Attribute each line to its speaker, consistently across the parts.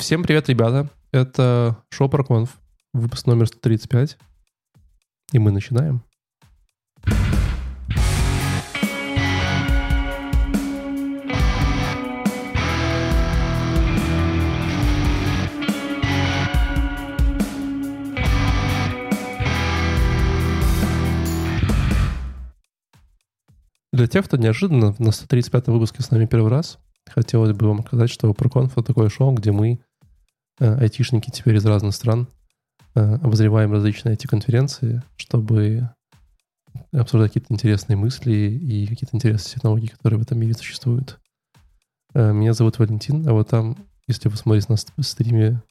Speaker 1: Всем привет, ребята. Это шоу про выпуск номер 135. И мы начинаем. Для тех, кто неожиданно на 135 выпуске с нами первый раз, хотелось бы вам сказать, что ProConf — это такое шоу, где мы, айтишники теперь из разных стран, э, обозреваем различные IT-конференции, чтобы обсуждать какие-то интересные мысли и какие-то интересные технологии, которые в этом мире существуют. Э, меня зовут Валентин, а вот там, если вы смотрите на стриме,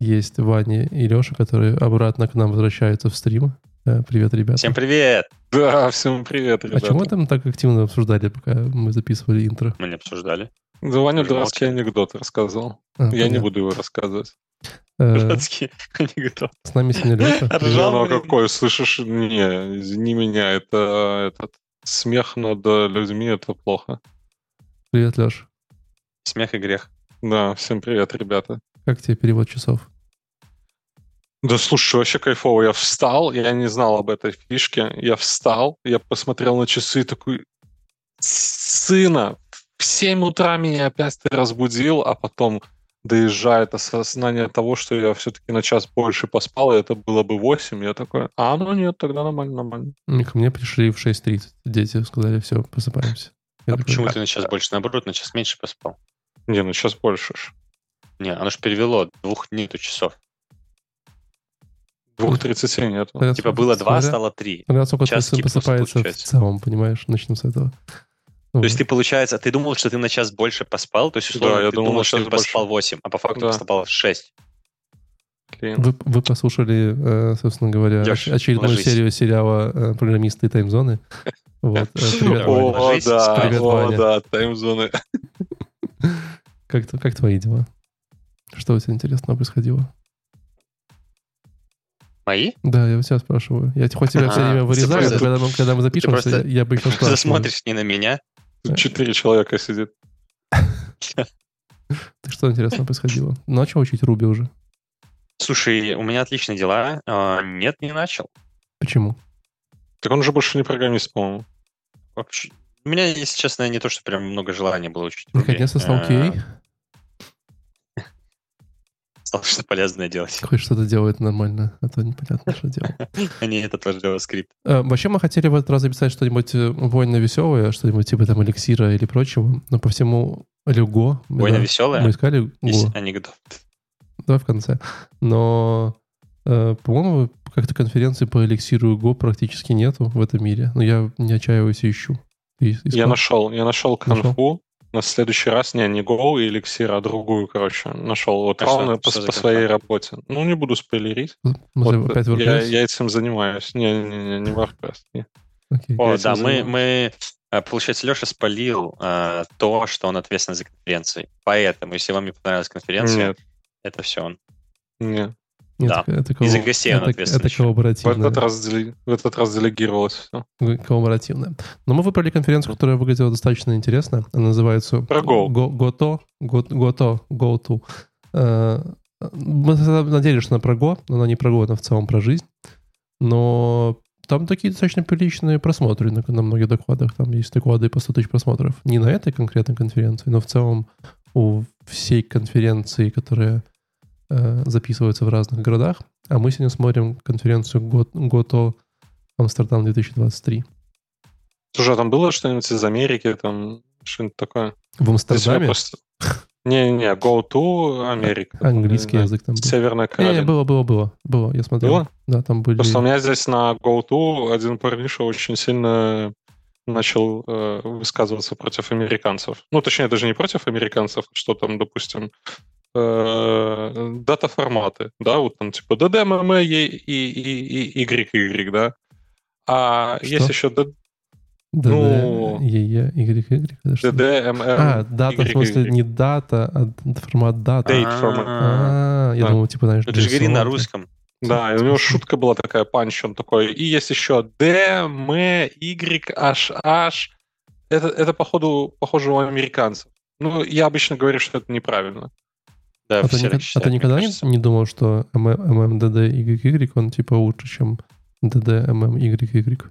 Speaker 1: есть Ваня и Леша, которые обратно к нам возвращаются в стрим. Привет, ребята.
Speaker 2: Всем привет!
Speaker 3: Да, всем привет,
Speaker 1: ребята. А чего мы там так активно обсуждали, пока мы записывали интро?
Speaker 2: Мы не обсуждали.
Speaker 3: Да, Ваня дурацкий анекдот рассказал. А, Я понятно. не буду его рассказывать.
Speaker 2: Э, дурацкий анекдот.
Speaker 1: С нами сегодня Леша.
Speaker 3: Ржал, ну, а какой, слышишь? Не, извини меня, это этот смех над людьми, это плохо.
Speaker 1: Привет, Леш.
Speaker 2: Смех и грех.
Speaker 3: Да, всем привет, ребята.
Speaker 1: Как тебе перевод часов?
Speaker 3: Да слушай, вообще кайфово. Я встал, я не знал об этой фишке. Я встал, я посмотрел на часы и такой, сына, в 7 утра меня опять ты разбудил, а потом доезжает осознание того, что я все-таки на час больше поспал, и это было бы 8, я такой, а, ну нет, тогда нормально, нормально.
Speaker 1: Ко мне пришли в 6.30, дети сказали, все, просыпаемся.
Speaker 2: Я а такой, почему ты на час больше? Наоборот, на час меньше поспал.
Speaker 3: Не, на час больше ж.
Speaker 2: Не, оно же перевело, двух нету часов.
Speaker 3: Двух тридцати нет.
Speaker 2: Типа было два, стало три.
Speaker 1: Раз сколько просыпается в целом, понимаешь, начнем с этого.
Speaker 2: То есть ты, получается, ты думал, что ты на час больше поспал, то есть, условно, да, я ты думал, думал что ты поспал 8, а по факту да. поспал 6.
Speaker 1: Вы, вы послушали, э, собственно говоря, Леш, очередную ложись. серию сериала э, «Программисты и таймзоны». Вот. Э,
Speaker 3: привет, О, да, Привет, о, Ваня. да, таймзоны.
Speaker 1: Как, как твои дела? Что у тебя интересного происходило?
Speaker 2: Мои?
Speaker 1: Да, я тебя спрашиваю. Я хоть тебя все время вырезаю, когда мы, когда мы запишемся, я бы еще спрашивал.
Speaker 2: Ты смотришь не на меня,
Speaker 3: Тут четыре человека сидит.
Speaker 1: Так что интересно происходило? Начал учить Руби уже?
Speaker 2: Слушай, у меня отличные дела. А, нет, не начал.
Speaker 1: Почему?
Speaker 3: Так он уже больше не программист, по-моему.
Speaker 2: Вообще, у меня, если честно, не то, что прям много желания было учить.
Speaker 1: Наконец-то стал QA?
Speaker 2: Стал что-то полезное делать.
Speaker 1: Хоть что-то делает нормально, а то непонятно, что делать.
Speaker 2: Не, это тоже JavaScript.
Speaker 1: А, вообще мы хотели в этот раз записать что-нибудь э, войно веселое, что-нибудь типа там эликсира или прочего, но по всему или Go.
Speaker 2: Война веселая?
Speaker 1: Мы искали Go.
Speaker 2: Анекдот.
Speaker 1: Давай в конце. Но, э, по-моему, как-то конференции по эликсиру Go практически нету в этом мире. Но я не отчаиваюсь и ищу.
Speaker 3: Я нашел, я нашел конфу, на следующий раз, не, не Go и Elixir, а другую, короче, нашел. Вот а ровно по, по своей работе. Ну, не буду спойлерить. Вот, опять я, я этим занимаюсь. Не, не, не, не WordPress. Не.
Speaker 2: Okay. О, да, мы, мы, э, получается, Леша спалил а, то, что он ответственен за конференции. Поэтому, если вам не понравилась конференция, Нет. это все он.
Speaker 3: Нет.
Speaker 1: Нет, да. это, это,
Speaker 2: Из-за гостей
Speaker 1: это, это коллаборативно.
Speaker 3: В этот, раз, в этот раз делегировалось все.
Speaker 1: Коллаборативно. Но мы выбрали конференцию, которая выглядела достаточно интересно. Она называется
Speaker 3: Про Go.
Speaker 1: Go, Goto. Goto. Goto. Uh, мы надеялись, что она про Go, но она не про Go, она в целом про жизнь. Но там такие достаточно приличные просмотры на, на многих докладах. Там есть доклады по 100 тысяч просмотров. Не на этой конкретной конференции, но в целом у всей конференции, которая э, записываются в разных городах. А мы сегодня смотрим конференцию Гото Амстердам 2023.
Speaker 3: Слушай, а там было что-нибудь из Америки, там что-нибудь такое?
Speaker 1: В Амстердаме?
Speaker 3: Просто... Не-не-не, Go to Америка.
Speaker 1: Английский там, язык там был.
Speaker 3: Северная Каролина.
Speaker 1: Не, было, было, было. Было, я смотрел.
Speaker 3: Было?
Speaker 1: Да, там были...
Speaker 3: Просто у меня здесь на Go to один парниша очень сильно начал э, высказываться против американцев. Ну, точнее, даже не против американцев, что там, допустим, э, дата-форматы, да, вот там типа DDMM и, и, и, и YY, да. А что? есть еще
Speaker 1: D... Ну, YY,
Speaker 3: DDMM.
Speaker 1: А, дата, в смысле, не дата, а формат дата.
Speaker 3: Date format.
Speaker 1: А, я думал, типа, знаешь,
Speaker 2: Ты же говори на русском.
Speaker 3: Да, и у него шутка была такая, панч, он такой, и есть еще D, M, Y, H, H. Это, это походу, похоже у американцев. Ну, я обычно говорю, что это неправильно.
Speaker 2: Да,
Speaker 1: а, ты, никогда, а ты никогда не, не думал, что MMDD YY, он типа лучше, чем DD MMYY?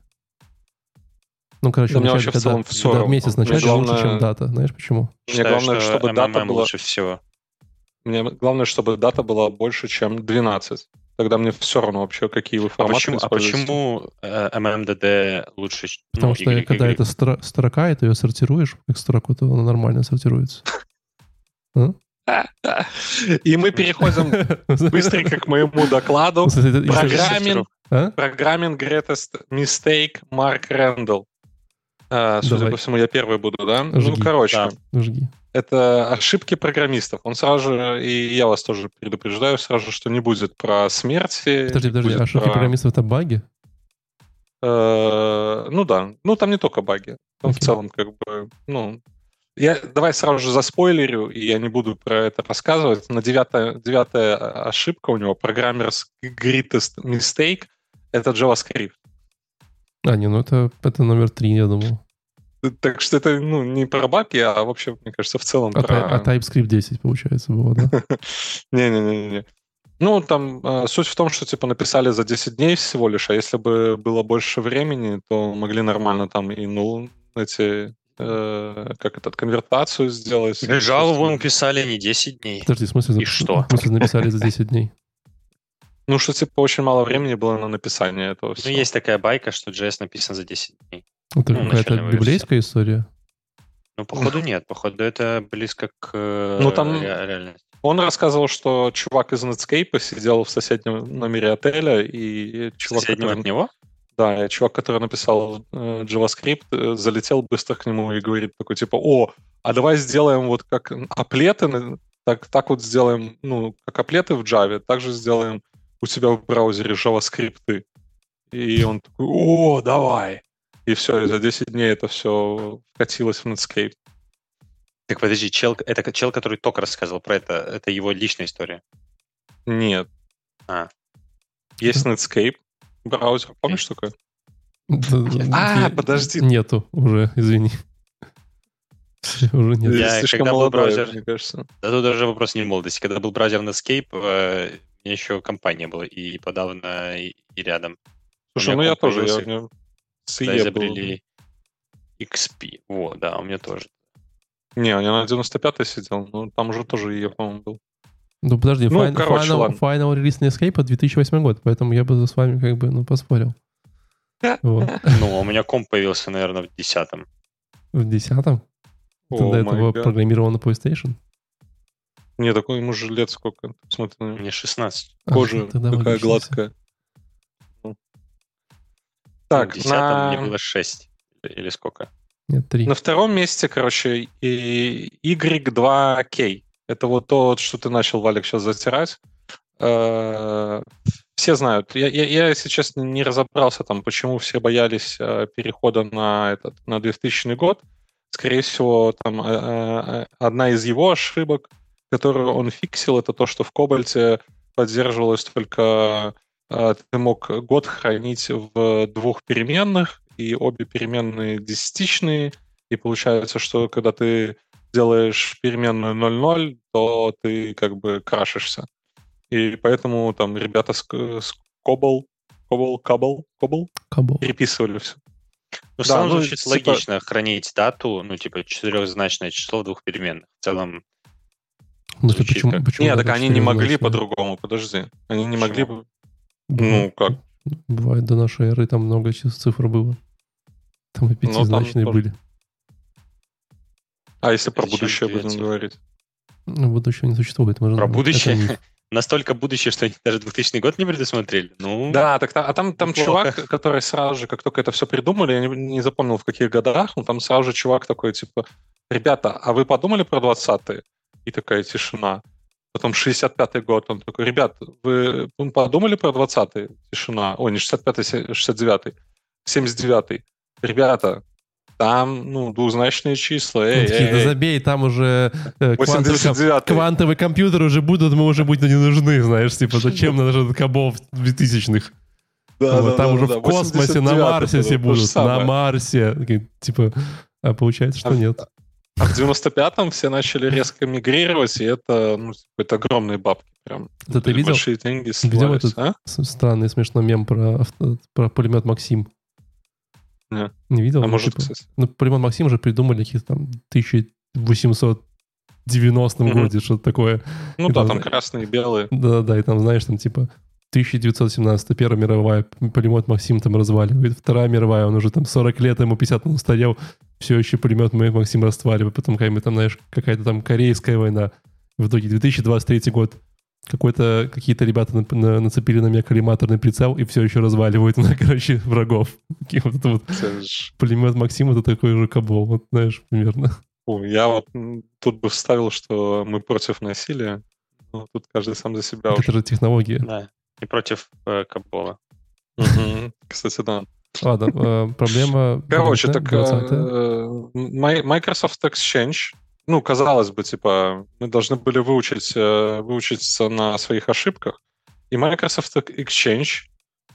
Speaker 1: Ну, короче,
Speaker 3: да, мне вообще когда, в целом все
Speaker 1: когда вместе сначала главное... лучше, чем дата. Знаешь почему?
Speaker 3: Мне главное, что чтобы дата была...
Speaker 2: лучше всего.
Speaker 3: Мне главное, чтобы дата была больше, чем 12. Тогда мне все равно вообще, какие вы форматы
Speaker 2: а почему, а почему MMDD лучше?
Speaker 1: Потому ну, что y, когда y. это стро- строка, и ты ее сортируешь как строку, то она нормально сортируется.
Speaker 3: И мы переходим быстренько к моему докладу. Программинг, а? программинг greatest mistake Марк Рэндалл. А, судя Давай. по всему, я первый буду, да?
Speaker 1: Ну, Жги.
Speaker 3: Ну, короче.
Speaker 1: Да. Жги.
Speaker 3: Это ошибки программистов. Он сразу же, и я вас тоже предупреждаю сразу, что не будет про смерти.
Speaker 1: Подожди, подожди, ошибки про... программистов это баги?
Speaker 3: Э, ну да. Ну, там не только баги. Там okay. в целом, как бы, ну, я давай сразу же заспойлерю, и я не буду про это рассказывать. На девятая, девятая ошибка у него, программер's greatest mistake, это JavaScript.
Speaker 1: А, не, ну это, это номер три, я думал.
Speaker 3: Так что это ну, не про баги, а вообще, мне кажется, в целом
Speaker 1: а,
Speaker 3: про...
Speaker 1: А TypeScript 10, получается, было, да?
Speaker 3: Не-не-не. Ну, там э, суть в том, что типа написали за 10 дней всего лишь, а если бы было больше времени, то могли нормально там и ну эти э, как этот конвертацию сделать.
Speaker 2: Жалобу написали не 10 дней.
Speaker 1: Подожди, в смысле,
Speaker 2: и что?
Speaker 1: В смысле написали за 10 дней?
Speaker 3: Ну, что типа очень мало времени было на написание этого всего.
Speaker 2: Ну, есть такая байка, что JS написан за 10 дней.
Speaker 1: Это ну, какая-то библейская история?
Speaker 2: Ну, походу нет. Походу это близко к э,
Speaker 3: ну, там реальности. Он рассказывал, что чувак из Netscape сидел в соседнем номере отеля, и чувак,
Speaker 2: Соседнего который... от него?
Speaker 3: Да, чувак, который написал э, JavaScript, э, залетел быстро к нему и говорит такой, типа, о, а давай сделаем вот как аплеты, так, так вот сделаем, ну, как аплеты в Java, также сделаем у тебя в браузере JavaScript. И он такой, о, давай. И все, и за 10 дней это все вкатилось в Netscape.
Speaker 2: Так подожди, чел, это чел, который только рассказывал про это, это его личная история?
Speaker 3: Нет.
Speaker 2: А.
Speaker 3: Есть Netscape, браузер. Помнишь такое? А, подожди.
Speaker 1: Нету уже, извини. Уже нет.
Speaker 2: Я, слишком когда молодой, был браузер, мне кажется. Да тут даже вопрос не в молодости. Когда был браузер Netscape, э, у меня еще компания была и подавно, и, и рядом.
Speaker 3: Слушай, ну я тоже. Я, я,
Speaker 2: да, изобрели XP. Вот, да, у меня тоже.
Speaker 3: Не, у меня на 95-й сидел, но там уже тоже ее, по-моему, был.
Speaker 1: Ну, подожди, ну, fin- короче, final, final релиз Escape 2008 год, поэтому я бы с вами как бы, ну, поспорил.
Speaker 2: Вот. Ну, а у меня комп появился, наверное, в 10-м.
Speaker 1: В 10-м? Ты до этого программировал на PlayStation?
Speaker 3: Не, такой ему же лет сколько.
Speaker 2: Смотри на Мне 16.
Speaker 3: Кожа а, такая гладкая. Ну. Так,
Speaker 2: в 10 на... мне было 6. Или сколько?
Speaker 1: Нет, 3.
Speaker 3: На втором месте, короче, и Y2K. Это вот то, что ты начал, Валик, сейчас затирать. Э, все знают. Я, я, я, если честно, не разобрался там, почему все боялись э, перехода на этот на 2000 год. Скорее всего, там э, одна из его ошибок, которую он фиксил, это то, что в Кобальте поддерживалось только ты мог год хранить в двух переменных, и обе переменные десятичные, и получается, что когда ты делаешь переменную 0.0, то ты как бы крашишься. И поэтому там ребята с, с Cobol, Cobol, Cobol, Cobol,
Speaker 1: Cobol.
Speaker 3: переписывали все.
Speaker 2: Ну, в да, целом ну, звучит типа... логично хранить дату, ну, типа, четырехзначное число в двух переменных. В целом
Speaker 1: ну, звучит почему,
Speaker 3: как...
Speaker 1: почему
Speaker 3: Нет, так они не могли по-другому, подожди. Они не могли бы... Ну, как?
Speaker 1: Бывает, до нашей эры там много цифр было. Там и ну, пятизначные ну, были.
Speaker 3: А если про будущее будем говорить?
Speaker 1: Ну, будущего не существует.
Speaker 2: Можно... Про будущее? Настолько будущее, что они даже 2000 год не предусмотрели. Ну,
Speaker 3: да, так, а там, там чувак, который сразу же, как только это все придумали, я не, не запомнил в каких годах, но там сразу же чувак такой, типа, ребята, а вы подумали про 20-е? И такая тишина. Потом 65-й год, он такой, ребят, вы подумали про 20-е? Тишина. Ой, не 65-й, 69-й. 79-й. Ребята, там, ну, двузначные числа. Эй, ну,
Speaker 1: эй,
Speaker 3: да
Speaker 1: забей, там уже э, квантовые, квантовые компьютеры уже будут, мы уже будем не нужны, знаешь, типа, зачем нам даже кабов 2000-х? Да, вот, да, там да, уже да, в космосе, на Марсе все будут, на Марсе. Типа, а получается, что а, нет.
Speaker 3: А в 95-м все начали резко мигрировать, и это, ну, это огромные бабки. Прям.
Speaker 1: Это ты видел?
Speaker 3: Большие деньги
Speaker 1: видел этот а? странный смешной мем про, про пулемет Максим?
Speaker 3: Не.
Speaker 1: Не видел?
Speaker 3: А
Speaker 1: ну,
Speaker 3: может,
Speaker 1: типа, Ну, пулемет Максим уже придумали какие-то там 1890 м годе, что-то такое.
Speaker 3: Ну и да, там, там красные, белые.
Speaker 1: Да-да-да, и там, знаешь, там типа 1917, Первая мировая, пулемет Максим там разваливает, Вторая мировая, он уже там 40 лет, ему 50 он устарел, все еще пулемет Максим разваливает, потом какая-то там, знаешь, какая-то там корейская война. В итоге 2023 год какой-то какие-то ребята на, на, нацепили на меня коллиматорный прицел и все еще разваливают на, короче, врагов. И вот это вот пулемет Максим это такой же кабол, вот знаешь, примерно.
Speaker 3: Я вот тут бы вставил, что мы против насилия, но тут каждый сам за себя.
Speaker 1: Это же технология.
Speaker 2: Да и против э, Кабола.
Speaker 3: Кстати, да.
Speaker 1: Ладно, э, проблема...
Speaker 3: Короче, так э, Microsoft Exchange, ну, казалось бы, типа, мы должны были выучить, выучиться на своих ошибках. И Microsoft Exchange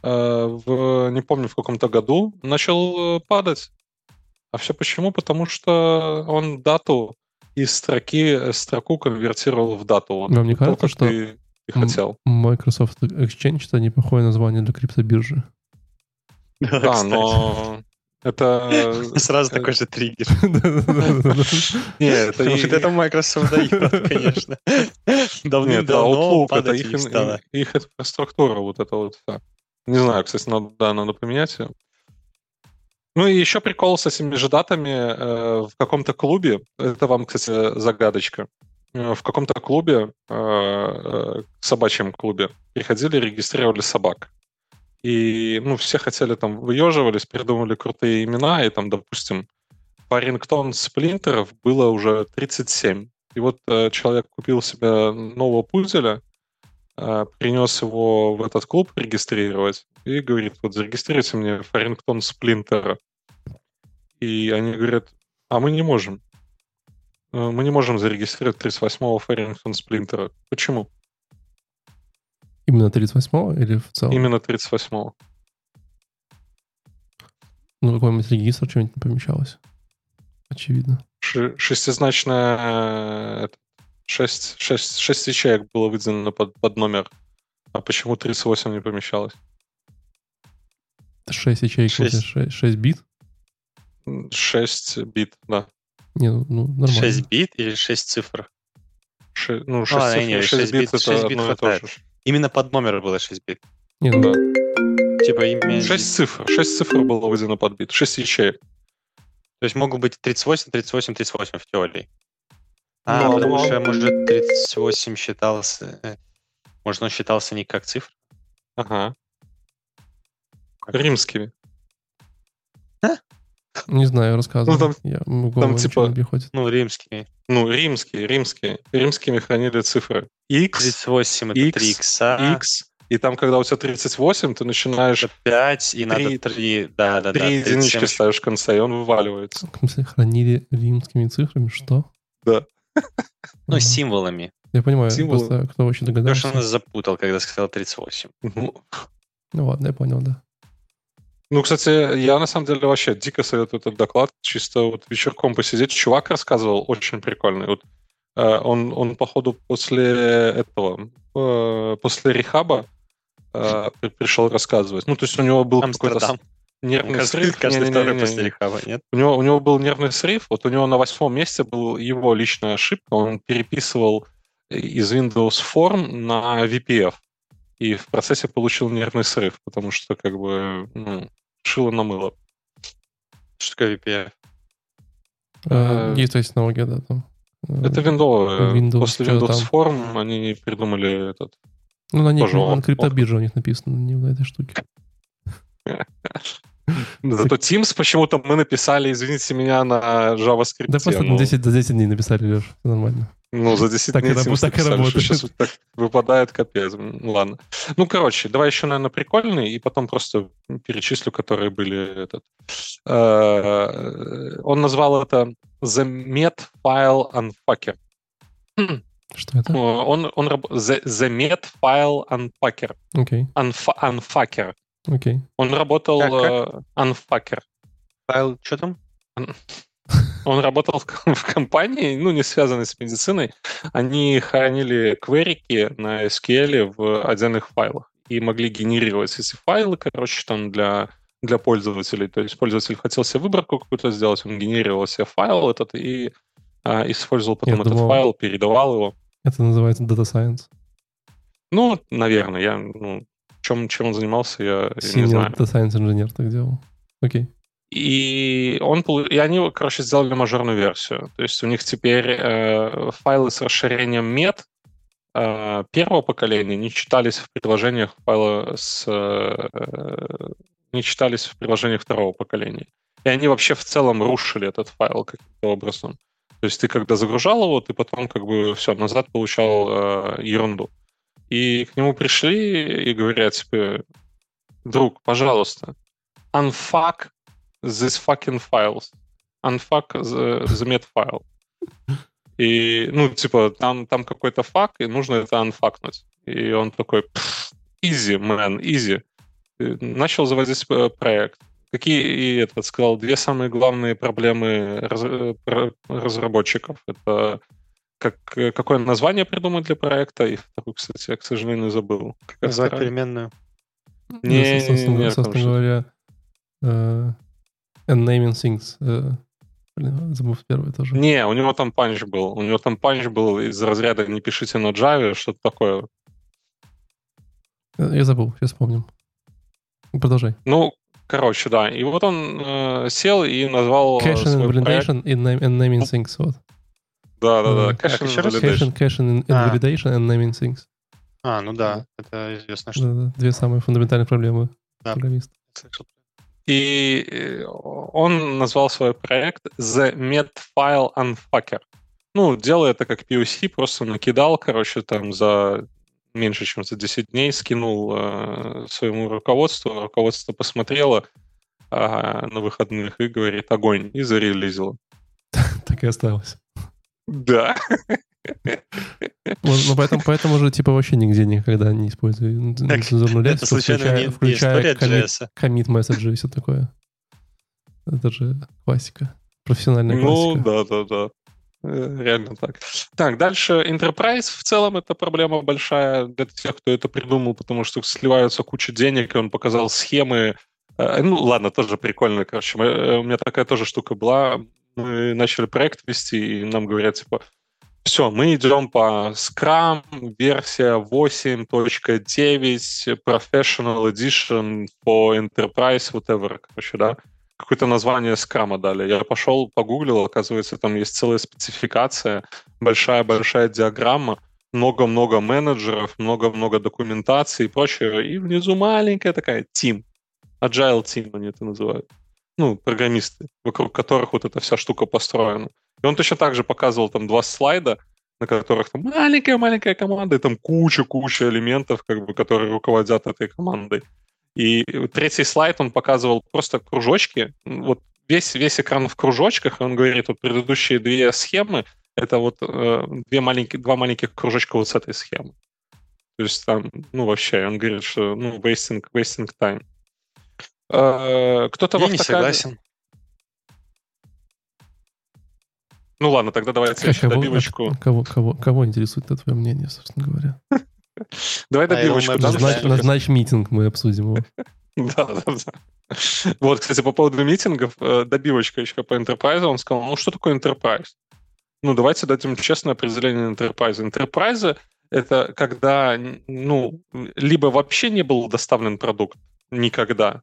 Speaker 3: в, не помню, в каком-то году начал падать. А все почему? Потому что он дату из строки, строку конвертировал в дату.
Speaker 1: Вот Вам не кажется, что ты
Speaker 3: ты хотел.
Speaker 1: Microsoft Exchange — это неплохое название для криптобиржи.
Speaker 3: Да, но это...
Speaker 2: Сразу такой же триггер.
Speaker 3: Нет, это...
Speaker 2: Microsoft дает, конечно.
Speaker 3: Давным-давно это их инфраструктура, вот это вот Не знаю, кстати, да, надо поменять. Ну и еще прикол с этими же датами э, в каком-то клубе. Это вам, кстати, загадочка. Э, в каком-то клубе, э, э, собачьем клубе, приходили, регистрировали собак. И, ну, все хотели там, выеживались, придумали крутые имена, и там, допустим, Парингтон Сплинтеров было уже 37. И вот э, человек купил себе нового пузеля, э, принес его в этот клуб регистрировать и говорит, вот зарегистрируйте мне Фарингтон Сплинтера. И они говорят, а мы не можем. Э, мы не можем зарегистрировать 38-го Фарингтон Сплинтера. Почему?
Speaker 1: Именно 38-го или в целом?
Speaker 3: Именно 38-го.
Speaker 1: Ну, какой-нибудь регистр что-нибудь не помещалось. Очевидно.
Speaker 3: Ш- шестизначная... 6, 6, 6 ячеек было выделено под, под номер. А почему 38 не помещалось?
Speaker 1: 6 ячеек, 6, 6, 6 бит?
Speaker 3: 6 бит, да.
Speaker 1: Не, ну, ну нормально.
Speaker 2: 6 бит или 6 цифр?
Speaker 3: Ше, ну, 6, а, цифр, не, 6, 6 бит, это 6 бит
Speaker 2: хватает. Именно под номер было 6 бит.
Speaker 1: Нет, ну,
Speaker 2: да. Типа именно...
Speaker 3: 6 цифр. 6 цифр было выделено под бит. 6 ячеек.
Speaker 2: То есть могут быть 38, 38, 38 в теории. А, ну, потому что, может, 38 считался... Э, может, он считался не как цифра?
Speaker 3: Ага. Римскими.
Speaker 1: Не знаю, рассказывай. Ну, там,
Speaker 3: я, там типа,
Speaker 2: ну, римские.
Speaker 3: Ну, римские, римские. Римскими хранили цифры. X,
Speaker 2: 38 это
Speaker 3: X,
Speaker 2: 3 икса.
Speaker 3: X, и там, когда у тебя 38, ты начинаешь...
Speaker 2: 5, и 3, надо 3, да, да,
Speaker 3: 3
Speaker 2: да,
Speaker 3: единички ставишь в конце, и он вываливается.
Speaker 1: В смысле, хранили римскими цифрами? Что?
Speaker 3: Да.
Speaker 2: Ну, символами.
Speaker 1: Я понимаю, Символ... просто кто вообще догадался.
Speaker 2: Леша нас запутал, когда сказал 38.
Speaker 1: Ну ладно, я понял, да.
Speaker 3: Ну, кстати, я на самом деле вообще дико советую этот доклад. Чисто вот вечерком посидеть. Чувак рассказывал, очень прикольный. Вот, э, он, он, походу, после этого, э, после рехаба э, пришел рассказывать. Ну, то есть у него был какой-то нервный каждый, срыв.
Speaker 2: Каждый не, второй не, не, после рехаба, нет?
Speaker 3: У него, у него был нервный срыв. Вот у него на восьмом месте был его личная ошибка. Он переписывал из Windows Form на VPF. И в процессе получил нервный срыв, потому что как бы ну, шило на мыло.
Speaker 2: Что такое VPF?
Speaker 1: Uh, есть технология, да, там.
Speaker 3: Э, это Windows. Windows После Windows там. Form они придумали этот.
Speaker 1: Ну, на них на криптобирже у них написано, не на этой штуке.
Speaker 3: Зато Teams почему-то мы написали, извините меня, на JavaScript.
Speaker 1: Да просто
Speaker 3: ну...
Speaker 1: 10, за 10 дней написали, Леш, нормально.
Speaker 3: Ну, за 10 так дней
Speaker 1: и, так и работает.
Speaker 3: Сейчас так выпадает капец. Ладно. Ну, короче, давай еще, наверное, прикольный, и потом просто перечислю, которые были этот. Э, он назвал это The Met File Unfucker.
Speaker 1: Что это?
Speaker 3: Он, он the, the Met File Unpacker. Okay. Unf, unfucker.
Speaker 1: Окей. Okay.
Speaker 3: Он работал... Uh, unfucker.
Speaker 2: Файл, что там?
Speaker 3: Он работал в, в компании, ну, не связанной с медициной. Они хранили кверики на SQL в отдельных файлах и могли генерировать эти файлы, короче, там для, для пользователей. То есть пользователь хотел себе выборку какую-то сделать, он генерировал себе файл этот и а, использовал потом я этот думал, файл, передавал его.
Speaker 1: Это называется Data Science.
Speaker 3: Ну, наверное, я, ну, чем, чем он занимался, я,
Speaker 1: Senior не знаю. Data Science инженер так делал. Окей.
Speaker 3: И, он, и они, короче, сделали мажорную версию. То есть у них теперь э, файлы с расширением мет э, первого поколения не читались в приложениях файла с... Э, не читались в приложениях второго поколения. И они вообще в целом рушили этот файл каким-то образом. То есть ты когда загружал его, ты потом как бы все, назад получал э, ерунду. И к нему пришли и говорят, типа, друг, пожалуйста, unfuck this fucking files. Unfuck the, the met file. И, ну, типа, там, там какой-то фак, и нужно это анфакнуть. И он такой, easy, man, easy. И начал заводить проект. Какие, и этот сказал, две самые главные проблемы раз, э, разработчиков. Это как, э, какое название придумать для проекта, и вторую, кстати, я, к сожалению, забыл.
Speaker 2: Назвать переменную.
Speaker 1: Не, ну, собственно, не, собственно говоря, uh, and naming things. Uh, блин, забыл первый тоже.
Speaker 3: Не, у него там панч был. У него там панч был из разряда «не пишите на Java», что-то такое.
Speaker 1: Я забыл, сейчас вспомним. Продолжай.
Speaker 3: Ну, короче, да. И вот он э, сел и назвал
Speaker 1: Cache and validation and, and naming things, вот.
Speaker 3: Да, да, да. Cache and
Speaker 1: validation. Cache and validation and naming things.
Speaker 2: А, ну да, это известно, что... Да,
Speaker 1: да, две самые фундаментальные проблемы да. программиста.
Speaker 3: И э, он назвал свой проект The Medfile Unfucker. Ну, делая это как POC, просто накидал, короче, там за меньше, чем за 10 дней, скинул э, своему руководству. Руководство посмотрело э, на выходных и говорит огонь, и зарелизило.
Speaker 1: Так и осталось.
Speaker 3: Да.
Speaker 1: Ну, ну, поэтому, поэтому же, типа, вообще нигде никогда не использую цензурную лексику, включая, не, включая комит, месседжи и все такое. Это же классика. Профессиональная
Speaker 3: ну, классика. Ну, да, да, да. Э, реально так. Так, дальше Enterprise в целом это проблема большая для тех, кто это придумал, потому что сливаются куча денег, и он показал схемы. Э, ну, ладно, тоже прикольно, короче. Э, у меня такая тоже штука была. Мы начали проект вести, и нам говорят, типа, все, мы идем по Scrum, версия 8.9, Professional Edition по Enterprise, whatever, короче, да. Какое-то название Scrum дали. Я пошел, погуглил, оказывается, там есть целая спецификация, большая-большая диаграмма, много-много менеджеров, много-много документации и прочее. И внизу маленькая такая team. Agile team они это называют. Ну, программисты, вокруг которых вот эта вся штука построена. И он точно так же показывал там два слайда, на которых там маленькая-маленькая команда, и там куча-куча элементов, как бы, которые руководят этой командой. И третий слайд он показывал просто кружочки, вот весь, весь экран в кружочках, и он говорит, вот предыдущие две схемы, это вот э, две маленькие, два маленьких кружочка вот с этой схемы. То есть там, ну, вообще, он говорит, что, ну, wasting, wasting time. Э, кто-то
Speaker 2: Я не согласен.
Speaker 3: Ну ладно, тогда давайте а кого,
Speaker 1: добивочку. Кого, кого, кого интересует это твое мнение, собственно говоря?
Speaker 3: Давай добивочку.
Speaker 1: Назначь, назначь митинг, мы обсудим его.
Speaker 3: Да, да, да. Вот, кстати, по поводу митингов, э, добивочка еще по Enterprise, он сказал, ну что такое Enterprise? Ну, давайте дадим честное определение Enterprise. Enterprise — это когда, ну, либо вообще не был доставлен продукт никогда,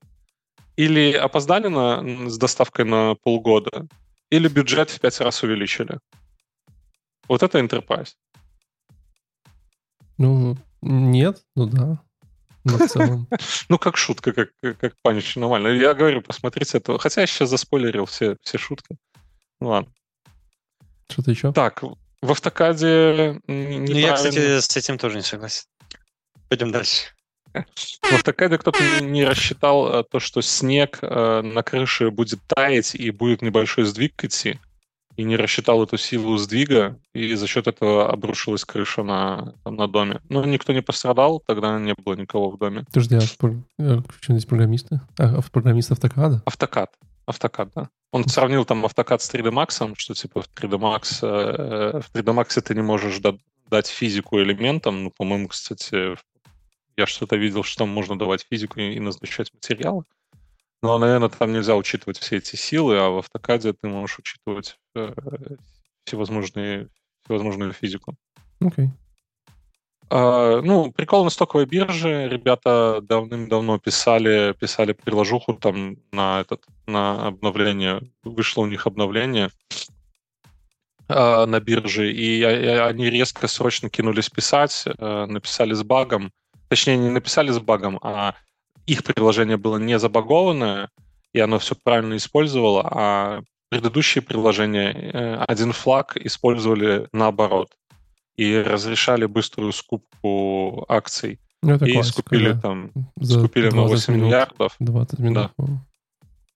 Speaker 3: или опоздали на, с доставкой на полгода, или бюджет в пять раз увеличили. Вот это enterprise.
Speaker 1: Ну, нет, ну да. Ну,
Speaker 3: как шутка, как, как панич, нормально. Я говорю, посмотрите это. Хотя я сейчас заспойлерил все, все шутки. Ну ладно.
Speaker 1: Что-то еще?
Speaker 3: Так, в автокаде
Speaker 2: Ну, я, кстати, с этим тоже не согласен. Пойдем дальше.
Speaker 3: В автокаде кто-то не рассчитал э, то, что снег э, на крыше будет таять и будет небольшой сдвиг идти, и не рассчитал эту силу сдвига, и за счет этого обрушилась крыша на, на доме. Ну, никто не пострадал, тогда не было никого в доме.
Speaker 1: Подожди, а в чем здесь программисты? А, программист автокада?
Speaker 3: Автокад. Автокад, да. Он сравнил там автокад с 3D Max, что типа в 3D Max, э, в 3D Max ты не можешь дать физику элементам. Ну, по-моему, кстати, я что-то видел, что там можно давать физику и назначать материалы. Но, наверное, там нельзя учитывать все эти силы, а в автокаде ты можешь учитывать э, всевозможные, всевозможную физику.
Speaker 1: Окей. Okay.
Speaker 3: А, ну, прикол на стоковой бирже. Ребята давным-давно писали, писали приложуху там на этот на обновление. Вышло у них обновление а, на бирже, и, и они резко срочно кинулись писать, а, написали с багом. Точнее, не написали с багом, а их приложение было не забагованное, и оно все правильно использовало, а предыдущие приложения э, один флаг использовали наоборот и разрешали быструю скупку акций.
Speaker 1: Ну, это
Speaker 3: и
Speaker 1: классика,
Speaker 3: скупили
Speaker 1: да.
Speaker 3: там, скупили на 8
Speaker 1: минут,
Speaker 3: миллиардов.
Speaker 1: 20 минут.
Speaker 3: Да.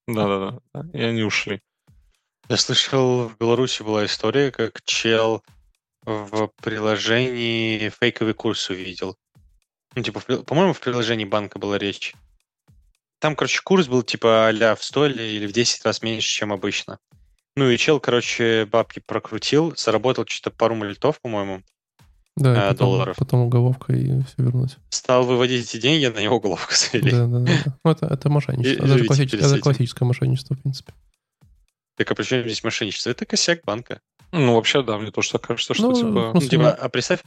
Speaker 3: Да, да, да. И они ушли.
Speaker 2: Я слышал, в Беларуси была история, как чел в приложении фейковый курс увидел. Ну, типа, по-моему, в приложении банка была речь. Там, короче, курс был типа а в 100 или в 10 раз меньше, чем обычно. Ну и чел, короче, бабки прокрутил, заработал что-то пару мультов, по-моему,
Speaker 1: Да, и
Speaker 2: а,
Speaker 1: потом,
Speaker 2: долларов.
Speaker 1: потом уголовка и все вернуть.
Speaker 2: стал выводить эти деньги, на него уголовку завели.
Speaker 1: Да, да, да. Ну, это, это мошенничество.
Speaker 2: И-
Speaker 1: Это,
Speaker 2: живите
Speaker 1: классич- это классическое мошенничество, в принципе.
Speaker 2: Так а при чем здесь мошенничество? Это косяк банка.
Speaker 3: Ну, вообще, да, мне тоже так кажется, что
Speaker 1: Ну,
Speaker 3: типа...
Speaker 1: в
Speaker 2: Ну, типа, а представь,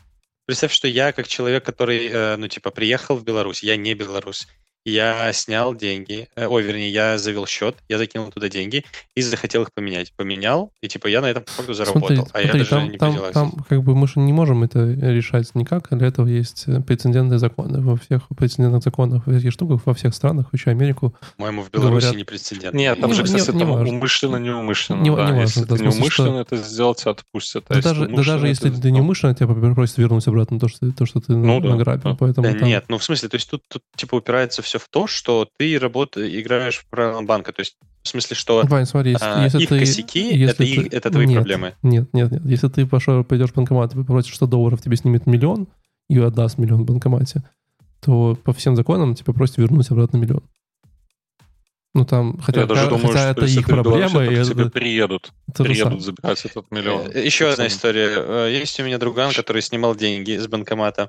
Speaker 2: представь, что я как человек, который, э, ну, типа, приехал в Беларусь, я не белорус, я снял деньги, э, ой, вернее, я завел счет, я закинул туда деньги и захотел их поменять. Поменял, и, типа, я на этом, по факту, заработал.
Speaker 1: Смотри,
Speaker 2: а я
Speaker 1: смотри,
Speaker 2: даже
Speaker 1: там,
Speaker 2: не
Speaker 1: там, там как бы мы же не можем это решать никак, для этого есть э, прецедентные законы. Во всех прецедентных законах, во всех штуках, во всех странах, включая Америку,
Speaker 2: По-моему, в Беларуси
Speaker 1: говорят-
Speaker 2: не прецедент.
Speaker 3: Нет, там
Speaker 1: Не-
Speaker 3: же,
Speaker 1: не-
Speaker 3: кстати,
Speaker 1: не
Speaker 3: там
Speaker 1: важно.
Speaker 3: умышленно, неумышленно.
Speaker 1: Не-
Speaker 3: да.
Speaker 1: не
Speaker 3: если
Speaker 1: важно, да,
Speaker 3: ты
Speaker 1: в смысле,
Speaker 3: неумышленно это сделать, тебя отпустят. А
Speaker 1: да
Speaker 3: если
Speaker 1: даже, да даже если
Speaker 3: это
Speaker 1: ты неумышленно, тебя просят вернуть обратно то, что, ты- то, что ты
Speaker 3: Ну
Speaker 1: награбил.
Speaker 3: да.
Speaker 1: Поэтому
Speaker 2: Да
Speaker 1: там-
Speaker 2: нет, ну в смысле, то есть тут, тут типа упирается все в то, что ты работаешь, играешь в правила банка. То есть в смысле, что
Speaker 1: Вань, смотри, если,
Speaker 2: а,
Speaker 1: если
Speaker 2: их
Speaker 1: ты...
Speaker 2: косяки
Speaker 1: если
Speaker 2: это, их-
Speaker 1: ты-
Speaker 2: это твои
Speaker 1: нет,
Speaker 2: проблемы.
Speaker 1: Нет, нет, нет. Если ты пошел, пойдешь в банкомат и попросишь 100 долларов, тебе снимет миллион и отдаст миллион в банкомате, то по всем законам тебя просят вернуть обратно миллион. Ну там, хотя,
Speaker 3: Я даже
Speaker 1: хотя
Speaker 3: думаю, что
Speaker 1: это их проблема, и это,
Speaker 3: тебе приедут.
Speaker 1: то же
Speaker 3: Приедут забирать этот миллион.
Speaker 2: Э, Еще одна история. Э, Есть у меня друган, который снимал деньги с банкомата.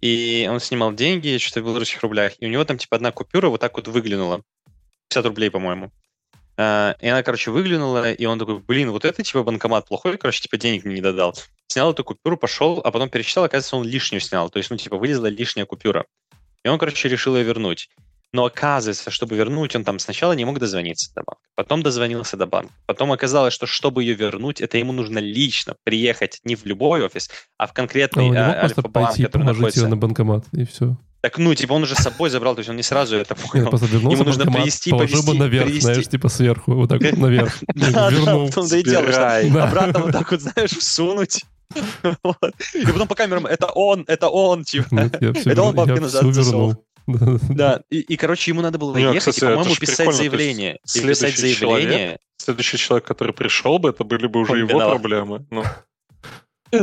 Speaker 2: И он снимал деньги, что-то в белорусских рублях. И у него там типа одна купюра вот так вот выглянула. 50 рублей, по-моему. А, И она, короче, выглянула, и он такой, блин, вот это типа банкомат плохой, короче, типа денег мне не додал. Снял эту купюру, пошел, а потом пересчитал, оказывается, он лишнюю снял. То есть, ну, типа, вылезла лишняя купюра. И он, короче, решил ее вернуть. Но оказывается, чтобы вернуть, он там сначала не мог дозвониться до банка, потом дозвонился до банка. Потом оказалось, что чтобы ее вернуть, это ему нужно лично приехать не в любой офис, а в
Speaker 1: А
Speaker 2: конкретный а,
Speaker 1: просто
Speaker 2: Альфа-банк, который находится...
Speaker 1: ее на банкомат, и все.
Speaker 2: Так, ну, типа, он уже с собой забрал, то есть он не сразу это
Speaker 1: Нет,
Speaker 2: понял.
Speaker 1: просто вернулся
Speaker 2: Ему нужно
Speaker 1: банкомат,
Speaker 2: привести,
Speaker 1: положил бы наверх,
Speaker 2: привести.
Speaker 1: знаешь, типа сверху, вот так вот наверх.
Speaker 2: Да,
Speaker 3: Забирай.
Speaker 1: Да.
Speaker 2: обратно вот так вот, знаешь, всунуть. И потом по камерам, это он, это он, типа.
Speaker 1: Нет,
Speaker 2: Это он бабки назад засунул.
Speaker 1: Да.
Speaker 2: И, и, короче, ему надо было
Speaker 3: Не,
Speaker 2: ехать
Speaker 3: кстати,
Speaker 2: и, по-моему, писать заявление. И
Speaker 3: следующий
Speaker 2: писать заявление.
Speaker 3: человек- Следующий человек, который пришел бы, это были бы уже
Speaker 2: Он
Speaker 3: его
Speaker 2: виноват.
Speaker 3: проблемы. Ну,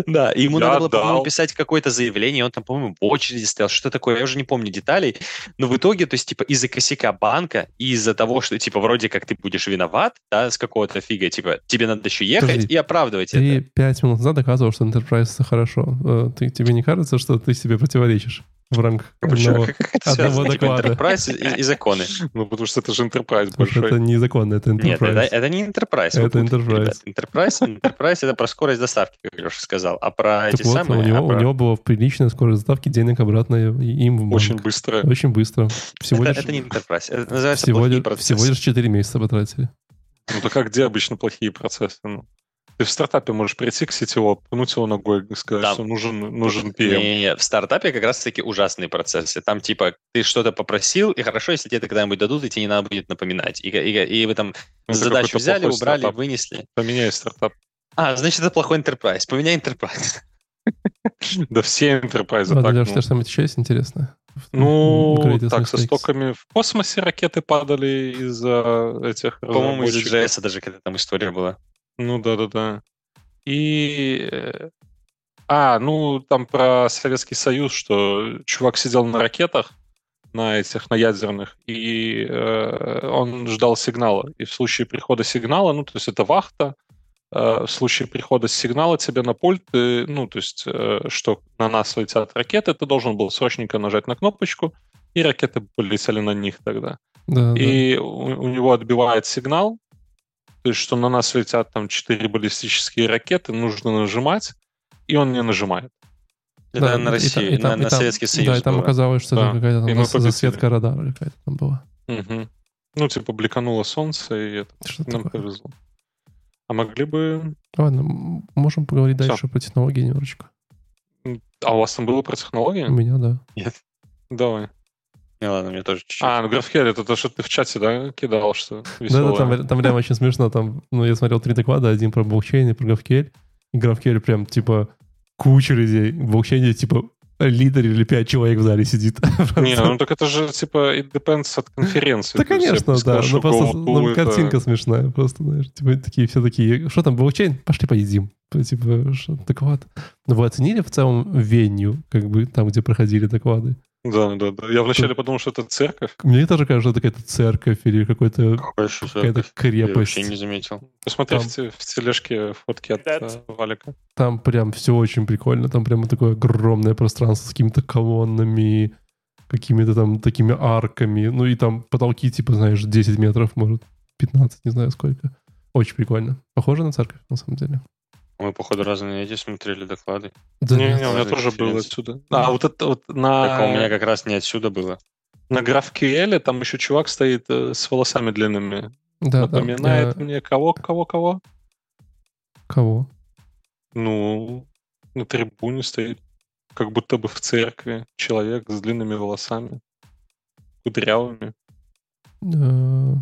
Speaker 2: Да, и ему
Speaker 3: Я
Speaker 2: надо было, по-моему,
Speaker 3: дал.
Speaker 2: писать какое-то заявление, он там, по-моему, в очереди стоял, что такое, я уже не помню деталей, но в итоге, то есть, типа, из-за косяка банка из-за того, что, типа, вроде как ты будешь виноват, да, с какого-то фига, типа, тебе надо еще ехать
Speaker 1: Подожди,
Speaker 2: и оправдывать
Speaker 1: Ты
Speaker 2: это.
Speaker 1: пять минут назад доказывал, что Enterprise это хорошо. Э, Ты, тебе не кажется, что ты себе противоречишь в рамках одного? Одного?
Speaker 2: Типа,
Speaker 1: доклада.
Speaker 2: Enterprise и, и законы.
Speaker 3: ну, потому что это же Enterprise большой.
Speaker 1: это незаконно, это
Speaker 2: Нет, это,
Speaker 1: Enterprise.
Speaker 2: это не Enterprise.
Speaker 1: Это Enterprise.
Speaker 2: ребят. Enterprise, Enterprise это про скорость доставки, как Леша сказал. А про
Speaker 1: Так
Speaker 2: эти
Speaker 1: вот,
Speaker 2: самые...
Speaker 1: у него,
Speaker 2: а
Speaker 1: у
Speaker 2: про-
Speaker 1: него была приличная скорость доставки денег обратно им в банк.
Speaker 3: Очень быстро.
Speaker 1: Очень быстро. Всего
Speaker 2: это,
Speaker 1: лишь,
Speaker 2: это не Enterprise. Это называется
Speaker 1: всего, лишь, всего лишь 4 месяца потратили.
Speaker 3: Ну, так как где обычно плохие процессы? Ну, ты в стартапе можешь прийти к сетевому, пнуть его ногой и сказать,
Speaker 2: Там.
Speaker 3: что нужен, нужен PM.
Speaker 2: Не-не-не, в стартапе как раз-таки ужасные процессы. Там типа ты что-то попросил, и хорошо, если тебе это когда-нибудь дадут, и тебе не надо будет напоминать. И, и- и вы там
Speaker 3: Это
Speaker 2: задачу взяли, убрали,
Speaker 3: стартап.
Speaker 2: вынесли.
Speaker 3: Поменяй стартап.
Speaker 2: А, значит, это плохой enterprise. Поменяй enterprise.
Speaker 3: Да все enterprise
Speaker 1: Ладно,
Speaker 3: так.
Speaker 1: Леш,
Speaker 3: ну.
Speaker 1: тебе что-нибудь еще есть интересное?
Speaker 3: Ну, так, со стоками в космосе ракеты падали из-за этих
Speaker 2: По-моему, из-за
Speaker 3: разработчиков.
Speaker 2: JS даже какая-то там история была.
Speaker 3: Ну, да-да-да. И... э, А, ну, там про Советский Союз, что чувак сидел на ракетах, на этих, на ядерных, и э, он ждал сигнала. И в случае прихода сигнала, ну, то есть это вахта, э, в случае прихода сигнала тебе на пульт, ты, ну, то есть, э, что на нас летят ракеты, ты должен был срочненько нажать на кнопочку, и ракеты полетели на них тогда.
Speaker 1: Да,
Speaker 3: и у, у него отбивает сигнал, то есть, что на нас летят там четыре баллистические ракеты, нужно нажимать, и он не нажимает.
Speaker 2: Это
Speaker 1: Да,
Speaker 2: на
Speaker 1: и
Speaker 2: Россию,
Speaker 1: там- и там-
Speaker 2: на,
Speaker 1: и
Speaker 2: на Советский Союз
Speaker 1: Да, и там
Speaker 2: было.
Speaker 1: оказалось, что
Speaker 3: Да,
Speaker 1: какая-то
Speaker 3: и
Speaker 1: там засветка радара или какая-то там была.
Speaker 3: Мгм. Ну, типа, бликануло солнце, и это,
Speaker 1: Что
Speaker 3: нам
Speaker 1: такое?
Speaker 3: повезло. А могли бы...
Speaker 1: Ладно, можем поговорить
Speaker 3: Всё.
Speaker 1: дальше про технологии немножечко.
Speaker 3: А у вас там было про технологии?
Speaker 1: У меня, да.
Speaker 3: Давай.
Speaker 2: Не, ладно, мне тоже чуть-чуть.
Speaker 3: А, ну GraphQL, это то, что ты в чате, да, кидал, что
Speaker 1: Да,
Speaker 3: веселое.
Speaker 1: да, там, там прям очень смешно. Там, ну, я смотрел три доклада, один про блокчейн и про GraphQL. И GraphQL прям, типа, куча людей. В блокчейне, типа, лидер или пять человек в зале сидит.
Speaker 3: Не, ну так это же, типа, it depends от конференции.
Speaker 1: Да, конечно, да. просто ну,
Speaker 3: это-
Speaker 1: картинка смешная. Просто, знаешь, типа, такие, все такие, что там, блокчейн? Пошли поедим. Типа, что, доклад. Но вы оценили в целом венью, как бы, там, где проходили доклады?
Speaker 3: Да, да, да. Я вначале подумал, что это церковь.
Speaker 1: Мне тоже кажется, это какая-то церковь или какой-то какая-то
Speaker 2: церковь? Я
Speaker 1: крепость.
Speaker 2: вообще не заметил.
Speaker 3: Посмотри
Speaker 1: Там-
Speaker 3: в тележке фотки от
Speaker 4: That-
Speaker 3: э, Валика.
Speaker 1: Там прям все очень прикольно. Там прямо такое огромное пространство с какими-то колоннами, какими-то там такими арками. Ну и там потолки, типа, знаешь, 10 метров, может, 15, не знаю сколько. Очень прикольно. Похоже на церковь, на самом деле.
Speaker 2: Мы, походу, разные эти смотрели доклады.
Speaker 1: Да
Speaker 3: Не, не, у меня
Speaker 2: Тоже
Speaker 3: было отсюда. А, вот это вот на,
Speaker 2: Так, а у меня как раз не отсюда было.
Speaker 3: на GraphQL там еще чувак стоит э, с волосами длинными.
Speaker 1: да, да.
Speaker 3: Напоминает
Speaker 1: Э,
Speaker 3: мне кого, кого, кого?
Speaker 1: Кого?
Speaker 3: Ну, на трибуне стоит, как будто бы в церкви, человек с длинными волосами, кудрявыми.
Speaker 1: Э,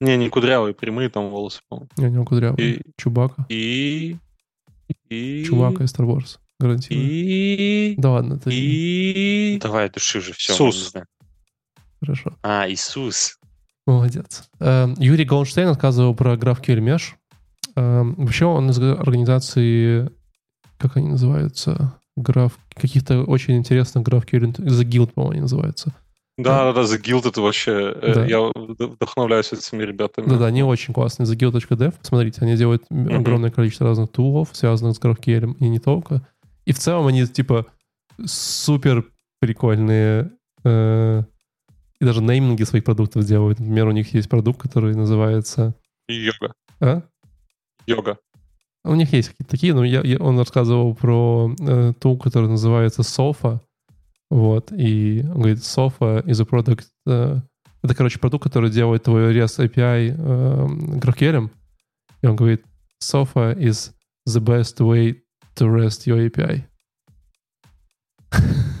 Speaker 3: Не, не кудрявые, прямые там волосы, по-моему.
Speaker 1: Я не кудрявый.
Speaker 3: И-
Speaker 1: Чубака.
Speaker 3: И... И...
Speaker 1: Чувака из Star Wars. Гарантирую.
Speaker 3: И...
Speaker 1: Да ладно, ты...
Speaker 3: И...
Speaker 2: Давай, души уже, все.
Speaker 3: Иисус.
Speaker 1: Хорошо.
Speaker 2: А, Иисус.
Speaker 1: Молодец. Эм, Юрий Голдштейн рассказывал про GraphQL Mesh. Эм, Вообще он из организации, как они называются, граф, каких-то очень интересных GraphQL, The Guild, по-моему, они называются.
Speaker 3: Да, да, да, The Guild это вообще... э,
Speaker 1: Да.
Speaker 3: Я вд- вдохновляюсь этими ребятами.
Speaker 1: Да-да, они очень классные. TheGuild.dev, посмотрите, они делают м- огромное количество разных тулов, связанных с GraphQL, и не только. И в целом они, типа, супер прикольные э, и даже нейминги своих продуктов делают. Например, у них есть продукт, который называется...
Speaker 3: Йога.
Speaker 1: А?
Speaker 3: Йога.
Speaker 1: У них есть какие-то такие, но я, я- он рассказывал про э, тул, который называется Sofa. Вот, и он говорит, Sofa is a product... э, это, короче, продукт, который делает твой REST API э, GraphQL. И он говорит, Sofa is the best way to rest your API.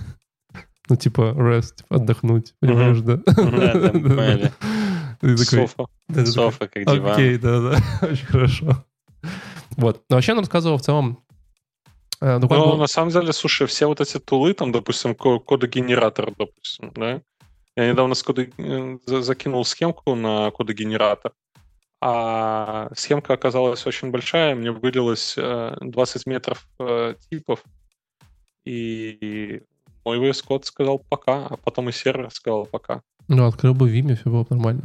Speaker 1: Ну, типа, rest, типа, отдохнуть, понимаешь, да?
Speaker 2: Да, да, поняли.
Speaker 3: Софа.
Speaker 2: Софа, как диван.
Speaker 1: Окей, да-да, очень хорошо. Вот. Но вообще он рассказывал в целом... э, доклад
Speaker 3: Но
Speaker 1: был-
Speaker 3: на самом деле, слушай, все вот эти тулы, там, допустим, ко- кодогенератор, допустим, да? Я недавно с кода- э, за- закинул схемку на кодогенератор, а схемка оказалась очень большая, мне выделилось э, 20 метров э, типов, и мой VS Code сказал пока, а потом и сервер сказал пока.
Speaker 1: Ну, открыл бы Vim, и все было бы нормально.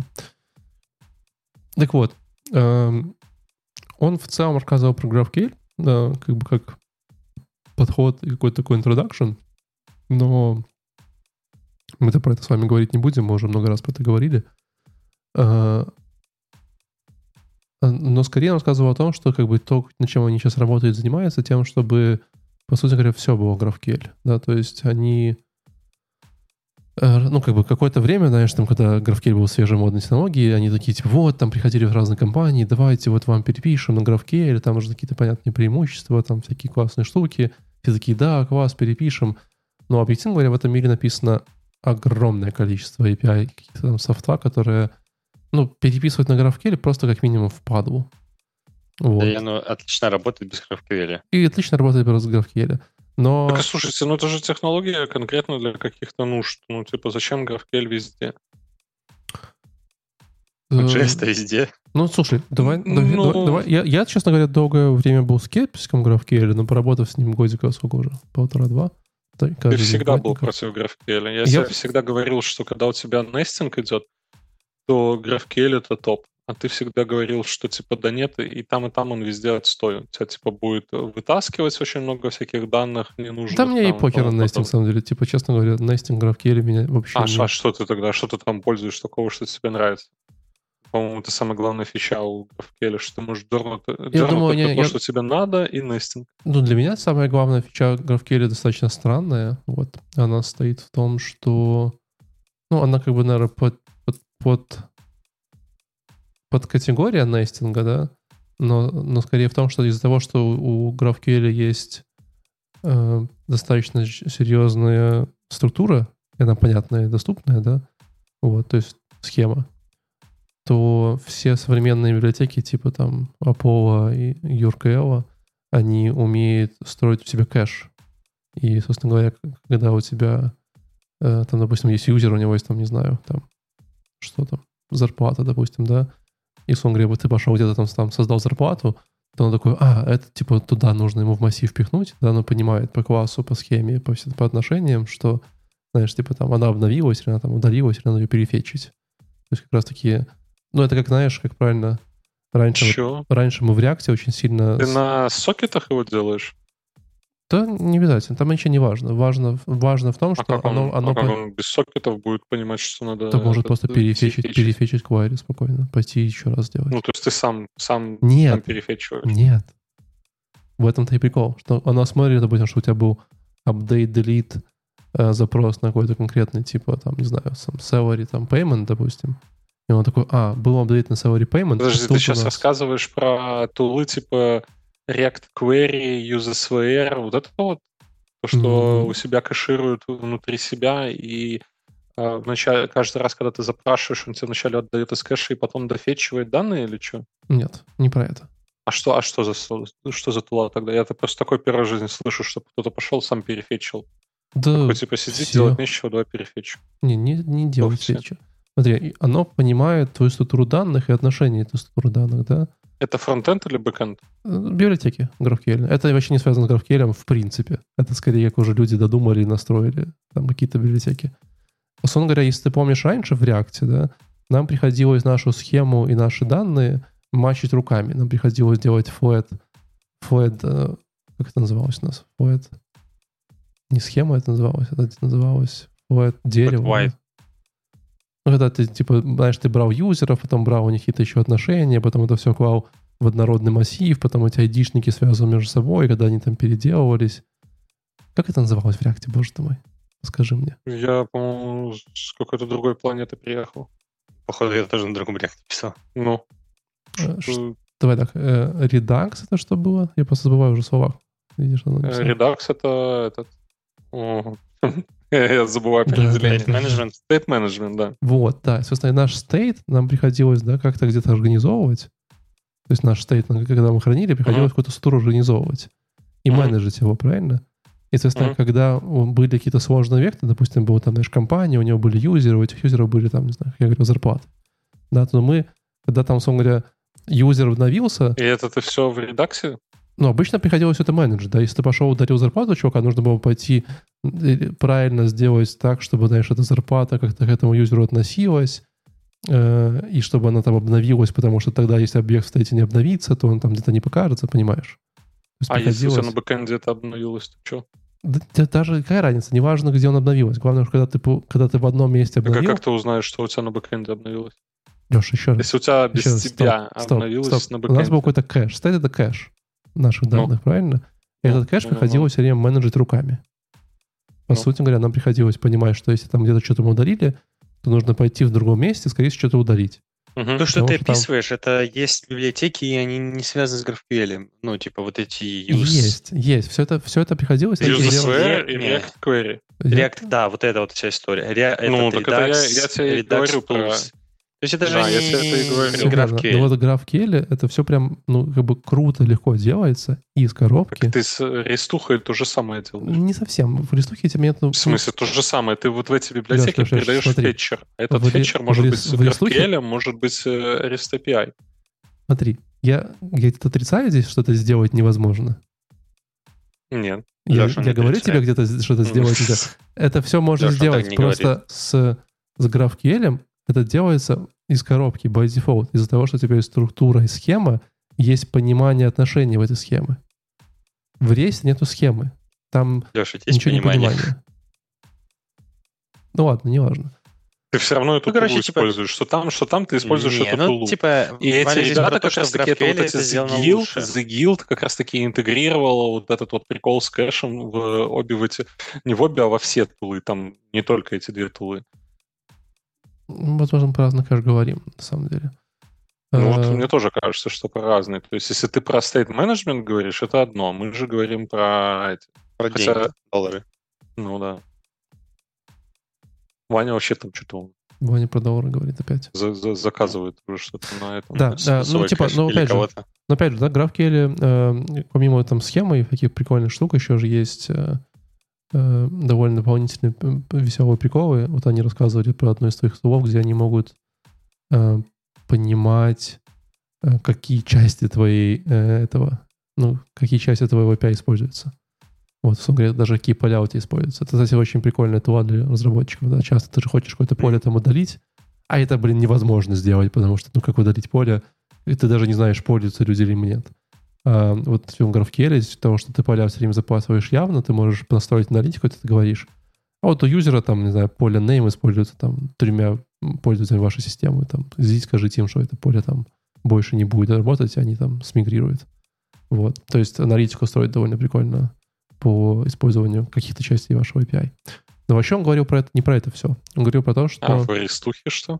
Speaker 1: Так вот, эм, он в целом рассказывал про GraphQL, да, как бы как подход и какой-то такой introduction, но мы-то про это с вами говорить не будем, мы уже много раз про это говорили. Э, Но скорее он рассказывал о том, что как бы то, над чем они сейчас работают, занимаются тем, чтобы, по сути говоря, все было GraphQL. Да, то есть они ну, как бы какое-то время, знаешь, там, когда GraphQL был свежей модной технологией, они такие, типа, вот, там приходили в разные компании, давайте вот вам перепишем на GraphQL, там уже какие-то понятные преимущества, там всякие классные штуки. Все такие, да, класс, перепишем. Но, объективно говоря, в этом мире написано огромное количество API, каких-то там софта, которые, ну, переписывать на GraphQL просто как минимум впадлу. Вот.
Speaker 2: Да, и оно отлично работает без GraphQL.
Speaker 1: И отлично работает без GraphQL. Но...
Speaker 3: Так, слушайте, ну это же технология конкретно для каких-то нужд. Ну, типа, зачем GraphQL везде?
Speaker 1: э,
Speaker 2: JS-то везде.
Speaker 1: Ну, слушай, давай,
Speaker 3: Ну-
Speaker 1: давай, давай- давай. Я, я, честно говоря, долгое время был скептиком GraphQL, но поработав с ним годика сколько уже? Полтора-два.
Speaker 3: Ты всегда был против GraphQL. Я, я всегда говорил, что когда у тебя нестинг идет, то GraphQL это топ. А ты всегда говорил, что типа да нет, и там, и там он везде отстой. У тебя типа будет вытаскивать очень много всяких данных не нужно.
Speaker 1: Да мне и покер на нестинг, на самом деле. Типа, честно говоря, нестинг GraphQL меня вообще
Speaker 3: а, не... а что ты тогда, что ты там пользуешь такого, что тебе нравится? По-моему, это самая главная фича у GraphQL, что ты можешь дернуть, я думаю, не, то, я... что тебе надо, и нестинг.
Speaker 1: Ну, для меня самая главная фича GraphQL достаточно странная. Вот. Она стоит в том, что... Ну, она как бы, наверное, под, под, под подкатегория нестинга, да, но, но скорее в том, что из-за того, что у GraphQL есть э, достаточно серьезная структура, и она понятная и доступная, да, вот, то есть схема, то все современные библиотеки типа там Apollo и URKL, они умеют строить у себя кэш. И, собственно говоря, когда у тебя э, там, допустим, есть юзер, у него есть там, не знаю, там, что там, зарплата, допустим, да, и, условно говоря, ты пошел где-то там, там создал зарплату, то он такой, а, это типа туда нужно ему в массив пихнуть, да, он понимает по классу, по схеме, по, по отношениям, что, знаешь, типа там она обновилась, или она там удалилась, или надо ее перефетчить. То есть как раз таки, ну это как, знаешь, как правильно, раньше, раньше мы в реакте очень сильно...
Speaker 3: Ты на сокетах его делаешь?
Speaker 1: Да, не обязательно, там ничего не важно. Важно, важно в том, а что
Speaker 3: а
Speaker 1: оно...
Speaker 3: Он,
Speaker 1: оно
Speaker 3: а как он без сокетов будет понимать, что надо...
Speaker 1: Так может просто перефетчить, перефетчить query спокойно, пойти еще раз сделать.
Speaker 3: Ну, то есть ты сам, сам,
Speaker 1: нет,
Speaker 3: сам перефетчиваешь?
Speaker 1: Нет. В этом-то и прикол, что оно смотрит, допустим, что у тебя был update, delete, э, запрос на какой-то конкретный, типа, там, не знаю, сам salary, там, payment, допустим. И он такой, а, был апдейт на salary payment.
Speaker 3: Подожди, ты сейчас рассказываешь про тулы, типа, React Query, UseSVR, вот это вот то, что mm-hmm. у себя кэшируют внутри себя, и э, вначале, каждый раз, когда ты запрашиваешь, он тебе вначале отдает из кэша и потом дофетчивает данные или что?
Speaker 1: Нет, не про это.
Speaker 3: А что, а что за что за тула тогда? Я-то просто такой первый жизни слышу, что кто-то пошел, сам перефетчил. Да, такой, типа, сидит, все. делать нечего, давай пере fetch у.
Speaker 1: Не, не, не делать fetch у. Смотри, оно понимает твою структуру данных и отношение этой структуры данных, да?
Speaker 3: Это фронтенд или бэкенд?
Speaker 1: Библиотеки GraphQL. Это вообще не связано с GraphQL в принципе. Это скорее как уже люди додумали и настроили там какие-то библиотеки. Условно говоря, если ты помнишь раньше в React, да, нам приходилось нашу схему и наши данные мачить руками. Нам приходилось делать flat, flat, э, как это называлось у нас? Flat, не схема это называлось, это называлось flat дерево. Flat white. Ну, когда ты, типа, знаешь, ты брал юзеров, потом брал у них какие-то еще отношения, потом это все клал в однородный массив, потом эти айдишники связывал между собой, когда они там переделывались. Как это называлось в реакте, боже ты мой? Скажи мне.
Speaker 3: Я, по-моему, с какой-то другой планеты приехал.
Speaker 2: Походу, я тоже на другом реакте писал.
Speaker 3: Ну.
Speaker 1: Э, что... Давай так, э, Redux это что было? Я просто забываю уже слова.
Speaker 3: Видишь, Redux это этот... Я забываю определение. State management. State management, да.
Speaker 1: Вот, да. Собственно, наш state нам приходилось, да, как-то где-то организовывать. То есть наш state, когда мы хранили, приходилось какую-то структуру организовывать и менеджить его, правильно? И, соответственно, когда были какие-то сложные векторы, допустим, была там, знаешь, компания, у него были юзеры, у этих юзеров были там, не знаю, я говорю, зарплаты. Да, то мы, когда там, условно говоря, юзер обновился...
Speaker 3: И это ты все в редакции?
Speaker 1: Ну, обычно приходилось это менеджер, да. Если ты пошел ударил зарплату чувака, нужно было пойти правильно сделать так, чтобы, знаешь, эта зарплата как-то к этому юзеру относилась, э, и чтобы она там обновилась, потому что тогда, если объект в стейте не обновится, то он там где-то не покажется, понимаешь?
Speaker 3: А если у тебя на бэкэнде это обновилось, то что?
Speaker 1: Да, да, даже какая разница? Неважно, где он обновилось. Главное, когда ты, когда ты в одном месте обновил...
Speaker 3: А как ты узнаешь, что у тебя на бэкэнде обновилось?
Speaker 1: Леша, еще раз.
Speaker 3: Если у тебя без еще тебя стоп, обновилось стоп, стоп. на бэкэнде.
Speaker 1: У нас был какой-то кэш. Стейт — это кэш наших данных, ну, правильно? И ну, этот кэш ну, приходилось ну. все время менеджить руками. По ну. сути говоря, нам приходилось понимать, что если там где-то что-то мы удалили, то нужно пойти в другом месте, скорее всего, что-то удалить.
Speaker 2: Угу. То, что Потому ты что описываешь, там... это есть библиотеки, и они не связаны с GraphQL. Ну, типа вот эти use...
Speaker 1: Есть, есть. Все это, все это приходилось...
Speaker 3: useSWR и React Query.
Speaker 2: React, да, вот это вот вся история. Ре... Ну,
Speaker 3: так это я, я тебе Redux говорю про...
Speaker 2: То есть это да, же не, я
Speaker 3: это и говорю.
Speaker 2: не GraphQL.
Speaker 1: Ну вот GraphQL это все прям, ну, как бы круто, легко делается из коробки. Так
Speaker 3: ты с рестухой то же самое делаешь?
Speaker 1: Не совсем. В рестухе тебе нет...
Speaker 3: Ну, в смысле, то же самое. Ты вот в эти библиотеки Леш, передаешь смотри, фетчер. А этот в, фетчер может в, быть в GraphQL, может быть э, REST API.
Speaker 1: Смотри, я, я это отрицаю здесь, что это сделать невозможно.
Speaker 3: Нет.
Speaker 1: Я, я
Speaker 2: не
Speaker 1: говорю тебе где-то что-то сделать нельзя. Это все можно сделать просто с, с GraphQL. Это делается из коробки by default. Из-за того, что у тебя есть структура и схема, есть понимание отношений в этой схеме. В рейсе нету схемы. Там
Speaker 2: Леша, есть
Speaker 1: ничего
Speaker 2: понимание?
Speaker 1: не понимания. Ну ладно, неважно.
Speaker 3: Ты все равно эту
Speaker 2: Ну, короче,
Speaker 3: тулу
Speaker 2: типа-
Speaker 3: используешь. Что там, что там, ты используешь
Speaker 2: Не,
Speaker 3: эту
Speaker 2: ну,
Speaker 3: тулу.
Speaker 2: типа,
Speaker 3: И эти ребята как раз таки это вот эти
Speaker 2: это сделано
Speaker 3: The Guild,
Speaker 2: лучше.
Speaker 3: The Guild как раз таки интегрировала вот этот вот прикол с кэшем в обе в эти, не в обе, а во все тулы. Там не только эти две тулы.
Speaker 1: Возможно, про разный кэш говорим, на самом деле.
Speaker 3: Ну вот
Speaker 1: Э,
Speaker 3: мне тоже кажется, что про разные. То есть если ты про state management говоришь, это одно. Мы же говорим про эти.
Speaker 2: Про
Speaker 3: Хотя-
Speaker 2: деньги, доллары.
Speaker 3: Ну да. Ваня вообще там что-то
Speaker 1: Ваня про доллары говорит опять.
Speaker 3: за- за- заказывает уже что-то на этом.
Speaker 1: Да, да, ну типа, ну опять же. Но опять же, да, GraphQL, э, помимо там схемы и таких прикольных штук, еще же есть э, э, довольно дополнительные п- веселые приколы. Вот они рассказывали про одно из своих слов, где они могут э, понимать, э, какие части твоей э, этого, ну, какие части твоего API используются. Вот, собственно говоря, даже какие поля у тебя используются. Это, кстати, очень прикольная тула для разработчиков. Да? Часто ты же хочешь какое-то поле там удалить, а это, блин, невозможно сделать, потому что, ну, как удалить поле, и ты даже не знаешь, пользуются люди или нет. А, вот в GraphQL из-за того, что ты поля все время запасываешь явно, ты можешь настроить аналитику, ты говоришь, а вот у юзера там, не знаю, поле name используется там тремя пользователями вашей системы. Там, здесь скажите им, что это поле там больше не будет работать, и они там смигрируют. Вот. То есть аналитику строить довольно прикольно по использованию каких-то частей вашего API. Но вообще он говорил про это, не про это все. Он говорил про то, что...
Speaker 3: А в рестухе что?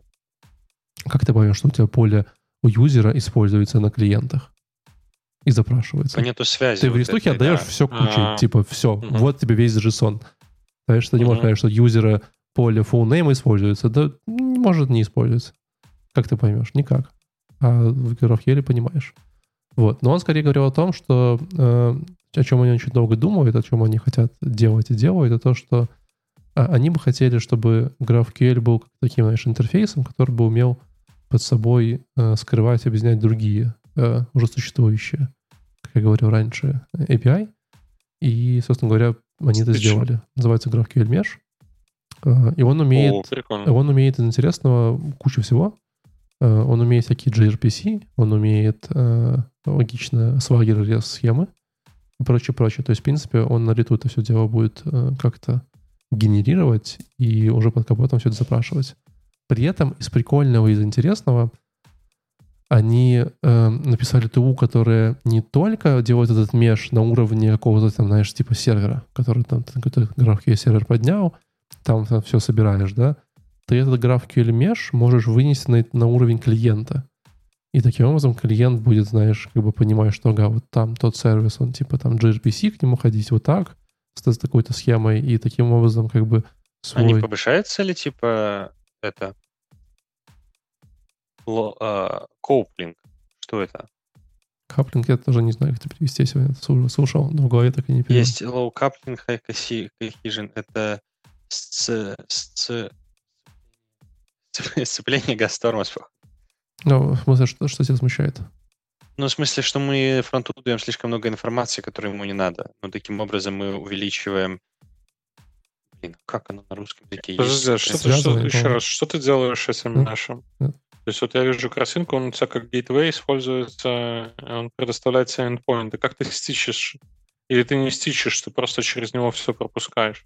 Speaker 1: Как ты поймешь, что у тебя поле у юзера используется на клиентах и запрашивается?
Speaker 2: Нету связи.
Speaker 1: Ты в рестухе
Speaker 2: этой,
Speaker 1: отдаешь
Speaker 2: да.
Speaker 1: все кучей,
Speaker 3: А.
Speaker 1: типа все,
Speaker 3: Мгм.
Speaker 1: вот тебе весь JSON. Понимаешь, ты не можешь
Speaker 3: Мгм.
Speaker 1: сказать, что юзера поле full name используется. Да, может, не используется. Как ты поймешь? Никак. А в GraphQL понимаешь. Вот. Но он скорее говорил о том, что э, о чем они очень долго думают, о чем они хотят делать и делают, это то, что а, они бы хотели, чтобы GraphQL был таким, знаешь, интерфейсом, который бы умел под собой э, скрывать и объединять другие э, уже существующие, как я говорил раньше, API. И, собственно говоря, они это
Speaker 3: Отлично.
Speaker 1: сделали. Называется GraphQL Mesh. Э, И он умеет
Speaker 3: О, прикольно.
Speaker 1: он умеет из интересного кучу всего. Э, Он умеет всякие gRPC, он умеет э, логично свагер схемы и прочее, прочее. То есть, в принципе, он на лету это все дело будет э, как-то генерировать и уже под капотом все это запрашивать. При этом из прикольного и из интересного они э, написали ТУ, которая не только делает этот меш на уровне какого-то там, знаешь, типа сервера, который там какой-то GraphQL сервер поднял, там, все собираешь, да, ты этот GraphQL mesh можешь вынести на, на уровень клиента. И таким образом клиент будет, знаешь, как бы понимать, что ага, вот там тот сервис, он типа там gRPC к нему ходить вот так, с, такой-то схемой, и таким образом как бы
Speaker 2: А не
Speaker 1: свой...
Speaker 2: повышается ли, типа, это... а, Коуплинг? Что это?
Speaker 1: Каплинг я тоже не знаю, как это перевести, я сегодня слушал- слушал, но в голове так и не перевел.
Speaker 2: Есть low coupling, high cohe- cohesion. Это сц- сц- сцепление газтормоз.
Speaker 1: Ну, в смысле, что, что тебя смущает?
Speaker 2: Ну, в смысле, что мы фронту даем слишком много информации, которой ему не надо. Но таким образом мы увеличиваем... Блин, как оно на русском языке?
Speaker 3: Подожди, а
Speaker 2: Есть
Speaker 3: что ты, что, еще раз, что ты делаешь этим
Speaker 1: Да.
Speaker 3: нашим? То есть вот я вижу картинку, он у тебя как гейтвей используется, он предоставляет тебе endpoint. Как ты стичишь? Или ты не стичишь, ты просто через него все пропускаешь?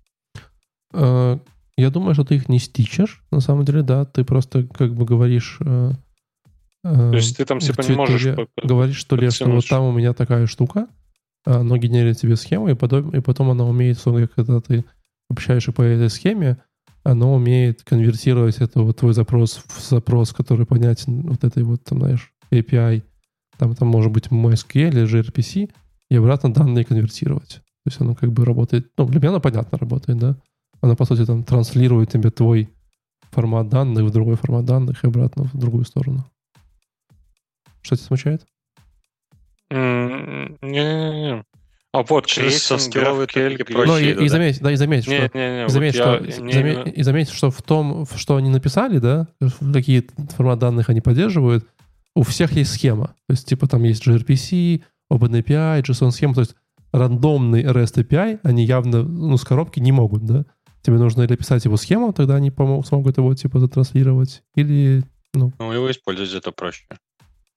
Speaker 1: Э, Я думаю, что ты их не стичешь, на самом деле, да, ты просто как бы говоришь... э, э,
Speaker 3: То есть ты там типа не можешь...
Speaker 1: говоришь, что ли, что вот там у меня такая штука, оно генерит тебе схему, и потом, и потом оно умеет, когда ты общаешься по этой схеме, оно умеет конвертировать это вот твой запрос в запрос, который понятен вот этой вот, там, знаешь, API, там, там может быть MySQL или gRPC, и обратно данные конвертировать. То есть оно как бы работает, ну, для меня оно понятно работает, да? Оно, по сути, там транслирует тебе твой формат данных в другой формат данных и обратно в другую сторону. Что тебя смущает?
Speaker 3: Не-не-не. А вот,
Speaker 2: Через софтскилловые
Speaker 3: GraphQL,
Speaker 2: топики
Speaker 3: Грей-
Speaker 1: Ну,
Speaker 2: Проще
Speaker 1: и,
Speaker 2: идут,
Speaker 1: и
Speaker 2: да?
Speaker 1: заметь, да, и заметь, что,
Speaker 3: Не-не-не,
Speaker 1: и
Speaker 3: вот
Speaker 1: заметь,
Speaker 3: я-
Speaker 1: что,
Speaker 3: мне
Speaker 1: заме-
Speaker 3: именно-
Speaker 1: и заметь, что в том, что они написали, да, какие формат данных они поддерживают, у всех есть схема. То есть, типа, там есть gRPC, OpenAPI, JSON-схема. То есть, рандомный REST API, они явно, ну, с коробки не могут, да? Тебе нужно или писать его схему, тогда они помогут, смогут его, типа, затранслировать, или, ну...
Speaker 2: Ну, его использовать это проще.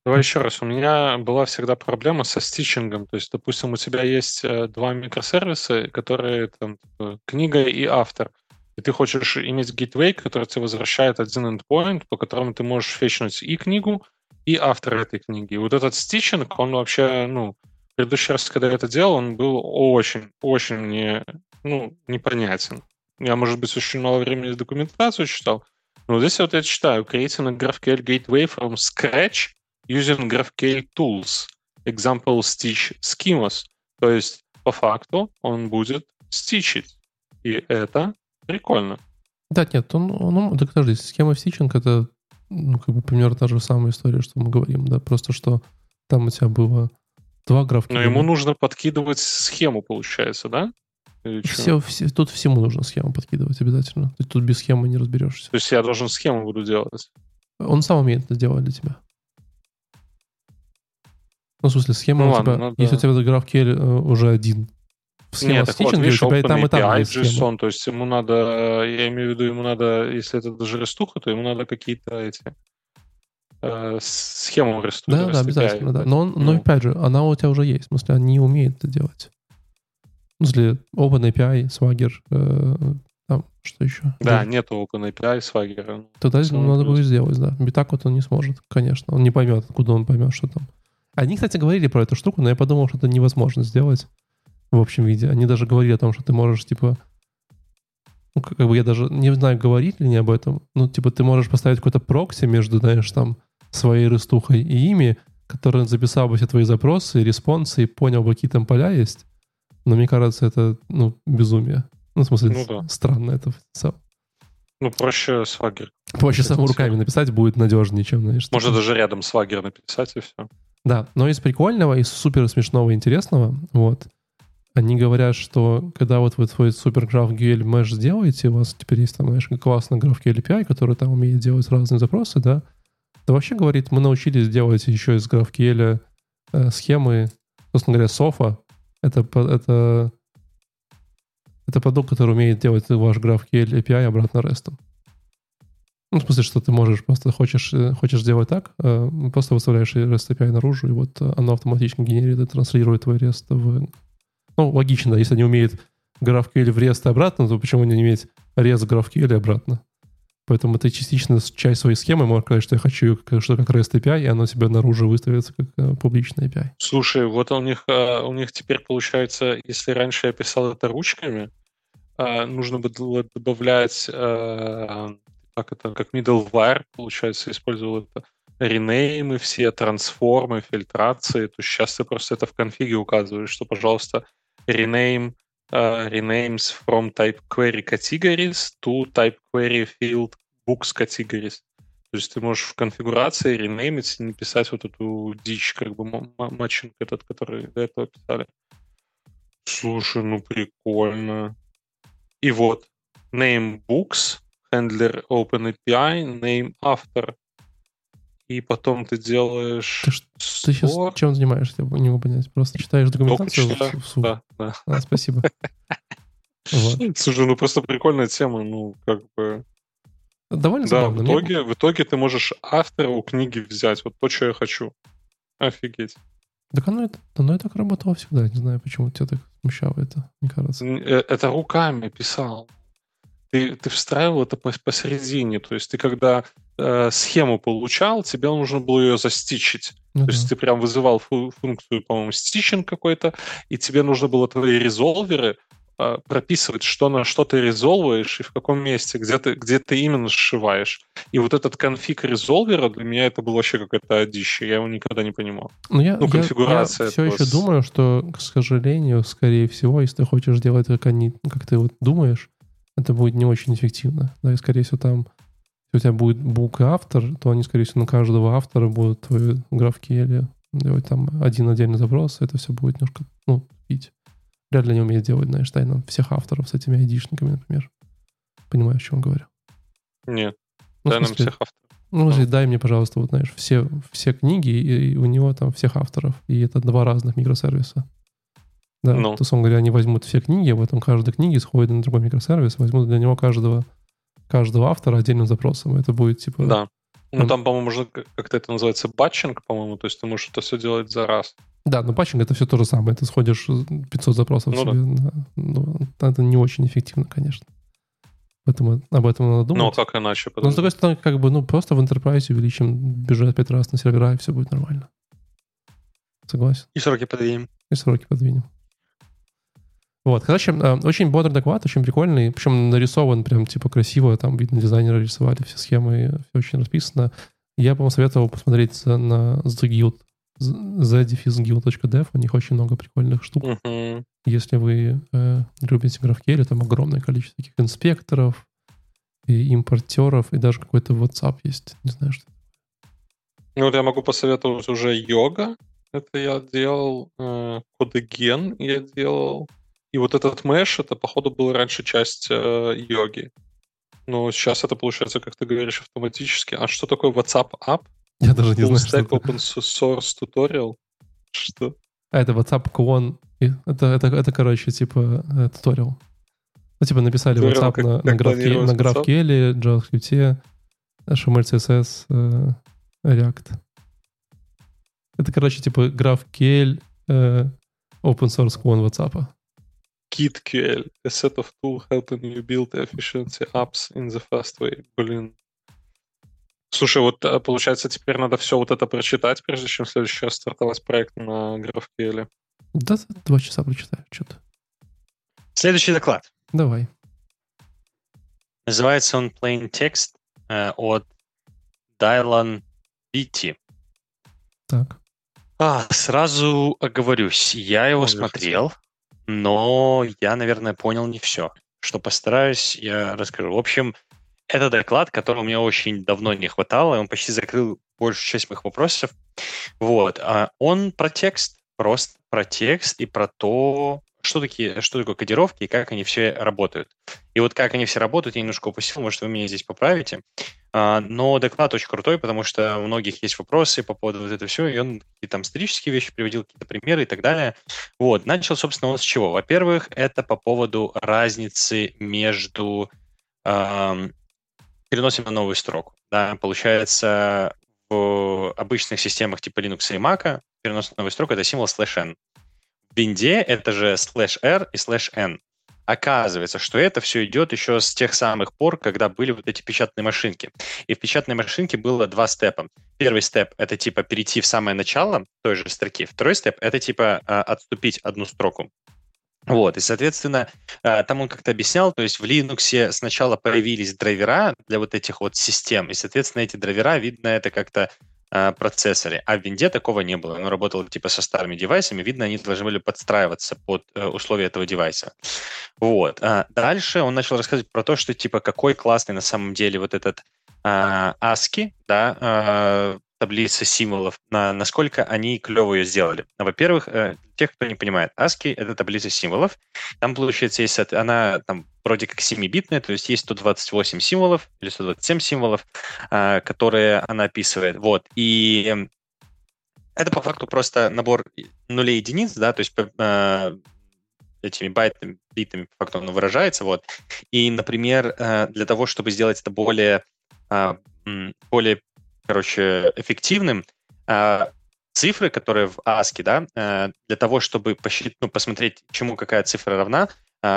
Speaker 3: Давай еще раз. У меня была всегда проблема со стичингом. То есть, допустим, у тебя есть э, два микросервиса, которые там типа, книга и автор. И ты хочешь иметь гейтвей, который тебе возвращает один endpoint, по которому ты можешь фетчнуть и книгу, и автора этой книги. И вот этот стичинг, он вообще, ну, в предыдущий раз, когда я это делал, он был очень, очень мне, ну, непонятен. Я, может быть, очень мало времени документацию читал, но здесь вот я читаю creating a GraphQL gateway from scratch using GraphQL tools, example stitch schemas. То есть, по факту, он будет стичить. И это прикольно.
Speaker 1: Да, нет, он, он, так подожди, схема стичинг это, ну, как бы, примерно та же самая история, что мы говорим, да, просто что там у тебя было два графки.
Speaker 3: Но ему нужно подкидывать схему, получается, да?
Speaker 1: Все, все, тут всему нужно схему подкидывать обязательно. Тут без схемы не разберешься.
Speaker 3: То есть я должен схему буду делать?
Speaker 1: Он сам умеет это сделать для тебя. Ну, в смысле, схема ну, у тебя... ну, если да. у тебя GraphQL э, уже один,
Speaker 3: схема Нет, так вот, видишь, у тебя и там, и там есть JSON, то есть ему надо, я имею в виду, ему надо, если это даже рестуха, то ему надда какие-то эти э, схему рестуха.
Speaker 1: Да, да, обязательно, да. Но, он, ну. но опять же, она у тебя уже есть, в смысле, она не умеет это делать. В смысле, OpenAPI, Swagger, э, там, что еще?
Speaker 3: Да, да. нету OpenAPI, Swagger.
Speaker 1: Тогда ну, надо будет сделать, да. И так вот он не сможет, конечно. Он не поймет, откуда он поймет, что там. Они, кстати, говорили про эту штуку, но я подумал, что это невозможно сделать в общем виде. Они даже говорили о том, что ты можешь, типа, ну, как бы я даже не знаю, говорить ли не об этом. Ну, типа, ты можешь поставить какой-то прокси между, знаешь, там, своей рестухой и ими, который записал бы все твои запросы, респонсы и понял бы, какие там поля есть. Но мне кажется, это, ну, безумие. Ну, в смысле, ну, да. странно это в
Speaker 3: Ну, проще свагер.
Speaker 1: Проще самому руками написать будет надежнее, чем, знаешь.
Speaker 3: Можно даже рядом свагер написать, и все.
Speaker 1: Да, но из прикольного, из супер смешного и интересного, вот, они говорят, что когда вот вы свой супер GraphQL mesh сделаете, у вас теперь есть там, знаешь, классный GraphQL API, который там умеет делать разные запросы, да, то вообще, говорит, мы научились делать еще из GraphQL э, схемы, собственно говоря, софа. Это, это, это продукт, который умеет делать ваш GraphQL API обратно REST. Ну, в смысле, что ты можешь, просто хочешь, э, хочешь сделать так, э, просто выставляешь REST API наружу, и вот оно автоматически генерирует и транслирует твой REST в... Ну, логично, если они умеют GraphQL в REST обратно, то почему не иметь REST в GraphQL обратно? Поэтому ты частично часть своей схемы можешь сказать, что я хочу, что как REST API, и оно тебе наружу выставится как э, публичный API.
Speaker 3: Слушай, вот у них, у них теперь получается, если раньше я писал это ручками, нужно было добавлять как это, как middleware, получается, использовал это ренеймы все, трансформы, фильтрации. То сейчас ты просто это в конфиге указываешь, что, пожалуйста, rename uh, renames from type query categories to type query field books categories. То есть ты можешь в конфигурации ренеймить, не писать вот эту дичь, как бы матчинг этот, который до этого писали. Слушай, ну прикольно. И вот, name books, handler OpenAPI, name автор. И потом ты делаешь...
Speaker 1: Ты, ты сейчас чем занимаешься? Я не могу понять. Просто читаешь документацию в, в
Speaker 3: Да, да.
Speaker 1: А, спасибо.
Speaker 3: Вот. Слушай, ну просто прикольная тема, ну как бы...
Speaker 1: Довольно
Speaker 3: да,
Speaker 1: забавно.
Speaker 3: в итоге, в итоге ты можешь автора у книги взять, вот то, что я хочу. Офигеть.
Speaker 1: Так оно, оно и так работало всегда. Не знаю, почему тебя так смущало это, мне кажется.
Speaker 3: Э, это руками писал ты, ты встраивал это посередине. То есть ты когда э, схему получал, тебе нужно было ее застичить. Ну, То есть ты прям вызывал фу- функцию, по-моему, стичинг какой-то, и тебе нужно было твои резолверы э, прописывать, что на что ты резолваешь и в каком месте, где ты, где ты именно сшиваешь. И вот этот конфиг резолвера для меня это было вообще какая-то дичь, я его никогда не понимал.
Speaker 1: Но ну, я, ну, конфигурация. Я, я все еще с... думаю, что, к сожалению, скорее всего, если ты хочешь делать, как они, как ты вот думаешь, это будет не очень эффективно. Да, и, скорее всего, там, если у тебя будет бук и автор, то они, скорее всего, на каждого автора будут твои графки или делать там один отдельный запрос, это все будет немножко, ну, пить. Вряд ли не умеет делать, знаешь, тайно всех авторов с этими айдишниками, например. Понимаю, о чем говорю.
Speaker 3: Нет. Ну, дай нам всех авторов.
Speaker 1: Ну, ну, дай мне, пожалуйста, вот, знаешь, все, все книги, и у него там всех авторов. И это два разных микросервиса. Да,
Speaker 3: Ну.
Speaker 1: то он говоря, они возьмут все книги, а потом каждой книги сходят на другой микросервис, возьмут для него каждого, каждого автора отдельным запросом. Это будет типа...
Speaker 3: Да. Ну,
Speaker 1: Там-
Speaker 3: там, по-моему, как- как-то это называется, батчинг, по-моему, то есть ты можешь это все делать за раз.
Speaker 1: Да, но батчинг это все то же самое. Ты сходишь 500 запросов
Speaker 3: Ну да.
Speaker 1: себе. на- ну, это не очень эффективно, конечно. Поэтому об этом надо думать.
Speaker 3: Ну, а как иначе?
Speaker 1: Но с другой стороны, как бы, ну, просто в Enterprise увеличим бюджет пять раз на сервера, и все будет нормально. Согласен.
Speaker 2: И сроки подвинем.
Speaker 1: И сроки подвинем. Вот, короче, э, очень бодрый доклад, очень прикольный, причем нарисован прям типа красиво, там видно, дизайнеры рисовали все схемы, все очень расписано. Я бы вам советовал посмотреть на zguild, zdefisguild.dev, у них очень много прикольных штук.
Speaker 3: Мгм.
Speaker 1: Если вы э, любите GraphQL, там огромное количество таких инспекторов и импортеров, и даже какой-то WhatsApp есть. Не знаю, что.
Speaker 3: Ну, вот я могу посоветовать уже йога. Это я делал. Э, кодеген я делал. И вот этот мэш, это, походу, был раньше часть э, йоги. Но сейчас это получается, как ты говоришь, автоматически. А что такое WhatsApp App?
Speaker 1: Я даже не
Speaker 3: Full
Speaker 1: знаю, что это.
Speaker 3: open source tutorial? Что?
Speaker 1: А, это WhatsApp. И Это, это, это, короче, типа э, туториал. Ну, типа написали
Speaker 3: Туториал,
Speaker 1: WhatsApp
Speaker 3: как-
Speaker 1: на, на,
Speaker 3: как
Speaker 1: GraphQL,
Speaker 3: планировать
Speaker 1: на? GraphQL, JavaScript, HTML, CSS, э, React. Это, короче, типа GraphQL э, open source клон WhatsApp.
Speaker 3: KitQL, a set of tools helping you build efficiency apps in the fast way. Блин. Слушай, вот э, получается, теперь надо все вот это прочитать, прежде чем в следующий раз стартовать проект на GraphQL.
Speaker 1: Да, два часа прочитаю что-то.
Speaker 2: Следующий доклад.
Speaker 1: Давай.
Speaker 2: Называется он Plain Text э, от Dylan Beatty.
Speaker 1: Так.
Speaker 2: А, сразу оговорюсь, я его
Speaker 3: Оговорься.
Speaker 2: смотрел, но я, наверное, понял не все. Что постараюсь, я расскажу. В общем, это доклад, которого мне очень давно не хватало, и он почти закрыл большую часть моих вопросов. Вот. а Он про текст, просто про текст и про то, что, такие, что такое кодировки и как они все работают. И вот как они все работают, я немножко упустил, может, вы меня здесь поправите. А, Но доклад очень крутой, потому что у многих есть вопросы по поводу вот этого всего, и он какие-то там исторические вещи приводил, какие-то примеры и так далее. Вот, начал, собственно, он с чего? Во-первых, это по поводу разницы между ам, переносим на новую строку. Да, получается, в обычных системах типа Linux и Mac перенос на новую строку — это символ slash n. В винде это же slash r и slash n. Оказывается, что это все идет еще с тех самых пор, когда были вот эти печатные машинки. И в печатной машинке было два степа. Первый степ — это типа перейти в самое начало той же строки. Второй степ — это типа а, отступить одну строку. Вот, и, соответственно, а, там он как-то объяснял, то есть в Linux сначала появились драйвера для вот этих вот систем, и, соответственно, эти драйвера, видно, это как-то процессоре. А в винде такого не было. Он работал типа со старыми девайсами. Видно, они должны были подстраиваться под э, условия этого девайса. Вот. А дальше он начал рассказывать про то, что типа какой классный на самом деле вот этот ASCII, да, а, таблица символов, на, насколько они клево ее сделали. Ну, Во-первых, э, тех, кто не понимает, ASCII — это таблица символов. Там, получается, есть, она там вроде как 7-битная, то есть есть 128 символов или 127 символов, а, которые она описывает. Вот. И эм, это по факту просто набор нулей и единиц, да, то есть э, этими байтами, битами по факту оно выражается, вот. И, например, э, для того, чтобы сделать это более, а, более, короче, эффективным, а, цифры, которые в ASCII, да, э, для того, чтобы посчит- ну, посмотреть, чему какая цифра равна,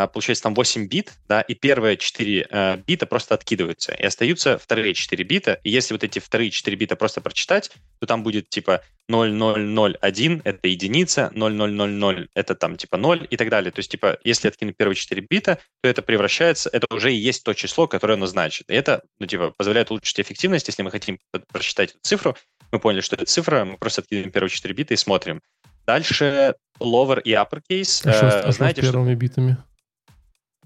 Speaker 2: получается там 8 бит, да, и первые 4 э, бита просто откидываются, и остаются вторые 4 бита, и если вот эти вторые 4 бита просто прочитать, то там будет типа 0001 — это единица, 0000 — это там типа 0 и так далее. То есть типа если откинуть первые 4 бита, то это превращается, это уже и есть то число, которое оно значит. И это, ну, типа, позволяет улучшить эффективность, если мы хотим прочитать эту цифру, мы поняли, что это цифра, мы просто откидываем первые 4 бита и смотрим. Дальше lower и uppercase.
Speaker 1: А что, с-
Speaker 2: Э,
Speaker 1: а что с
Speaker 2: знаете, что
Speaker 1: первыми битами?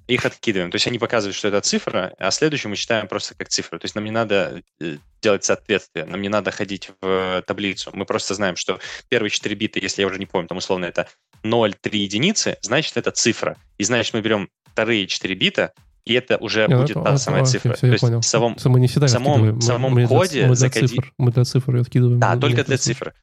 Speaker 2: Их откидываем. То есть они показывают, что это цифра, а следующую мы читаем просто как цифру. То есть нам не надо э, делать соответствие, нам не надо ходить в э, таблицу. Мы просто знаем, что первые 4 бита, если я уже не помню, там условно это 0, 3 единицы, значит это цифра. И значит мы берем вторые 4 бита, и это уже
Speaker 1: ну,
Speaker 2: будет
Speaker 1: это-
Speaker 2: та
Speaker 1: это-
Speaker 2: самая цифра.
Speaker 1: всё,
Speaker 2: То есть
Speaker 1: понял.
Speaker 2: в самом,
Speaker 1: мы не всегда
Speaker 2: самом-.
Speaker 1: Мы-
Speaker 2: самом
Speaker 1: мы для-
Speaker 2: коде
Speaker 1: мы для цифр. Мы для цифр её откидываем.
Speaker 2: Да, только
Speaker 1: для
Speaker 2: для цифр.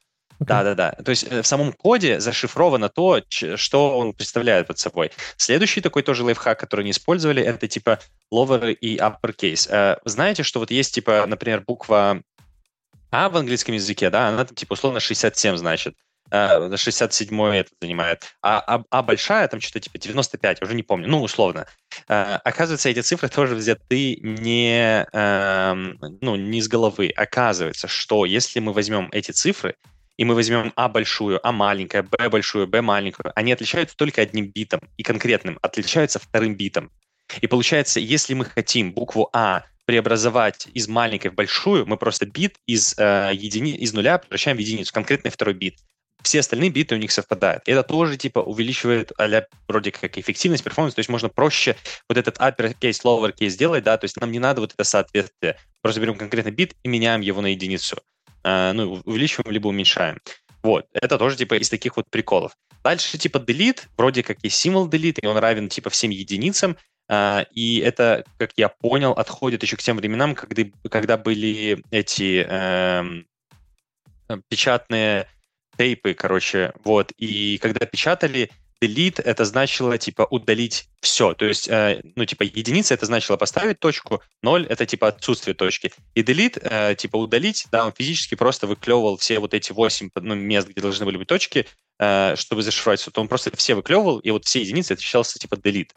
Speaker 1: Окей.
Speaker 2: Да-да-да. То есть э, в самом коде зашифровано то, что он представляет под собой. Следующий такой тоже лайфхак, который не использовали, это типа lower и uppercase. Э, Знаете, что вот есть типа, например, буква А в английском языке, да, она там типа условно 67 значит. Э, 67 это занимает. А, а, а большая там что-то типа 95, уже не помню, ну, условно. Э, Оказывается, эти цифры тоже взяты не, эм, ну, не из головы. Оказывается, что если мы возьмем эти цифры, и мы возьмем А большую, А маленькая, Б большую, Б маленькую, они отличаются только одним битом и конкретным, отличаются вторым битом. И получается, если мы хотим букву А преобразовать из маленькой в большую, мы просто бит из, э, едини... из нуля превращаем в единицу, конкретный второй бит. Все остальные биты у них совпадают. Это тоже типа увеличивает а вроде как эффективность, перформанс, то есть можно проще вот этот uppercase, lowercase сделать, да, то есть нам не надо вот это соответствие. Просто берем конкретный бит и меняем его на единицу. Э, ну, увеличиваем либо уменьшаем. Вот, это тоже типа из таких вот приколов. Дальше типа delete, вроде как есть символ delete, и он равен типа всем единицам, Uh, и это, как я понял, отходит еще к тем временам, когда, когда были эти эм, печатные тейпы, короче, вот, и когда печатали, delete это значило, типа, удалить все. То есть, э, ну, типа, единица это значило поставить точку, ноль это, типа, отсутствие точки. И delete, э, типа, удалить, да, он физически просто выклевывал все вот эти восемь ну, мест, где должны были быть точки, э, чтобы зашифровать все. То он просто все выклевывал, и вот все единицы отличался, типа, delete.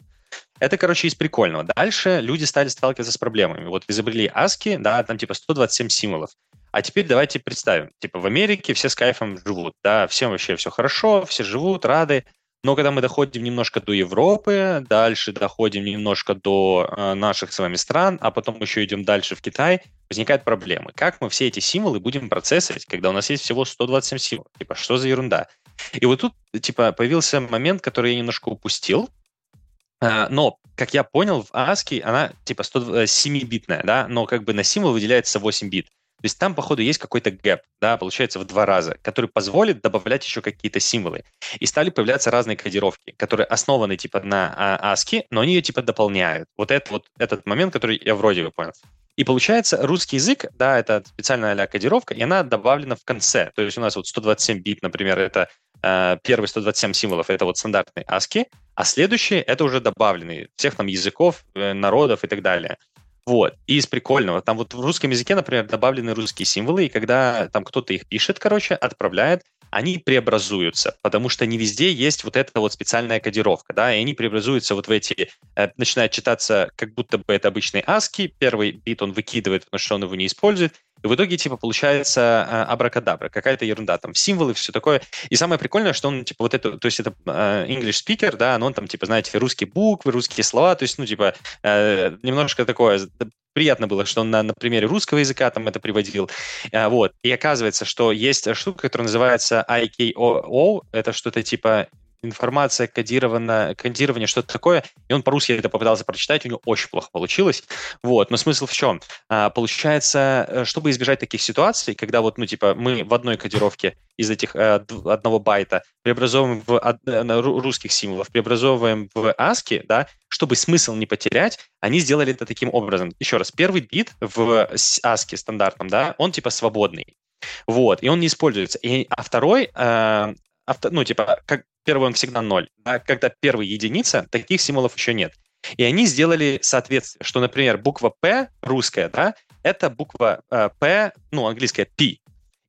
Speaker 2: Это, короче, из прикольного. Дальше люди стали сталкиваться с проблемами. Вот изобрели ASCII, да, там типа 127 символов. А теперь давайте представим, типа в Америке все с кайфом живут, да, всем вообще все хорошо, все живут, рады. Но когда мы доходим немножко до Европы, дальше доходим немножко до э, наших с вами стран, а потом еще идем дальше в Китай, возникают проблемы. Как мы все эти символы будем процессовать, когда у нас есть всего 127 символов? Типа, что за ерунда? И вот тут, типа, появился момент, который я немножко упустил, а, но, как я понял, в ASCII она типа 7-битная, да, но как бы на символ выделяется 8 бит. То есть там, походу, есть какой-то гэп, да, получается в два раза, который позволит добавлять еще какие-то символы. И стали появляться разные кодировки, которые основаны типа на ASCII, но они ее типа дополняют. Вот это вот этот момент, который я вроде бы понял. И получается, русский язык, да, это специальная а кодировка, и она добавлена в конце. То есть у нас вот 127 бит, например, это э, первые 127 символов, это вот стандартный ASCII, а следующие это уже добавленные всех там языков, э, народов и так далее. Вот. И из прикольного, там вот в русском языке, например, добавлены русские символы, и когда там кто-то их пишет, короче, отправляет, они преобразуются, потому что не везде есть вот эта вот специальная кодировка, да, и они преобразуются вот в эти, э, начинают читаться, как будто бы это обычный ASCII, первый бит он выкидывает, потому что он его не использует, и в итоге, типа, получается э, абракадабра, какая-то ерунда, там, символы, все такое. И самое прикольное, что он, типа, вот это, то есть это э, English speaker, да, но он там, типа, знаете, русские буквы, русские слова, то есть, ну, типа, э, немножко такое приятно было, что он на, на примере русского языка там это приводил. А, вот. И оказывается, что есть штука, которая называется IKOO, это что-то типа информация кодирована, кодирование, что-то такое, и он по-русски это попытался прочитать, у него очень плохо получилось. Вот, но смысл в чем? А, получается, э, чтобы избежать таких ситуаций, когда вот, ну, типа, мы в одной кодировке из этих э, одного байта преобразовываем в э, русских символов, преобразовываем в ASCII, да, чтобы смысл не потерять, они сделали это таким образом. Еще раз, первый бит в ASCII стандартном, да, он типа свободный. Вот, и он не используется. И, а второй, э, авто, ну, типа, как первый он всегда ноль. А когда первый единица, таких символов еще нет. И они сделали соответствие, что, например, буква П русская, да, это буква э, П, ну, английская P. И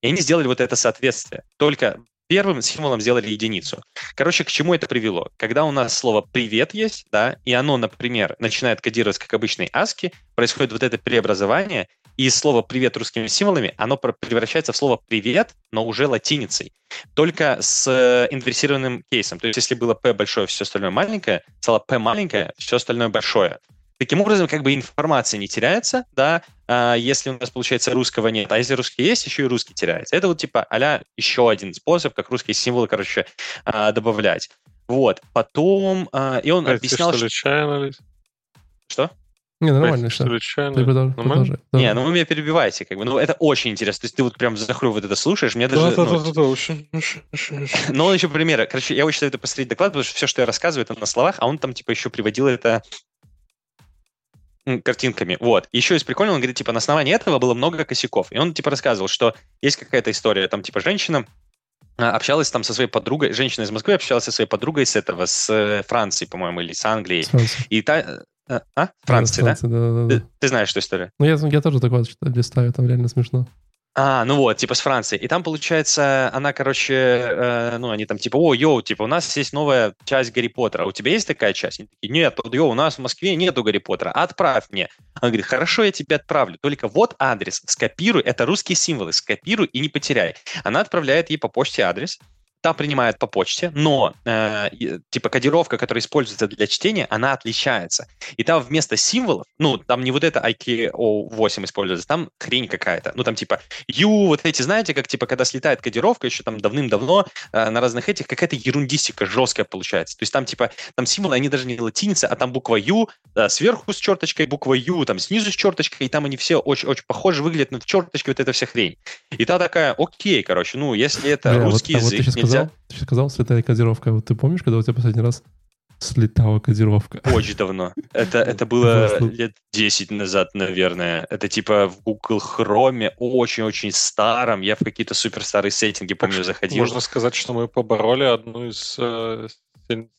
Speaker 2: они сделали вот это соответствие. Только первым символом сделали единицу. Короче, к чему это привело? Когда у нас слово «привет» есть, да, и оно, например, начинает кодироваться как обычный ASCII, происходит вот это преобразование, и слово «привет» русскими символами, оно превращается в слово «привет», но уже латиницей. Только с э, инверсированным кейсом. То есть если было «п» большое, все остальное маленькое, стало «п» маленькое, все остальное большое. Таким образом, как бы информация не теряется, да, если у нас, получается, русского нет, а если русский есть, еще и русский теряется. Это вот типа а еще один способ, как русские символы, короче, а, добавлять. Вот. Потом... А, и он а объяснял...
Speaker 3: Что, что...
Speaker 2: что?
Speaker 1: Не, нормально, что. Ты продолжай, продолжай.
Speaker 2: Не, ну вы меня перебиваете, как бы. Ну, это очень интересно. То есть ты вот прям захрю вот это слушаешь, мне даже...
Speaker 3: Да, да, да, да, очень, очень, очень.
Speaker 2: Ну, еще примеры. Короче, я очень советую посмотреть доклад, потому что все, что я рассказываю, это на словах, а он там, типа, еще приводил это картинками. Вот. Еще из прикольного, он говорит, типа, на основании этого было много косяков. И он, типа, рассказывал, что есть какая-то история, там, типа, женщина а, общалась там со своей подругой, женщина из Москвы общалась со своей подругой с этого, с э, Франции, по-моему, или с Франции. И та... А? а? Франции, да? Франции, да? да, да, да. Ты, ты знаешь эту историю?
Speaker 1: Ну, я, я тоже такой листаю, там реально смешно.
Speaker 2: А, ну вот, типа с Франции. И там, получается, она, короче, э, ну, они там типа, о, йоу, типа, у нас есть новая часть Гарри Поттера. У тебя есть такая часть? Они такие, нет, йоу, у нас в Москве нету Гарри Поттера. Отправь мне. Она говорит, хорошо, я тебе отправлю. Только вот адрес. Скопируй. Это русские символы. Скопируй и не потеряй. Она отправляет ей по почте адрес та принимает по почте, но э, типа кодировка, которая используется для чтения, она отличается. И там вместо символов, ну, там не вот это IKO8 используется, там хрень какая-то. Ну, там типа U, вот эти, знаете, как типа когда слетает кодировка еще там давным-давно э, на разных этих, какая-то ерундистика жесткая получается. То есть там типа, там символы, они даже не латиницы, а там буква U да, сверху с черточкой, буква U там снизу с черточкой, и там они все очень-очень похожи выглядят, но в черточке вот эта вся хрень. И та такая, окей, короче, ну, если это Бля, русский вот, язык, вот
Speaker 1: сказал, ты сказал, слетая кодировка. Вот ты помнишь, когда у тебя последний раз слетала кодировка?
Speaker 2: Очень давно. Это, это было лет 10 назад, наверное. Это типа в Google Chrome, очень-очень старом. Я в какие-то супер старые сеттинги, помню, заходил.
Speaker 3: Можно сказать, что мы побороли одну из э,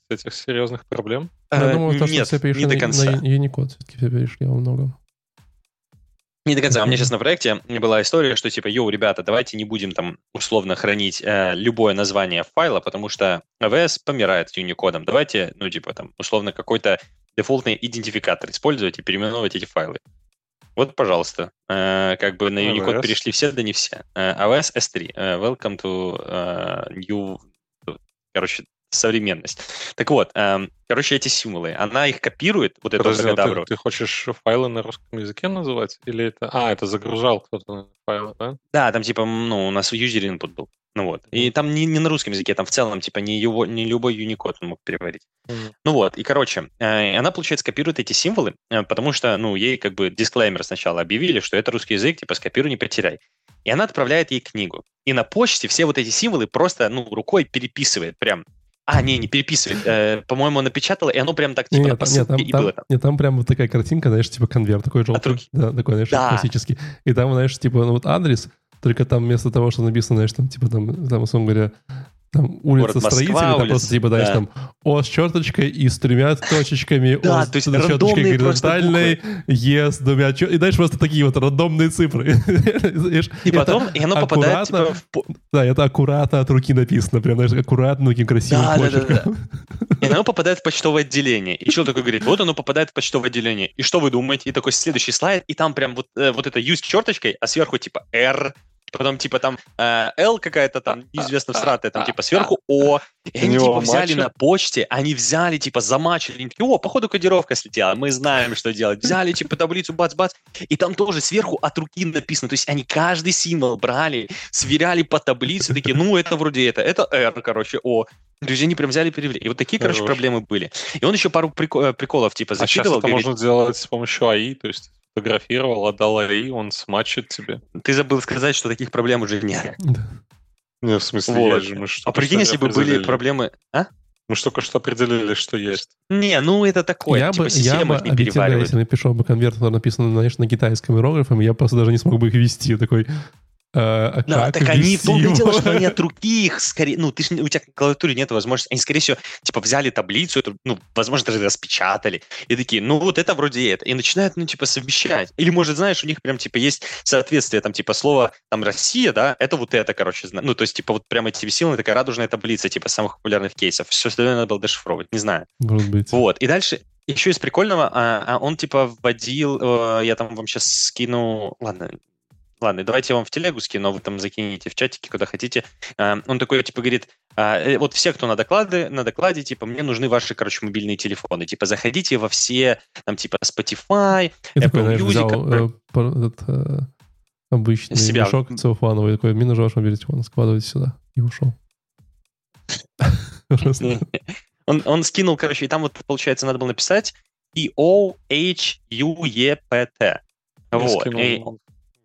Speaker 3: этих серьезных проблем?
Speaker 1: Я думаю, то, что все перешли не до конца. на Unicode, все-таки все перешли во многом.
Speaker 2: Не до конца. У меня сейчас на проекте была история, что типа, йоу, ребята, давайте не будем там условно хранить э, любое название файла, потому что AWS помирает с Unicode. Давайте, ну, типа, там, условно, какой-то дефолтный идентификатор использовать и переименовывать эти файлы. Вот, пожалуйста. Э, как бы на Unicode AWS. перешли все, да не все. Э, AWS S3. Э, welcome to uh, new... Короче, современность. Так вот, эм, короче, эти символы, она их копирует, вот эту Подожди,
Speaker 3: ты, ты хочешь файлы на русском языке называть? Или это... А, это загружал кто-то файлы, да?
Speaker 2: Да, там типа, ну, у нас user input был. Ну вот. И там не, не на русском языке, там в целом, типа, не, его, не любой Unicode он мог переварить. Mm. Ну вот, и, короче, э, она, получается, копирует эти символы, э, потому что, ну, ей как бы дисклеймер сначала объявили, что это русский язык, типа, скопируй, не потеряй. И она отправляет ей книгу. И на почте все вот эти символы просто, ну, рукой переписывает прям а, не, не переписывает. Э, по-моему, напечатала, и оно прям так, типа,
Speaker 1: нет, нет, там, и там, было там. Нет, там прям вот такая картинка, знаешь, типа конверт такой желтый. руки. Да, такой, знаешь, да. классический. И там, знаешь, типа, ну вот адрес, только там вместо того, что написано, знаешь, там, типа, там, там, условно говоря, там улица Город строителей, Москва, там улица, просто типа, знаешь, да. там О с черточкой и с тремя точечками,
Speaker 2: да, О с черточкой
Speaker 1: горизонтальной, Е с двумя И дальше просто такие вот рандомные цифры.
Speaker 2: И потом, и оно попадает типа, в...
Speaker 1: Да, это аккуратно от руки написано, прям, знаешь, аккуратно, таким красивым да, почерком. Да, да,
Speaker 2: да. И оно попадает в почтовое отделение. И человек такой говорит, вот оно попадает в почтовое отделение. И что вы думаете? И такой следующий слайд, и там прям вот, э, вот это U с черточкой, а сверху типа R, потом типа там э, L какая-то там неизвестно всратая, там типа сверху О. И они типа взяли на почте, они взяли типа замачили, они такие, о, походу кодировка слетела, мы знаем, что делать. Взяли типа таблицу, бац-бац, и там тоже сверху от руки написано, то есть они каждый символ брали, сверяли по таблице, такие, ну это вроде это, это R, короче, О. То есть они прям взяли перевели. И вот такие, Хорош. короче, проблемы были. И он еще пару э, приколов типа закидывал.
Speaker 3: А сейчас это говорит, можно сделать с помощью АИ, то есть сфотографировал, отдал Ари, он смачит тебе.
Speaker 2: Ты забыл сказать, что таких проблем уже нет.
Speaker 3: Не, в смысле, вот. есть же. Мы
Speaker 2: а прикинь, если бы были проблемы... А?
Speaker 3: Мы же только что определили, что есть.
Speaker 2: Не, ну это такое,
Speaker 1: я
Speaker 2: типа
Speaker 1: бы, я бы,
Speaker 2: не переваривают.
Speaker 1: Если напишу бы конверт, который написан, конечно, на китайском иероглифом, я просто даже не смог бы их вести. Такой,
Speaker 2: Uh, да, так они в том дело, что они от руки их скорее, ну, ты ж, у тебя клавиатуре нет возможности, они, скорее всего, типа, взяли таблицу, эту, ну, возможно, даже распечатали, и такие, ну, вот это вроде это, и начинают, ну, типа, совмещать. Или, может, знаешь, у них прям, типа, есть соответствие, там, типа, слово, там, Россия, да, это вот это, короче, ну, то есть, типа, вот прямо эти символы, такая радужная таблица, типа, самых популярных кейсов. Все остальное надо было дешифровать, не знаю.
Speaker 1: Может быть.
Speaker 2: Вот, и дальше, еще из прикольного, а, а он, типа, вводил, э, я там вам сейчас скину, ладно, Ладно, давайте я вам в телегу скину, а вы там закинете в чатике, куда хотите. А, он такой, типа, говорит, а, э, вот все, кто на докладе, на докладе, типа, мне нужны ваши, короче, мобильные телефоны. Типа, заходите во все, там, типа, Spotify,
Speaker 1: я Apple такой, Music. Взял, э, этот, э, обычный себя. мешок целлофановый, такой, мне нужен ваш мобильный телефон, складывайте сюда. И ушел.
Speaker 2: Он, он скинул, короче, и там вот, получается, надо было написать E-O-H-U-E-P-T. Вот.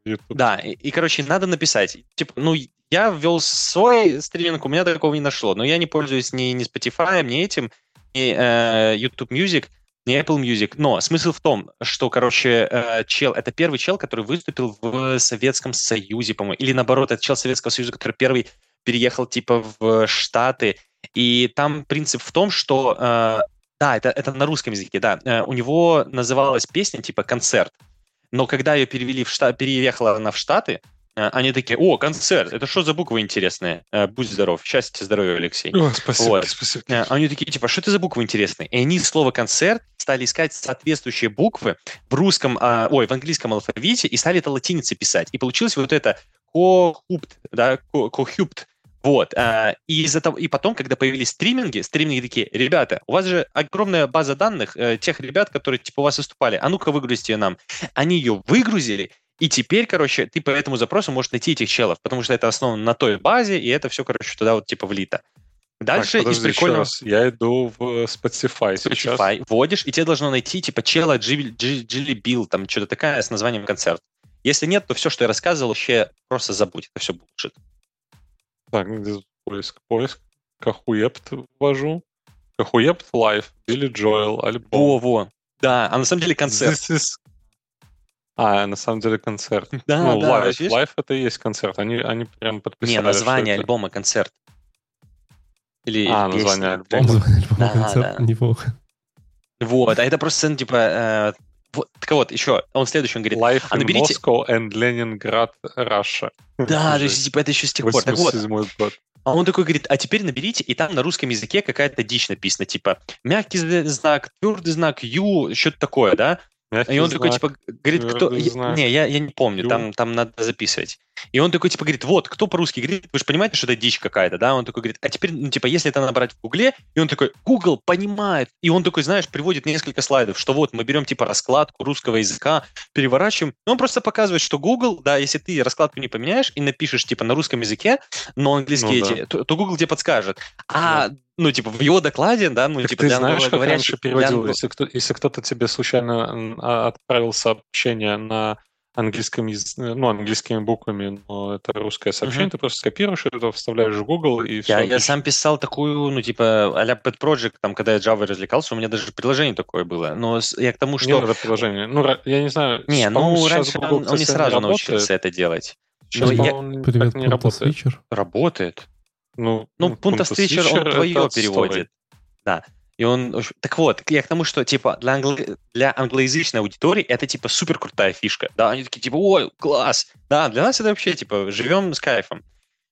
Speaker 2: YouTube. Да, и, и, короче, надо написать. Типа, ну, я ввел свой стриминг, у меня такого не нашло. Но я не пользуюсь ни, ни Spotify, ни этим, ни э, YouTube Music, ни Apple Music. Но смысл в том, что, короче, э, чел, это первый чел, который выступил в Советском Союзе, по-моему. Или наоборот, это чел Советского Союза, который первый переехал типа в Штаты, и там принцип в том, что э, да, это, это на русском языке, да. Э, у него называлась песня типа «Концерт». Но когда ее перевели в Штат, переехала она в Штаты, э, они такие, о, концерт, это что за буквы интересные? Э, будь здоров, счастья, здоровья, Алексей.
Speaker 3: О, спасибо,
Speaker 2: Вот.
Speaker 3: спасибо.
Speaker 2: Они такие, типа, что это за буквы интересные? И они слово «концерт» стали искать соответствующие буквы в русском, а, ой, в английском алфавите и стали это латиницей писать. И получилось вот это «кохупт», да, ко- «кохюпт». Вот. а, И, из этого, и потом, когда появились стриминги, стриминги такие, ребята, у вас же огромная база данных э, тех ребят, которые типа у вас выступали, а ну-ка выгрузите ее нам. Они ее выгрузили, и теперь, короче, ты по этому запросу можешь найти этих челов, потому что это основано на той базе, и это все, короче, туда вот типа влито. Дальше
Speaker 3: Так,
Speaker 2: из
Speaker 3: подожди,
Speaker 2: прикольного
Speaker 3: раз. Я иду в Spotify сейчас.
Speaker 2: Spotify вводишь, и тебе должно найти типа чела Джилли Билл, там что-то такая с названием концерт. Если нет, то все, что я рассказывал, вообще просто забудь. Это все bullshit.
Speaker 3: Так, где тут поиск? Поиск. Кахуепт ввожу. Кахуепт live. Билли Джоэл. Альбом.
Speaker 2: Во-во. Да, а на самом деле концерт.
Speaker 3: This is- А, на самом деле концерт.
Speaker 2: Да,
Speaker 3: ну,
Speaker 2: да, видишь?
Speaker 3: Live это и есть концерт. Они, они прям подписали.
Speaker 2: Не, название альбома концерт. Или
Speaker 3: А,
Speaker 2: песня.
Speaker 3: название альбома.
Speaker 1: Название альбома
Speaker 2: Да,
Speaker 1: концерт
Speaker 2: да.
Speaker 1: неплохо.
Speaker 2: Вот, а это просто, ну, типа... вот, так вот, еще, он следующий, он говорит,
Speaker 3: Life
Speaker 2: а наберите-
Speaker 3: Moscow and Leningrad, Russia.
Speaker 2: да, то есть, типа, это еще с тех пор. Так вот,
Speaker 3: 87 год.
Speaker 2: А он такой говорит, а теперь наберите, и там на русском языке какая-то дичь написана, типа мягкий зна- знак, твердый знак, ю, что-то такое, да?
Speaker 3: Мягкий
Speaker 2: И он такой,
Speaker 3: знак.
Speaker 2: типа, говорит, кто...
Speaker 3: твердый
Speaker 2: я-
Speaker 3: знак.
Speaker 2: Не, я, я не помню,
Speaker 3: Ю.
Speaker 2: там, там надо записывать. И он такой, типа, говорит, вот, кто по-русски говорит, вы же понимаете, что это дичь какая-то, да? Он такой говорит, а теперь, ну, типа, если это набрать в Гугле, и он такой, Google понимает. И он такой, знаешь, приводит несколько слайдов, что вот мы берем, типа, раскладку русского языка, переворачиваем. И он просто показывает, что Google, да, если ты раскладку не поменяешь и напишешь, типа, на русском языке, но английские
Speaker 3: Ну да.
Speaker 2: то, то Google тебе подскажет. А, ну, типа, в его докладе, да, ну,
Speaker 3: Так
Speaker 2: типа,
Speaker 3: ты
Speaker 2: для
Speaker 3: знаешь, как раньше
Speaker 2: для
Speaker 3: переводил?
Speaker 2: англо-
Speaker 3: Если, кто, если кто-то тебе случайно а, отправил сообщение на английском языке, ну, английскими буквами, но это русское сообщение,
Speaker 2: Мгм.
Speaker 3: ты просто скопируешь это, вставляешь в Google и все.
Speaker 2: Я, я сам писал такую, ну, типа, а-ля Pet Project, там, когда я Java развлекался, у меня даже приложение такое было. Но я к тому,
Speaker 3: Что? Не надо приложение. Ну, я не знаю.
Speaker 2: Не, ну, раньше
Speaker 3: Google,
Speaker 2: он, он не сразу
Speaker 3: работает.
Speaker 2: научился это делать.
Speaker 3: Сейчас,
Speaker 2: Ну, я-
Speaker 1: Привет,
Speaker 3: не работает.
Speaker 1: Switcher.
Speaker 2: Работает.
Speaker 3: Ну,
Speaker 2: Ну,
Speaker 3: ну,
Speaker 2: Punta Switcher, он твое переводит. Да. И он... Так вот, я к тому, что, типа, для, англо- для англоязычной аудитории это, типа, супер крутая фишка. Да, они такие, типа, ой, класс. Да, для нас это вообще, типа, живем с кайфом.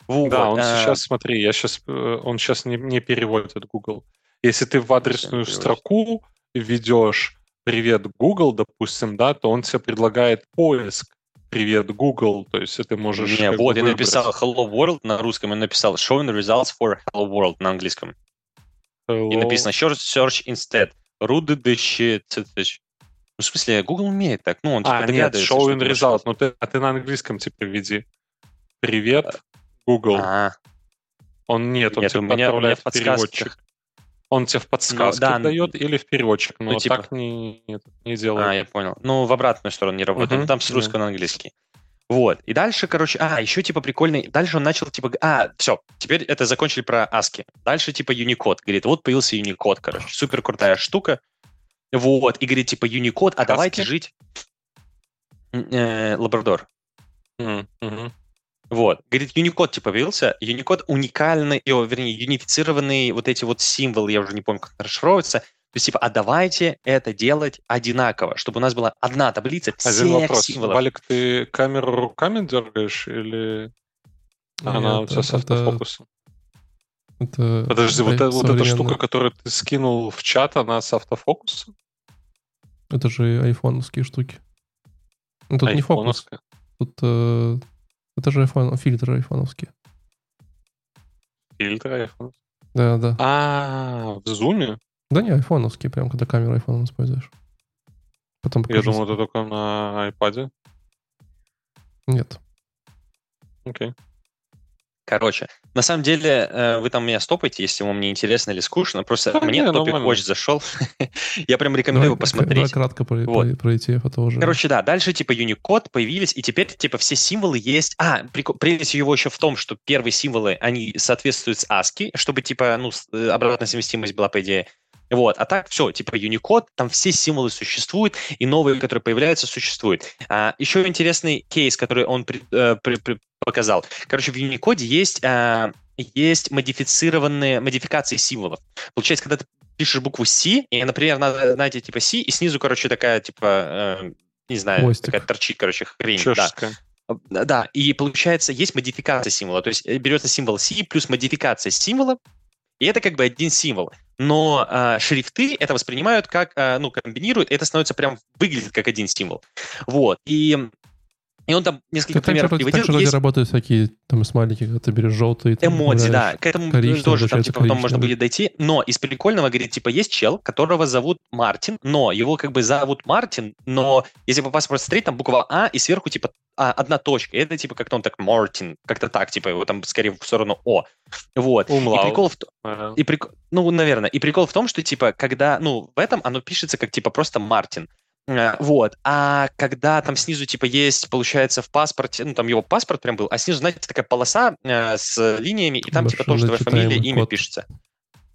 Speaker 2: Вот,
Speaker 3: Да, он
Speaker 2: а,
Speaker 3: сейчас, смотри, я сейчас, он сейчас не, не переводит Google. Если ты в адресную строку введешь «Привет, Google», допустим, да, то он тебе предлагает поиск «Привет, Google», то есть ты можешь...
Speaker 2: Не, вот, я написал Hello World на русском, и написал Showing results for Hello World на английском. И
Speaker 3: Hello.
Speaker 2: написано Search instead. Руды цитыч. Ну, в смысле, Google умеет так. Ну, он типа
Speaker 3: А, нет, showing
Speaker 2: что ты
Speaker 3: result,
Speaker 2: нашел.
Speaker 3: ну ты, а ты на английском теперь введи. «Привет, Google».
Speaker 2: А,
Speaker 3: Он нет, он
Speaker 2: Нет,
Speaker 3: тебе
Speaker 2: у меня- у меня
Speaker 3: отправляет
Speaker 2: в
Speaker 3: переводчик. Он тебе в подсказке
Speaker 2: да,
Speaker 3: дает или в переводчик, но
Speaker 2: ну, типа-
Speaker 3: так не, нет, не
Speaker 2: а,
Speaker 3: делает.
Speaker 2: я понял. Ну, в обратную сторону не работает. Ну, там с
Speaker 3: да.
Speaker 2: русского на английский. Вот. И дальше, короче, а, еще типа прикольный. Дальше он начал типа, а, все, теперь это закончили про ASCII. Дальше типа Unicode. Говорит, вот появился Unicode, короче, супер крутая штука. Вот. И говорит, типа, Unicode, а давайте
Speaker 3: ASCII?
Speaker 2: жить. М, э, Лабрадор.
Speaker 3: Мгм.
Speaker 2: Вот. Говорит, Unicode типа появился. Unicode уникальный, о, вернее, юнифицированный вот эти вот символы, я уже не помню, как расшифровывается. То есть, типа, а давайте это делать одинаково, чтобы у нас была одна таблица всех
Speaker 3: Один вопрос.
Speaker 2: символов.
Speaker 3: Валик, ты камеру руками дергаешь или она у
Speaker 1: Нет,
Speaker 3: тебя с
Speaker 1: это-
Speaker 3: автофокусом?
Speaker 1: это
Speaker 3: Подожди, вот, вот эта штука, которую ты скинул в чат, она с автофокусом?
Speaker 1: Это же айфоновские штуки. Ну, тут не фокус.
Speaker 3: Айфоновская?
Speaker 1: Тут э, это же iPhone, фильтры айфоновские.
Speaker 3: Фильтр iPhone.
Speaker 1: Да, да.
Speaker 3: А, в зуме?
Speaker 1: Да не, айфоновские, прям когда камеру iPhone используешь. Потом
Speaker 3: Я
Speaker 1: покажу.
Speaker 3: думал, это только на iPad.
Speaker 1: Нет.
Speaker 3: Окей.
Speaker 2: Короче, на самом деле, э, вы там меня стопаете, если вам не интересно или скучно. Просто
Speaker 3: Да
Speaker 2: мне
Speaker 3: не,
Speaker 2: топик очень зашел. Я прям рекомендую его
Speaker 1: Давай-
Speaker 2: посмотреть.
Speaker 1: давай кратко про,
Speaker 2: Вот.
Speaker 1: про, ETF, это уже...
Speaker 2: Короче, да, дальше типа Unicode появились, и теперь типа все символы есть. А, прелесть его еще в том, что первые символы, они соответствуют с ASCII, чтобы типа, ну, э, обратная совместимость была, по идее. Вот, а так все, типа Unicode, там все символы существуют, и новые, которые появляются, существуют. А, еще интересный кейс, который он при- э, при- при- показал. Короче, в Unicode есть а, есть модифицированные модификации символов. Получается, когда ты пишешь букву C, и, например, надо, знаете, типа C, и снизу, короче, такая, типа, э, не знаю,
Speaker 1: Хвостик.
Speaker 2: такая торчит, короче, хрень. Да.
Speaker 3: Чешская.
Speaker 2: Да, и получается, есть модификация символа. То есть э, берется символ C плюс модификация символа, и это как бы один символ. Но э, шрифты это воспринимают как, э, ну, комбинируют, это становится прям, выглядит как один символ. Вот. И, и он там несколько
Speaker 1: Так, так,
Speaker 2: примеров приводил.
Speaker 1: так же вроде
Speaker 2: Есть
Speaker 1: работают всякие там смайлики, когда ты берешь желтый. там
Speaker 2: эмодзи, да. К этому тоже там, типа, потом можно будет дойти. Но из прикольного, говорит, типа, есть чел, которого зовут Мартин, но его как бы зовут Мартин, но если по паспорту смотреть, там буква А, и сверху, типа, а, одна точка. И это, типа, как-то он так Мартин, как-то так, типа, его там скорее в сторону О. Вот. И
Speaker 3: Умлаут.
Speaker 2: прикол в,
Speaker 3: Ага.
Speaker 2: и прик... Ну, наверное. И прикол в том, что, типа, когда, ну, в этом оно пишется как, типа, просто Мартин. Э, Вот. А когда там снизу, типа, есть, получается, в паспорте, ну, там его паспорт прям был, а снизу, знаете, такая полоса э, с линиями, и там, типа, тоже твоя фамилия, имя
Speaker 1: код.
Speaker 2: пишется.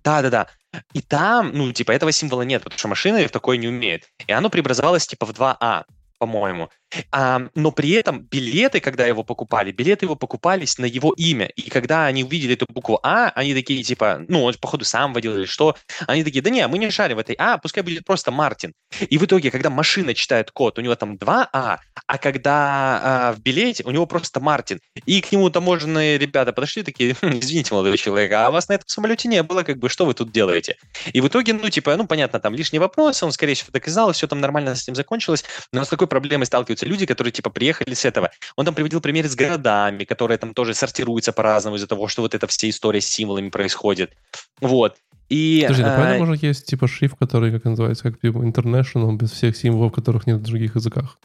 Speaker 2: Да-да-да. И там, ну, типа, этого символа нет, потому что машина в такое не умеет. И оно преобразовалось, типа, в 2А, по-моему. А, но при этом билеты, когда его покупали, билеты его покупались на его имя. И когда они увидели эту букву А, они такие, типа, ну, он, походу, сам водил или что, они такие, да не, мы не шарим в этой А, пускай будет просто Мартин. И в итоге, когда машина читает код, у него там 2А, а когда а, в билете у него просто Мартин. И к нему таможенные ребята подошли такие, «Хм, извините, молодой человек, а вас на этом самолете не было, как бы, что вы тут делаете? И в итоге, ну, типа, ну, понятно, там лишний вопрос, он, скорее всего, знал, все там нормально с этим закончилось, но с такой проблемой сталкиваются люди, которые, типа, приехали с этого. Он там приводил примеры с городами, которые там тоже сортируются по-разному из-за того, что вот эта вся история с символами происходит. Вот. И,
Speaker 1: Подожди, ну
Speaker 2: а,
Speaker 1: поэтому уже есть типа шрифт, который, как называется, как типа international, без всех символов, которых нет в других языках.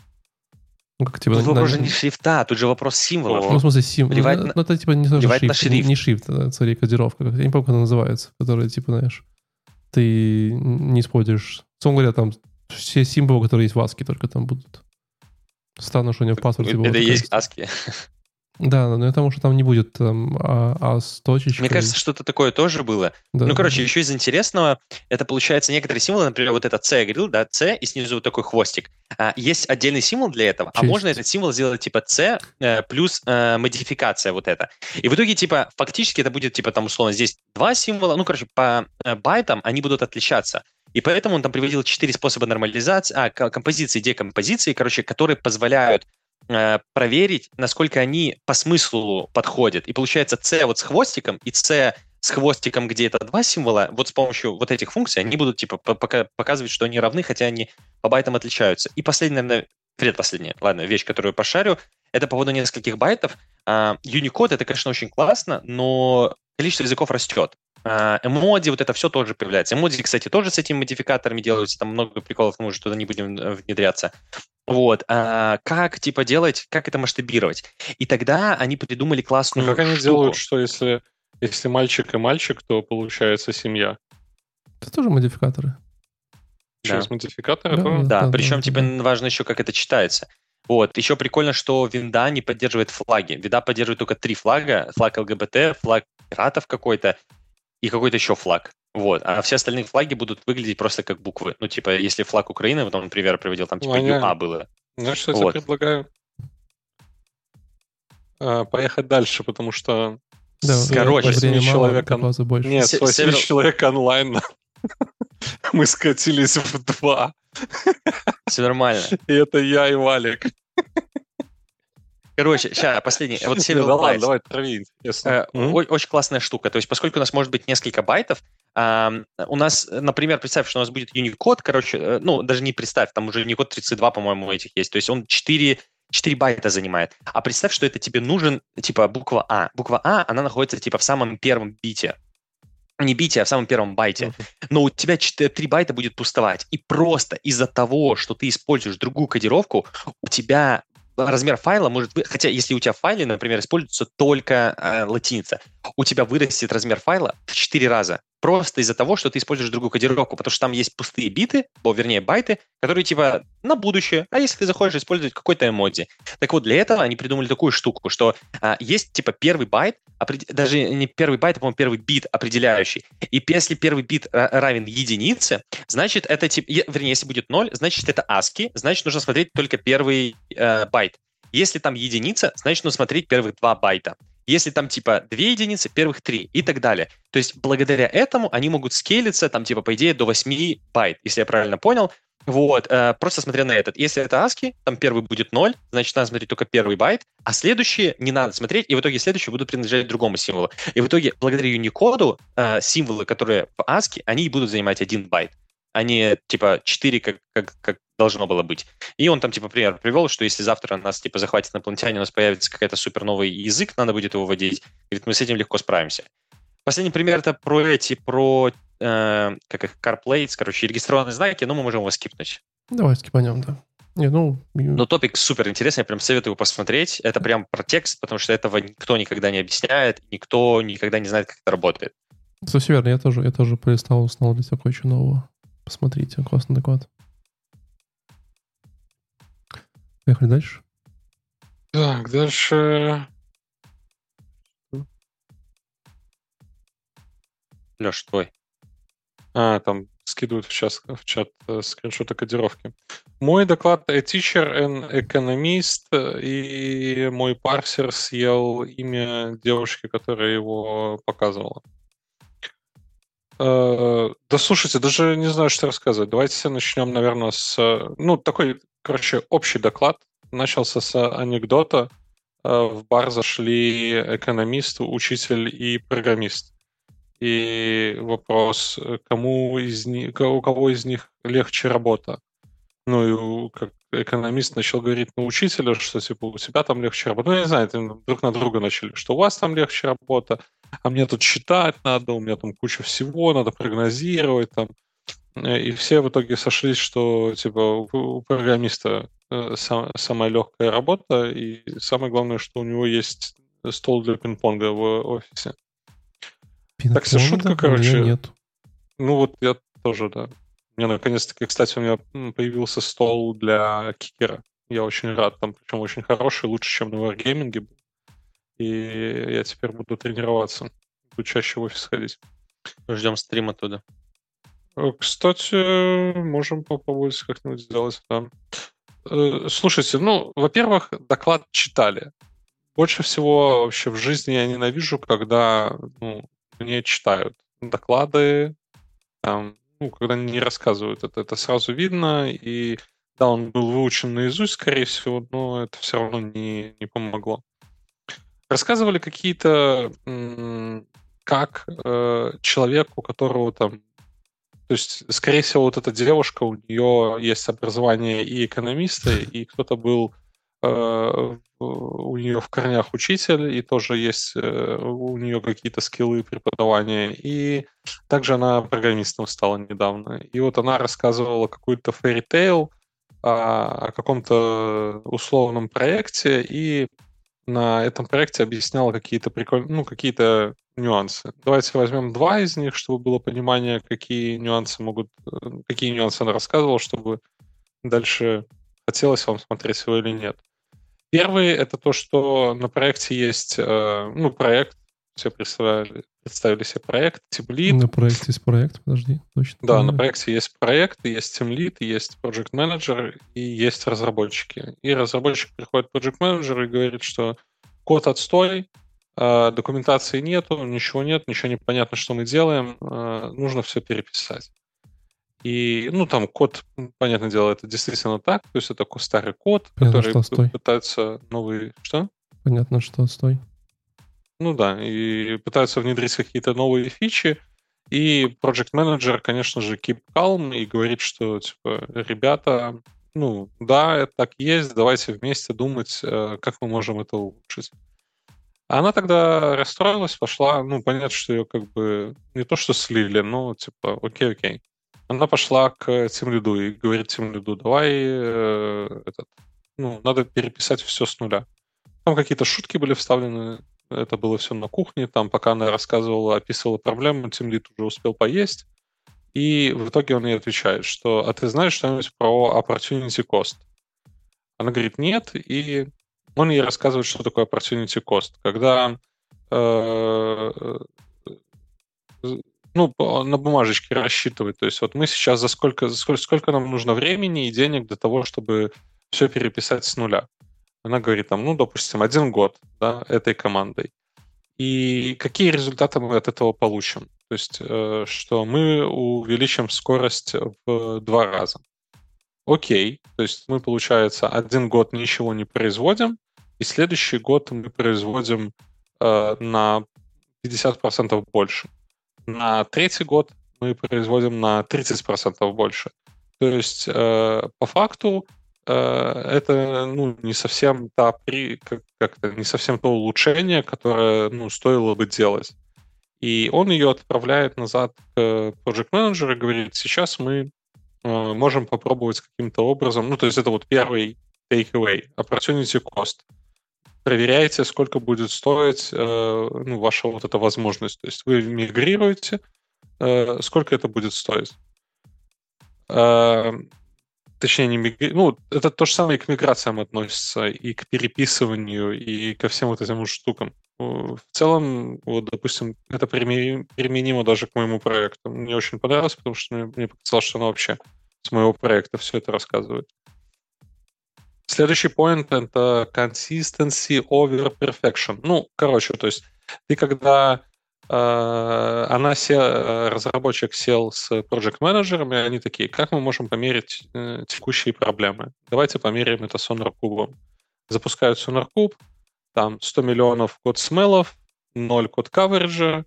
Speaker 1: Ну, как типа...
Speaker 2: тут
Speaker 1: на-
Speaker 2: вопрос же не шрифта, тут же вопрос символов.
Speaker 1: Ну, в смысле, сим... ну,
Speaker 2: Плевать
Speaker 1: ну,
Speaker 2: на-
Speaker 1: ну, это типа не
Speaker 2: плевать на
Speaker 1: шрифт, не-
Speaker 2: шрифт.
Speaker 1: не шрифт, а скорее кодировка. Я не помню, как она называется, которая, типа, знаешь, ты не используешь... Словом говоря, там все символы, которые есть в ASCII, только там будут. Странно, что у него в паспорте было
Speaker 2: Это есть ASCII.
Speaker 1: Да, но потому что там не будет там а, а с точечкой.
Speaker 2: Мне кажется, что-то такое тоже было.
Speaker 1: Да.
Speaker 2: Ну, короче, еще из интересного, это получается некоторые символы, например, вот это C я говорил, да, C, и снизу вот такой хвостик. А, есть отдельный символ для этого, а
Speaker 1: Честь.
Speaker 2: можно этот символ сделать типа C э, плюс э, модификация вот это. И в итоге, типа, фактически это будет, типа, там, условно, здесь два символа, ну, короче, по э, байтам они будут отличаться. И поэтому он там приводил четыре способа нормализации, а, композиции, декомпозиции, короче, которые позволяют э, проверить, насколько они по смыслу подходят. И получается C вот с хвостиком и C с хвостиком, где это два символа, вот с помощью вот этих функций они будут типа по- пока- показывать, что они равны, хотя они по байтам отличаются. И последняя, наверное, предпоследняя, ладно, вещь, которую пошарю, это по поводу нескольких байтов. А, Unicode это, конечно, очень классно, но количество языков растет. А, Эмодзи, вот это все тоже появляется. Эмодзи, кстати, тоже с этими модификаторами делаются, там много приколов, мы уже туда не будем э, внедряться. Вот. А, как, типа, делать, как это масштабировать? И тогда они придумали
Speaker 3: Ну,
Speaker 2: классную
Speaker 3: как они
Speaker 2: штуку.
Speaker 3: делают, что если, если мальчик и мальчик, то получается семья?
Speaker 1: Это тоже модификаторы.
Speaker 3: Через модификаторы?
Speaker 1: Да,
Speaker 3: то-
Speaker 1: да.
Speaker 2: Да, причем
Speaker 1: да,
Speaker 2: тебе
Speaker 1: да.
Speaker 2: важно еще, как это читается. Вот. Еще прикольно, что винда не поддерживает флаги. Винда поддерживает только три флага. Флаг ЛГБТ, флаг пиратов какой-то и какой-то еще флаг. Вот. А все остальные флаги будут выглядеть просто как буквы. Ну, типа, если флаг Украины, вот он, например, приводил, там типа
Speaker 3: Понятно.
Speaker 2: ЮА было.
Speaker 3: Знаешь, что я
Speaker 2: Вот.
Speaker 3: тебе предлагаю? А, поехать дальше, потому что
Speaker 1: Да,
Speaker 3: с
Speaker 2: короче,
Speaker 3: восьми
Speaker 1: времени мало,
Speaker 3: человек он-
Speaker 1: больше.
Speaker 3: Нет, с 8
Speaker 2: север-
Speaker 3: человек онлайн мы скатились в два.
Speaker 2: Все нормально.
Speaker 3: И это я и Валик.
Speaker 2: Короче, сейчас, последний. Вот
Speaker 3: Да
Speaker 2: Several
Speaker 3: ладно, давай, трави, интересно.
Speaker 2: Э, Очень классная штука. То есть, поскольку у нас может быть несколько байтов, у нас, например, представь, что у нас будет Unicode, короче, э, ну, даже не представь, там уже Unicode 32, по-моему, этих есть. То есть он 4, 4 байта занимает. А представь, что это тебе нужен, типа, буква А. Буква А, она находится, типа, в самом первом бите. Не бите, а в самом первом байте. Но у тебя 3 байта будет пустовать. И просто из-за того, что ты используешь другую кодировку, у тебя размер файла может быть, хотя если у тебя в файле, например, используется только э, латиница, у тебя вырастет размер файла в 4 раза. Просто из-за того, что ты используешь другую кодировку, потому что там есть пустые биты, о, вернее, байты, которые типа на будущее. А если ты захочешь использовать какой-то эмодзи? Так вот, для этого они придумали такую штуку, что а, есть типа первый байт, даже не первый байт, а, по-моему, первый бит определяющий. И если первый бит ра- равен единице, значит, это типа, вернее, если будет 0, значит, это ASCII, значит, нужно смотреть только первый э, байт. Если там единица, значит, нужно смотреть первых два байта. Если там типа две единицы, первых три и так далее. То есть благодаря этому они могут скейлиться там типа по идее до 8 байт, если я правильно понял. Вот, э, просто смотря на этот. Если это ASCII, там первый будет 0, значит, надо смотреть только первый байт, а следующие не надо смотреть, и в итоге следующие будут принадлежать другому символу. И в итоге, благодаря Unicode, э, символы, которые в ASCII, они будут занимать один байт, а не, типа, 4, как, как, как должно было быть. И он там, типа, пример привел, что если завтра нас, типа, захватит инопланетяне, у нас появится какой-то супер новый язык, надо будет его вводить, говорит, мы с этим легко справимся. Последний пример это про эти, про э, как их, CarPlates, короче, регистрированные знаки, но мы можем его скипнуть.
Speaker 1: Давай скипанем, да. Не, ну...
Speaker 2: Но топик супер интересный, я прям советую посмотреть. Это прям про текст, потому что этого никто никогда не объясняет, никто никогда не знает, как это работает.
Speaker 1: Все верно, я тоже, я тоже узнал для себя кое-что нового. Посмотрите, классный доклад. Поехали дальше.
Speaker 3: Так, дальше...
Speaker 2: Леш, твой.
Speaker 3: А, там скидывают в, час, в чат э, скриншоты кодировки. Мой доклад A Teacher and Economist, и мой парсер съел имя девушки, которая его показывала. Э, да слушайте, даже не знаю, что рассказывать. Давайте начнем, наверное, с... Ну, такой, короче, общий доклад. Начался с анекдота. Э, в бар зашли экономист, учитель и программист и вопрос, кому из них, у кого из них легче работа. Ну и как экономист начал говорить на учителя, что типа у тебя там легче работа. Ну, я не знаю, друг на друга начали, что у вас там легче работа, а мне тут считать надо, у меня там куча всего, надо прогнозировать там. Э, и все в итоге сошлись, что типа у программиста э, сам, самая легкая работа, и самое главное, что у него есть стол для пинг-понга в офисе. Так, все шутка, короче.
Speaker 1: Нет.
Speaker 3: Ну вот я тоже, да. У меня наконец-таки, кстати, у меня появился стол для кикера. Я очень рад, там, причем очень хороший, лучше, чем на Wargaming был. И я теперь буду тренироваться. Буду чаще в офис ходить.
Speaker 2: Ждем стрим оттуда.
Speaker 3: Э, кстати, можем попробовать как-нибудь сделать, да. Э, слушайте, ну, во-первых, доклад читали. Больше всего вообще в жизни я ненавижу, когда ну, мне читают доклады, там, ну, когда не рассказывают это, это сразу видно, и да, он был выучен наизусть, скорее всего, но это все равно не, не помогло. Рассказывали какие-то, как э, человек, у которого там то есть, скорее всего, вот эта девушка, у нее есть образование и экономиста, и кто-то был Э, у нее в корнях учитель, и тоже есть э, у нее какие-то скиллы преподавания. И также она программистом стала недавно. И вот она рассказывала какую-то fairy tale о, каком-то условном проекте, и на этом проекте объясняла какие-то прикольные, ну, какие-то нюансы. Давайте возьмем два из них, чтобы было понимание, какие нюансы могут, э, какие нюансы она рассказывала, чтобы дальше хотелось вам смотреть его или нет. Первый — это то, что на проекте есть, э, ну, проект, все представили, представили себе проект, тимлит.
Speaker 1: На проекте есть проект, подожди, точно.
Speaker 3: Да, понимаю. на проекте есть проект, есть тимлит, есть project manager и есть разработчики. И разработчик приходит к project manager и говорит, что код отстой, э, документации нету, ничего нет, ничего не понятно, что мы делаем, э, нужно все переписать. И, ну, там код, понятное дело, это действительно так. То есть это старый код, Понятно, который пытается новый... Что?
Speaker 1: Понятно, что отстой.
Speaker 3: Ну да, и пытаются внедрить какие-то новые фичи. И Project Manager, конечно же, keep calm и говорит, что, типа, ребята, ну, да, это так есть, давайте вместе думать, э, как мы можем это улучшить. Она тогда расстроилась, пошла, ну, понятно, что ее как бы не то, что слили, но, типа, окей-окей она пошла к Тимлиду и говорит Тимлиду, давай э, этот, ну, надо переписать все с нуля. Там какие-то шутки были вставлены, это было все на кухне, там пока она рассказывала, описывала проблему, Тимлид уже успел поесть, и в итоге он ей отвечает, что «А ты знаешь что-нибудь про opportunity cost?» Она говорит «Нет», и он ей рассказывает, что такое opportunity cost. Когда э, ну, на бумажечке рассчитывать. То есть вот мы сейчас за сколько, за сколько, сколько нам нужно времени и денег для того, чтобы все переписать с нуля. Она говорит там, ну, допустим, один год да, этой командой. И какие результаты мы от этого получим? То есть, э, что мы увеличим скорость в два раза. Окей, то есть мы, получается, один год ничего не производим, и следующий год мы производим э, на 50% больше. На третий год мы производим на 30% больше. То есть, э, по факту, это ну, не совсем та при, как, как-то не совсем то улучшение, которое ну, стоило бы делать. И он ее отправляет назад к Project Manager и говорит, сейчас мы э, можем попробовать каким-то образом, ну, то есть это вот первый takeaway, opportunity cost. Проверяйте, сколько будет стоить э, ну, ваша вот эта возможность. То есть вы мигрируете, э, сколько это будет стоить. Точнее, не мигри... ну, это то же самое и к миграциям относится, и к переписыванию, и ко всем вот этим штукам. В целом, вот, допустим, это применимо даже к моему проекту. Мне очень понравилось, потому что мне, показалось, что оно вообще с моего проекта все это рассказывает. Следующий point — это consistency over perfection. Ну, короче, то есть ты когда она сел, э, разработчик сел с project менеджерами, они такие, как мы можем померить э, текущие проблемы? Давайте померяем это Cube. Запускают Cube, там 100 миллионов код смелов, 0 код кавериджа,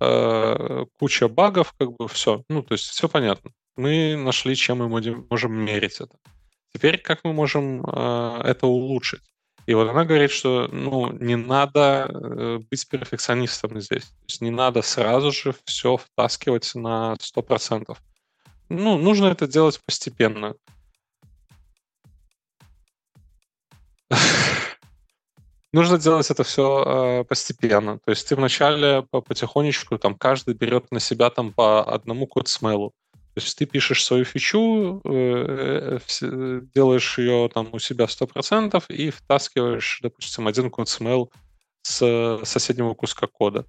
Speaker 3: э, куча багов, как бы все. Ну, то есть все понятно. Мы нашли, чем мы можем мерить это. Теперь как мы можем э, это улучшить? И вот она говорит, что ну, не надо э, быть перфекционистом здесь. То есть не надо сразу же все втаскивать на 100%. Ну, нужно это делать постепенно. Нужно делать это все э, постепенно. То есть ты вначале по потихонечку, там, каждый берет на себя там по одному код смелу. То есть ты пишешь свою фичу, э, э, делаешь ее там у себя 100% и втаскиваешь, допустим, один смел с соседнего куска кода.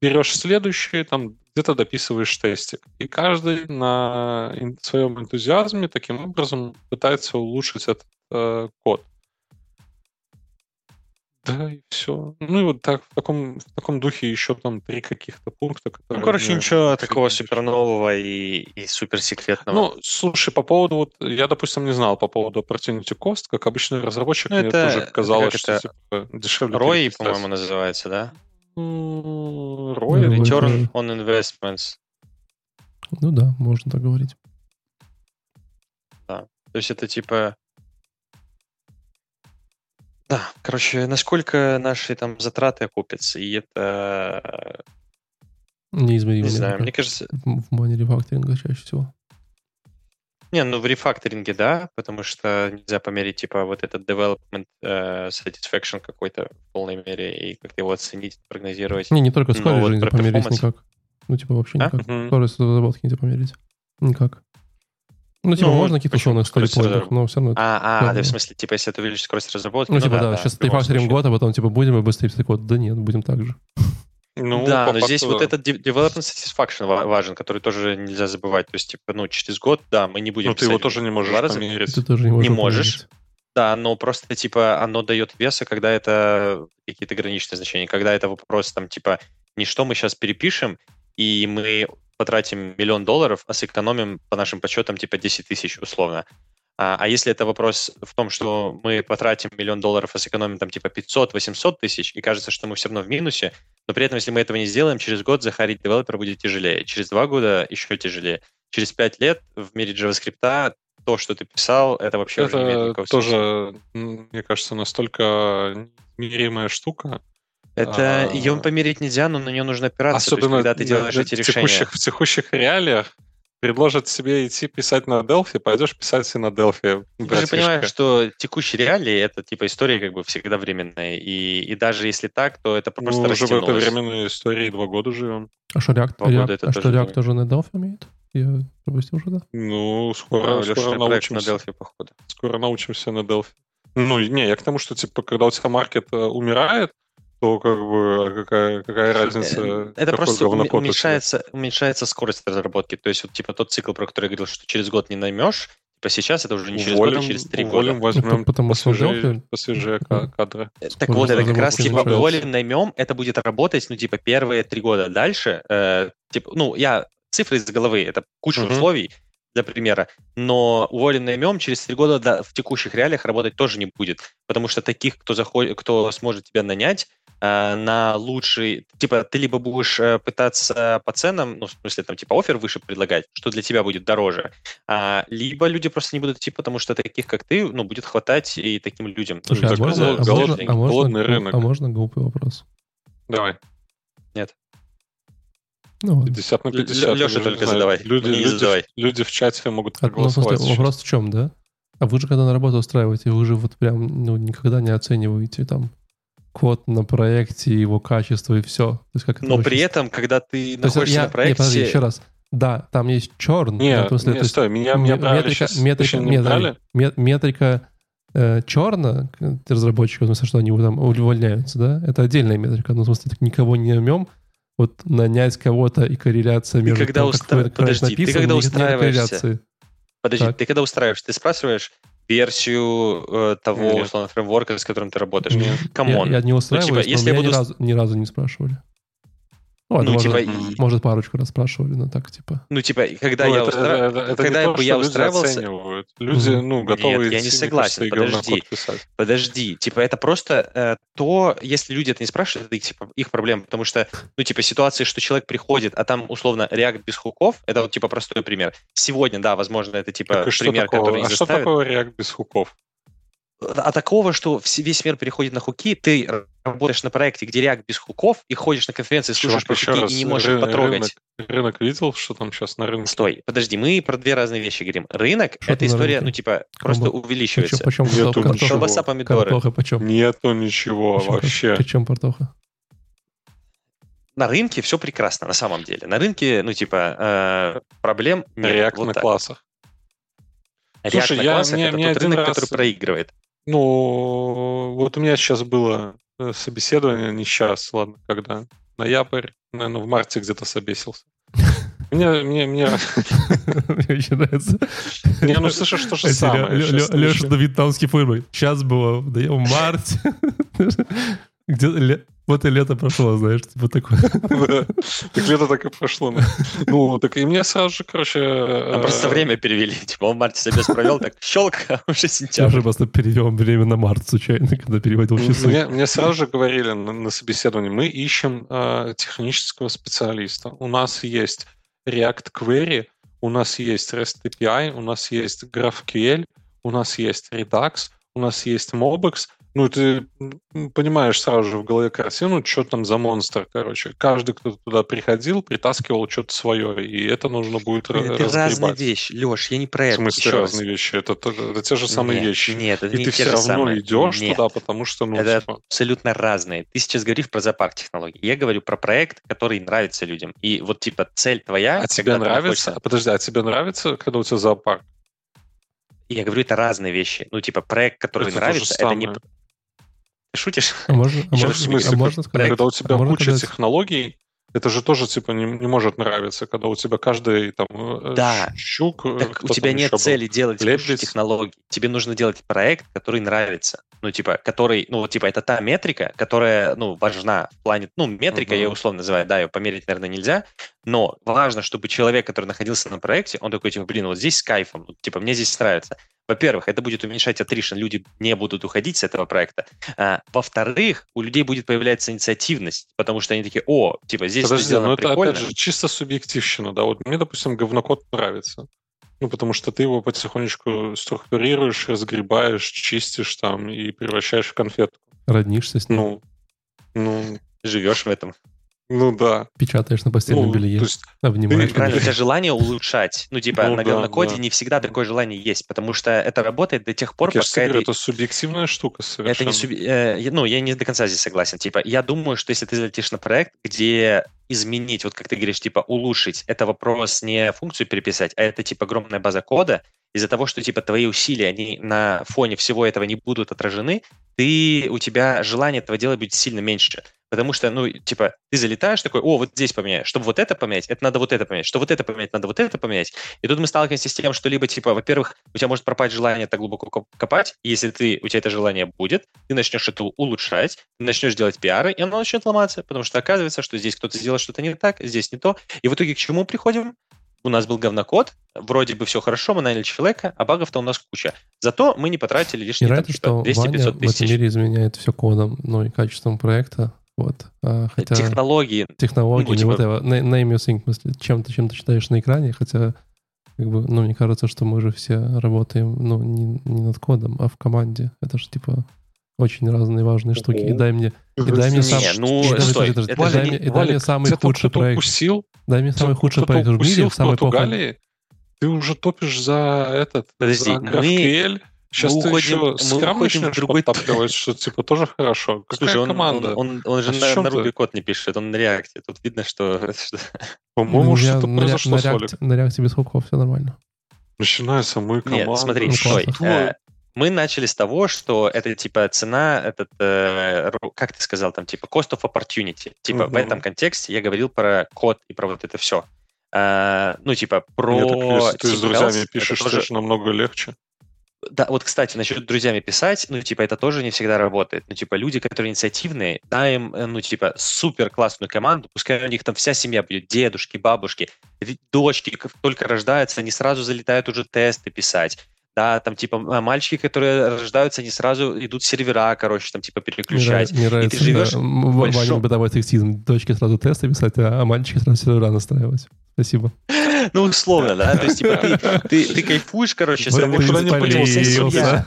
Speaker 3: Берешь следующий, там где-то дописываешь тестик. И каждый на своем энтузиазме таким образом пытается улучшить этот э, код. Да, и все. Ну и вот так, в таком, в таком духе еще там три каких-то пункта,
Speaker 2: которые... Ну, короче, ничего такого супер нового и, и супер секретного.
Speaker 3: Ну, слушай, по поводу, вот я, допустим, не знал по поводу Opportunity Cost, как обычный разработчик, ну, мне это, тоже казалось, что это...
Speaker 2: типа, дешевле. ROI, по-моему, называется, да?
Speaker 3: ROI?
Speaker 2: Return on Investments.
Speaker 1: Ну да, можно так говорить.
Speaker 2: Да. То есть это типа да, короче, насколько наши там затраты окупятся, и это...
Speaker 1: Неизмеримо.
Speaker 2: Не знаю, мне кажется...
Speaker 1: В плане рефакторинга чаще всего.
Speaker 2: Не, ну в рефакторинге, да, потому что нельзя померить, типа, вот этот development uh, satisfaction какой-то в полной мере и как-то его оценить, прогнозировать.
Speaker 1: Не, не только скорость же нельзя померить никак. Ну, типа, вообще а? никак. А? Скорость разработки нельзя померить. Никак. Ну, типа, ну, можно какие-то условные сторипоинтах, но все равно...
Speaker 2: А, а, да, в смысле, типа, если это увеличить скорость разработки,
Speaker 1: ну, ну типа, да, да, сейчас рефакторим год, а потом, типа, будем и быстрее писать код. Да нет, будем так же.
Speaker 2: Ну, да, но факту... здесь вот этот development satisfaction важен, который тоже нельзя забывать. То есть, типа, ну, через год, да, мы не будем...
Speaker 3: Ну, ты его тоже не можешь померить.
Speaker 1: Ты тоже не можешь.
Speaker 2: Не можешь. Да, но просто, типа, оно дает веса, когда это какие-то граничные значения, когда это вопрос, там, типа, не что мы сейчас перепишем, и мы потратим миллион долларов, а сэкономим по нашим подсчетам типа 10 тысяч условно. А, а если это вопрос в том, что мы потратим миллион долларов, а сэкономим там типа 500-800 тысяч, и кажется, что мы все равно в минусе, но при этом, если мы этого не сделаем, через год захарить девелопера будет тяжелее, через два года еще тяжелее. Через пять лет в мире JavaScript то, что ты писал, это вообще
Speaker 3: это уже не имеет никакого тоже, смысла. мне кажется, настолько неверимая штука,
Speaker 2: это а... ее померить нельзя, но на нее нужно опираться,
Speaker 3: Особенно
Speaker 2: есть, когда ты делаешь эти
Speaker 3: в текущих,
Speaker 2: решения.
Speaker 3: В текущих реалиях предложат себе идти писать на Delphi, пойдешь писать и на Delphi.
Speaker 2: Ты же понимаешь, что текущие реалии — это типа история как бы всегда временная, и, и даже если так, то это просто
Speaker 3: ну, уже в этой временной истории два года живем.
Speaker 1: А что React, React, а что React тоже на Delphi имеет? Я пропустил уже, да?
Speaker 3: Ну, скоро,
Speaker 2: да,
Speaker 3: скоро научимся.
Speaker 2: на Delphi, походу.
Speaker 3: Скоро научимся на Delphi. Ну, не, я к тому, что, типа, когда у тебя маркет э, умирает, то как бы а какая, какая разница?
Speaker 2: Э, это просто уменьшается, уменьшается скорость разработки. То есть вот типа тот цикл, про который я говорил, что через год не наймешь, Типа сейчас это уже не через
Speaker 3: уволим,
Speaker 2: год, а через три
Speaker 3: уволим,
Speaker 2: года.
Speaker 3: возьмем
Speaker 1: Ну, потому
Speaker 3: посвежее, посвежее ка- кадры.
Speaker 2: Так
Speaker 1: Скоро
Speaker 2: вот, это как раз типа уволим, наймем, это будет работать, ну, типа, первые три года. Дальше, э, типа, ну, я цифры из головы, это куча
Speaker 3: Мгм.
Speaker 2: условий, для примера, но уволим, наймем, через три года да, в текущих реалиях работать тоже не будет, потому что таких, кто, заходит, кто сможет тебя нанять, э, на лучший, типа, ты либо будешь э, пытаться по ценам, ну, в смысле, там, типа, офер выше предлагать, что для тебя будет дороже, а, либо люди просто не будут идти, потому что таких, как ты, ну, будет хватать и таким людям.
Speaker 1: Слушай, а можно, а можно- а можно
Speaker 3: голодный
Speaker 1: а можно глупый вопрос?
Speaker 3: Давай.
Speaker 1: Ну, ладно.
Speaker 3: 50 на
Speaker 2: Лё-
Speaker 3: 50.
Speaker 2: Лёша
Speaker 3: я
Speaker 2: только
Speaker 3: знаю.
Speaker 2: задавай,
Speaker 3: Люди,
Speaker 2: не
Speaker 3: люди,
Speaker 2: задавай.
Speaker 3: люди в чате могут
Speaker 1: А, ну, в
Speaker 3: проголосовать.
Speaker 1: смысле,
Speaker 3: сейчас.
Speaker 1: вопрос в чем, да? А вы же когда на работу устраиваете, вы же вот прям ну, никогда не оцениваете там код на проекте, его качество и все. То есть, как это
Speaker 2: Но
Speaker 1: вообще
Speaker 2: при этом, когда ты
Speaker 1: То есть
Speaker 2: находишься
Speaker 1: я,
Speaker 2: на
Speaker 1: не,
Speaker 2: проекте...
Speaker 1: подожди, еще раз. Да, там есть черн.
Speaker 3: Не,
Speaker 1: в смысле,
Speaker 3: не,
Speaker 1: то есть
Speaker 3: стой, меня, меня
Speaker 1: метрика, метрика,
Speaker 3: Точнее, не
Speaker 1: нет,
Speaker 3: брали.
Speaker 1: ме- метрика э, черна, к- разработчиков, в смысле, что они там увольняются, да, это отдельная метрика. Ну, в смысле, так никого не наймем, вот нанять кого-то и корреляция между
Speaker 2: когда
Speaker 1: тем, как
Speaker 2: устра-
Speaker 1: проект
Speaker 2: подожди, ты
Speaker 1: написан,
Speaker 2: когда
Speaker 1: нет- нет
Speaker 2: устраиваешься,
Speaker 1: корреляции.
Speaker 2: Подожди,
Speaker 1: Так.
Speaker 2: ты когда устраиваешь, ты спрашиваешь версию э, того,
Speaker 3: Нет.
Speaker 2: условно, фреймворка, с которым ты работаешь?
Speaker 3: Come
Speaker 2: on.
Speaker 1: Я, я не устраиваюсь,
Speaker 2: если
Speaker 1: но
Speaker 2: я
Speaker 1: меня
Speaker 2: буду
Speaker 1: ни, разу, ни разу не спрашивали. Ну,
Speaker 2: Ну,
Speaker 1: может,
Speaker 2: типа,
Speaker 3: и-
Speaker 1: может, парочку раз спрашивали, но так, типа.
Speaker 2: Ну, типа, когда
Speaker 3: Ну,
Speaker 2: я
Speaker 3: это,
Speaker 2: устра-
Speaker 3: это- это
Speaker 2: когда
Speaker 3: не то,
Speaker 2: бы
Speaker 3: что
Speaker 2: я
Speaker 3: люди
Speaker 2: устраивался-
Speaker 3: оценивают. Люди, ну,
Speaker 2: Нет,
Speaker 3: готовы
Speaker 2: я не согласен, подожди. Подожди, типа, это просто э, то, если люди это не спрашивают, это их, типа, их проблема, потому что, ну, типа, ситуации, что человек приходит, а там, условно, React без хуков, это вот, типа, простой пример. Сегодня, да, возможно, это, типа,
Speaker 3: Так что
Speaker 2: пример,
Speaker 3: такого?
Speaker 2: который
Speaker 3: а что
Speaker 2: заставит...
Speaker 3: такое React без хуков?
Speaker 2: А такого, что весь мир переходит на хуки, ты работаешь на проекте, где React без хуков, и ходишь на конференции, слушаешь
Speaker 3: Чувак,
Speaker 2: про хуки
Speaker 3: раз,
Speaker 2: и не можешь
Speaker 3: ры-
Speaker 2: потрогать.
Speaker 3: Рынок, рынок видел, что там сейчас на рынке?
Speaker 2: Стой, подожди, мы про две разные вещи говорим. Рынок это история,
Speaker 1: рынке?
Speaker 2: ну, типа, просто
Speaker 1: Почем,
Speaker 2: увеличивается.
Speaker 1: почем
Speaker 3: Нету
Speaker 1: картоха?
Speaker 3: ничего.
Speaker 2: Колбаса, помидоры.
Speaker 1: Картоха почем?
Speaker 3: Нету ничего
Speaker 1: Почем
Speaker 3: вообще.
Speaker 1: Почем картоха?
Speaker 2: На рынке все прекрасно, на самом деле. На рынке, ну, типа, э, проблем нет.
Speaker 3: React
Speaker 2: Вот
Speaker 3: на
Speaker 2: так.
Speaker 3: классах.
Speaker 2: React
Speaker 3: Слушай,
Speaker 2: на
Speaker 3: я-
Speaker 2: классах это
Speaker 3: мне
Speaker 2: тот рынок,
Speaker 3: раз-
Speaker 2: который проигрывает.
Speaker 3: Ну, вот у меня сейчас было собеседование, не сейчас, ладно, когда? Ноябрь, наверное, в марте где-то собесился. Мне, мне, мне,
Speaker 1: Мне очень нравится.
Speaker 3: не, ну слышишь, то же самое. Еще.
Speaker 1: на вьетнамский футбол. Сейчас было, да я в марте. Где ле- вот и лето прошло, знаешь, типа такое.
Speaker 3: Так лето так и прошло. ну. Ну, так и мне сразу же, короче... Э,
Speaker 2: просто время перевели. Типа, он в марте собес провел, так щелк, а уже
Speaker 1: Я
Speaker 2: сентябрь.
Speaker 1: уже просто перевел время на март случайно, когда переводил часы.
Speaker 3: Мне, сразу же говорили на, собеседовании, мы ищем э, технического специалиста. У нас есть React Query, у нас есть REST API, у нас есть GraphQL, у нас есть Redux, у нас есть Mobex. Ну, ты понимаешь сразу же в голове картину, что там за монстр, короче. Каждый, кто туда приходил, притаскивал что-то свое, и это нужно будет
Speaker 2: Это разные
Speaker 3: разгребать.
Speaker 2: вещи. Леш, я не про
Speaker 3: В
Speaker 2: это.
Speaker 3: смысле
Speaker 2: Еще раз.
Speaker 3: разные вещи? Это, это- это те же самые
Speaker 2: Нет,
Speaker 3: вещи.
Speaker 2: Нет, это
Speaker 3: И
Speaker 2: не
Speaker 3: ты
Speaker 2: те
Speaker 3: все
Speaker 2: же
Speaker 3: равно
Speaker 2: самые.
Speaker 3: идешь
Speaker 2: Нет.
Speaker 3: туда, потому что, ну,
Speaker 2: Это
Speaker 3: типа,
Speaker 2: абсолютно разные. Ты сейчас говоришь про зоопарк технологий. Я говорю про проект, который нравится людям. И вот типа цель твоя...
Speaker 3: А тебе нравится?
Speaker 2: находишься-
Speaker 3: Подожди, а тебе нравится, когда у тебя зоопарк?
Speaker 2: Я говорю, это разные вещи. Ну, типа, проект, который
Speaker 3: Это то
Speaker 2: нравится, это не... шутишь?
Speaker 1: А можно, а можно, а можно сказать?
Speaker 3: Когда у тебя
Speaker 1: а можно
Speaker 3: куча
Speaker 1: сказать-
Speaker 3: технологий, это же тоже типа не, не может нравиться, когда у тебя каждый там э,
Speaker 2: Да.
Speaker 3: щук, э,
Speaker 2: Так у тебя нет
Speaker 3: еще был?
Speaker 2: цели делать
Speaker 3: Лебедь.
Speaker 2: кучу технологий. Тебе нужно делать проект, который нравится. Ну, типа, который, ну, вот, типа, это та метрика, которая, ну, важна в плане, ну, метрика, я ее условно называю, да, ее померить, наверное, нельзя, но важно, чтобы человек, который находился на проекте, он такой, типа, блин, вот здесь с кайфом, типа, мне здесь нравится. Во-первых, это будет уменьшать attrition, люди не будут уходить с этого проекта. А, во-вторых, у людей будет появляться инициативность, потому что они такие, о, типа, здесь всё
Speaker 3: Подожди,
Speaker 2: сделано
Speaker 3: ну это
Speaker 2: прикольно.
Speaker 3: опять же чисто субъективщина, да. Вот мне, допустим, говнокод нравится. Ну, потому что ты его потихонечку структурируешь, разгребаешь, чистишь там и превращаешь в конфетку.
Speaker 1: Роднишься с ним,
Speaker 3: Ну, ну,
Speaker 2: Живешь в этом.
Speaker 3: Ну да.
Speaker 1: печатаешь на постельном
Speaker 3: Ну,
Speaker 1: белье,
Speaker 3: то есть
Speaker 1: обнимаешь.
Speaker 3: ты-
Speaker 2: Правильно, у тебя желание улучшать. Ну, типа,
Speaker 3: Ну
Speaker 2: на
Speaker 3: да,
Speaker 2: говнокоде
Speaker 3: да.
Speaker 2: не всегда такое желание есть, потому что это работает до тех пор,
Speaker 3: Так я же
Speaker 2: пока
Speaker 3: говорю,
Speaker 2: это...
Speaker 3: это субъективная штука
Speaker 2: Это
Speaker 3: совершенно.
Speaker 2: не суби- э, ну, я не до конца здесь согласен. Типа, я думаю, что если ты залетишь на проект, где изменить, вот как ты говоришь, типа, улучшить, это вопрос не функцию переписать, а это, типа, огромная база кода, из-за того, что, типа, твои усилия, они на фоне всего этого не будут отражены, ты, у тебя желание этого делать будет сильно меньше. Потому что, ну, типа, ты залетаешь такой, о, вот здесь поменяй. Чтобы вот это поменять, это надо вот это поменять. Чтобы вот это поменять, надо вот это поменять. И тут мы сталкиваемся с тем, что либо, типа, во-первых, у тебя может пропасть желание так глубоко копать, и если ты, у тебя это желание будет, ты начнешь это улучшать, ты начнешь делать пиары, и оно начнет ломаться, потому что оказывается, что здесь кто-то сделал что-то не так, здесь не то. И в итоге к чему приходим? у нас был говнокод, вроде бы все хорошо, мы наняли человека, а багов-то у нас куча. Зато мы не потратили лишние там,
Speaker 1: типа, 200-500 тысяч. В этом мире изменяет все кодом, ну и качеством проекта. Вот. А, хотя
Speaker 2: технологии.
Speaker 1: Технологии, ну, типа... whatever. Name your thing, в смысле, чем ты, чем ты читаешь на экране, хотя как бы, ну, мне кажется, что мы же все работаем, ну, не, не над кодом, а в команде. Это же, типа, очень разные важные штуки. И дай мне, и дай мне сам...
Speaker 2: ну, и, стой,
Speaker 1: подожди, подожди, дай, мне, и дай мне самый худший проект.
Speaker 3: Укусил,
Speaker 1: дай мне самый худший проект в мире, самый
Speaker 3: плохой. Ты уже топишь за этот,
Speaker 2: подожди, за
Speaker 3: GraphQL, Сейчас мы ты уходим, еще мы уходим в другой что типа тоже хорошо. Какая
Speaker 2: Слушай, он,
Speaker 3: команда?
Speaker 2: Он, он, он же а на, на Ruby код не пишет, он на React. Тут видно, что...
Speaker 3: По-моему, что-то произошло
Speaker 1: на, React, на React без хуков все нормально.
Speaker 3: Начинается мой команда.
Speaker 2: Нет, смотри, ну, стой. Э, мы начали с того, что это типа цена, этот, э, как ты сказал, там типа cost of opportunity. Типа uh-huh. в этом контексте я говорил про код и про вот это все. Э, ну, типа про... Нет, так,
Speaker 3: если ты с друзьями пишешь, тоже... это намного легче.
Speaker 2: Да, вот, кстати, насчет друзьями писать, ну, типа, это тоже не всегда работает. Ну, типа, люди, которые инициативные, дай им, э, ну, типа, супер классную команду, пускай у них там вся семья будет, дедушки, бабушки, дочки, только рождаются, они сразу залетают уже тесты писать. Да, там, типа, мальчики, которые рождаются, они сразу идут сервера, короче, там, типа, переключать.
Speaker 1: Мне нравится, и ты живешь да, в большом... бытовой сексизм. Дочки сразу тесты писать, а мальчики сразу сервера настраивать. Спасибо.
Speaker 2: Ну, условно, да. То есть, типа, ты, ты, ты кайфуешь, короче, с того,
Speaker 3: что не вся семья.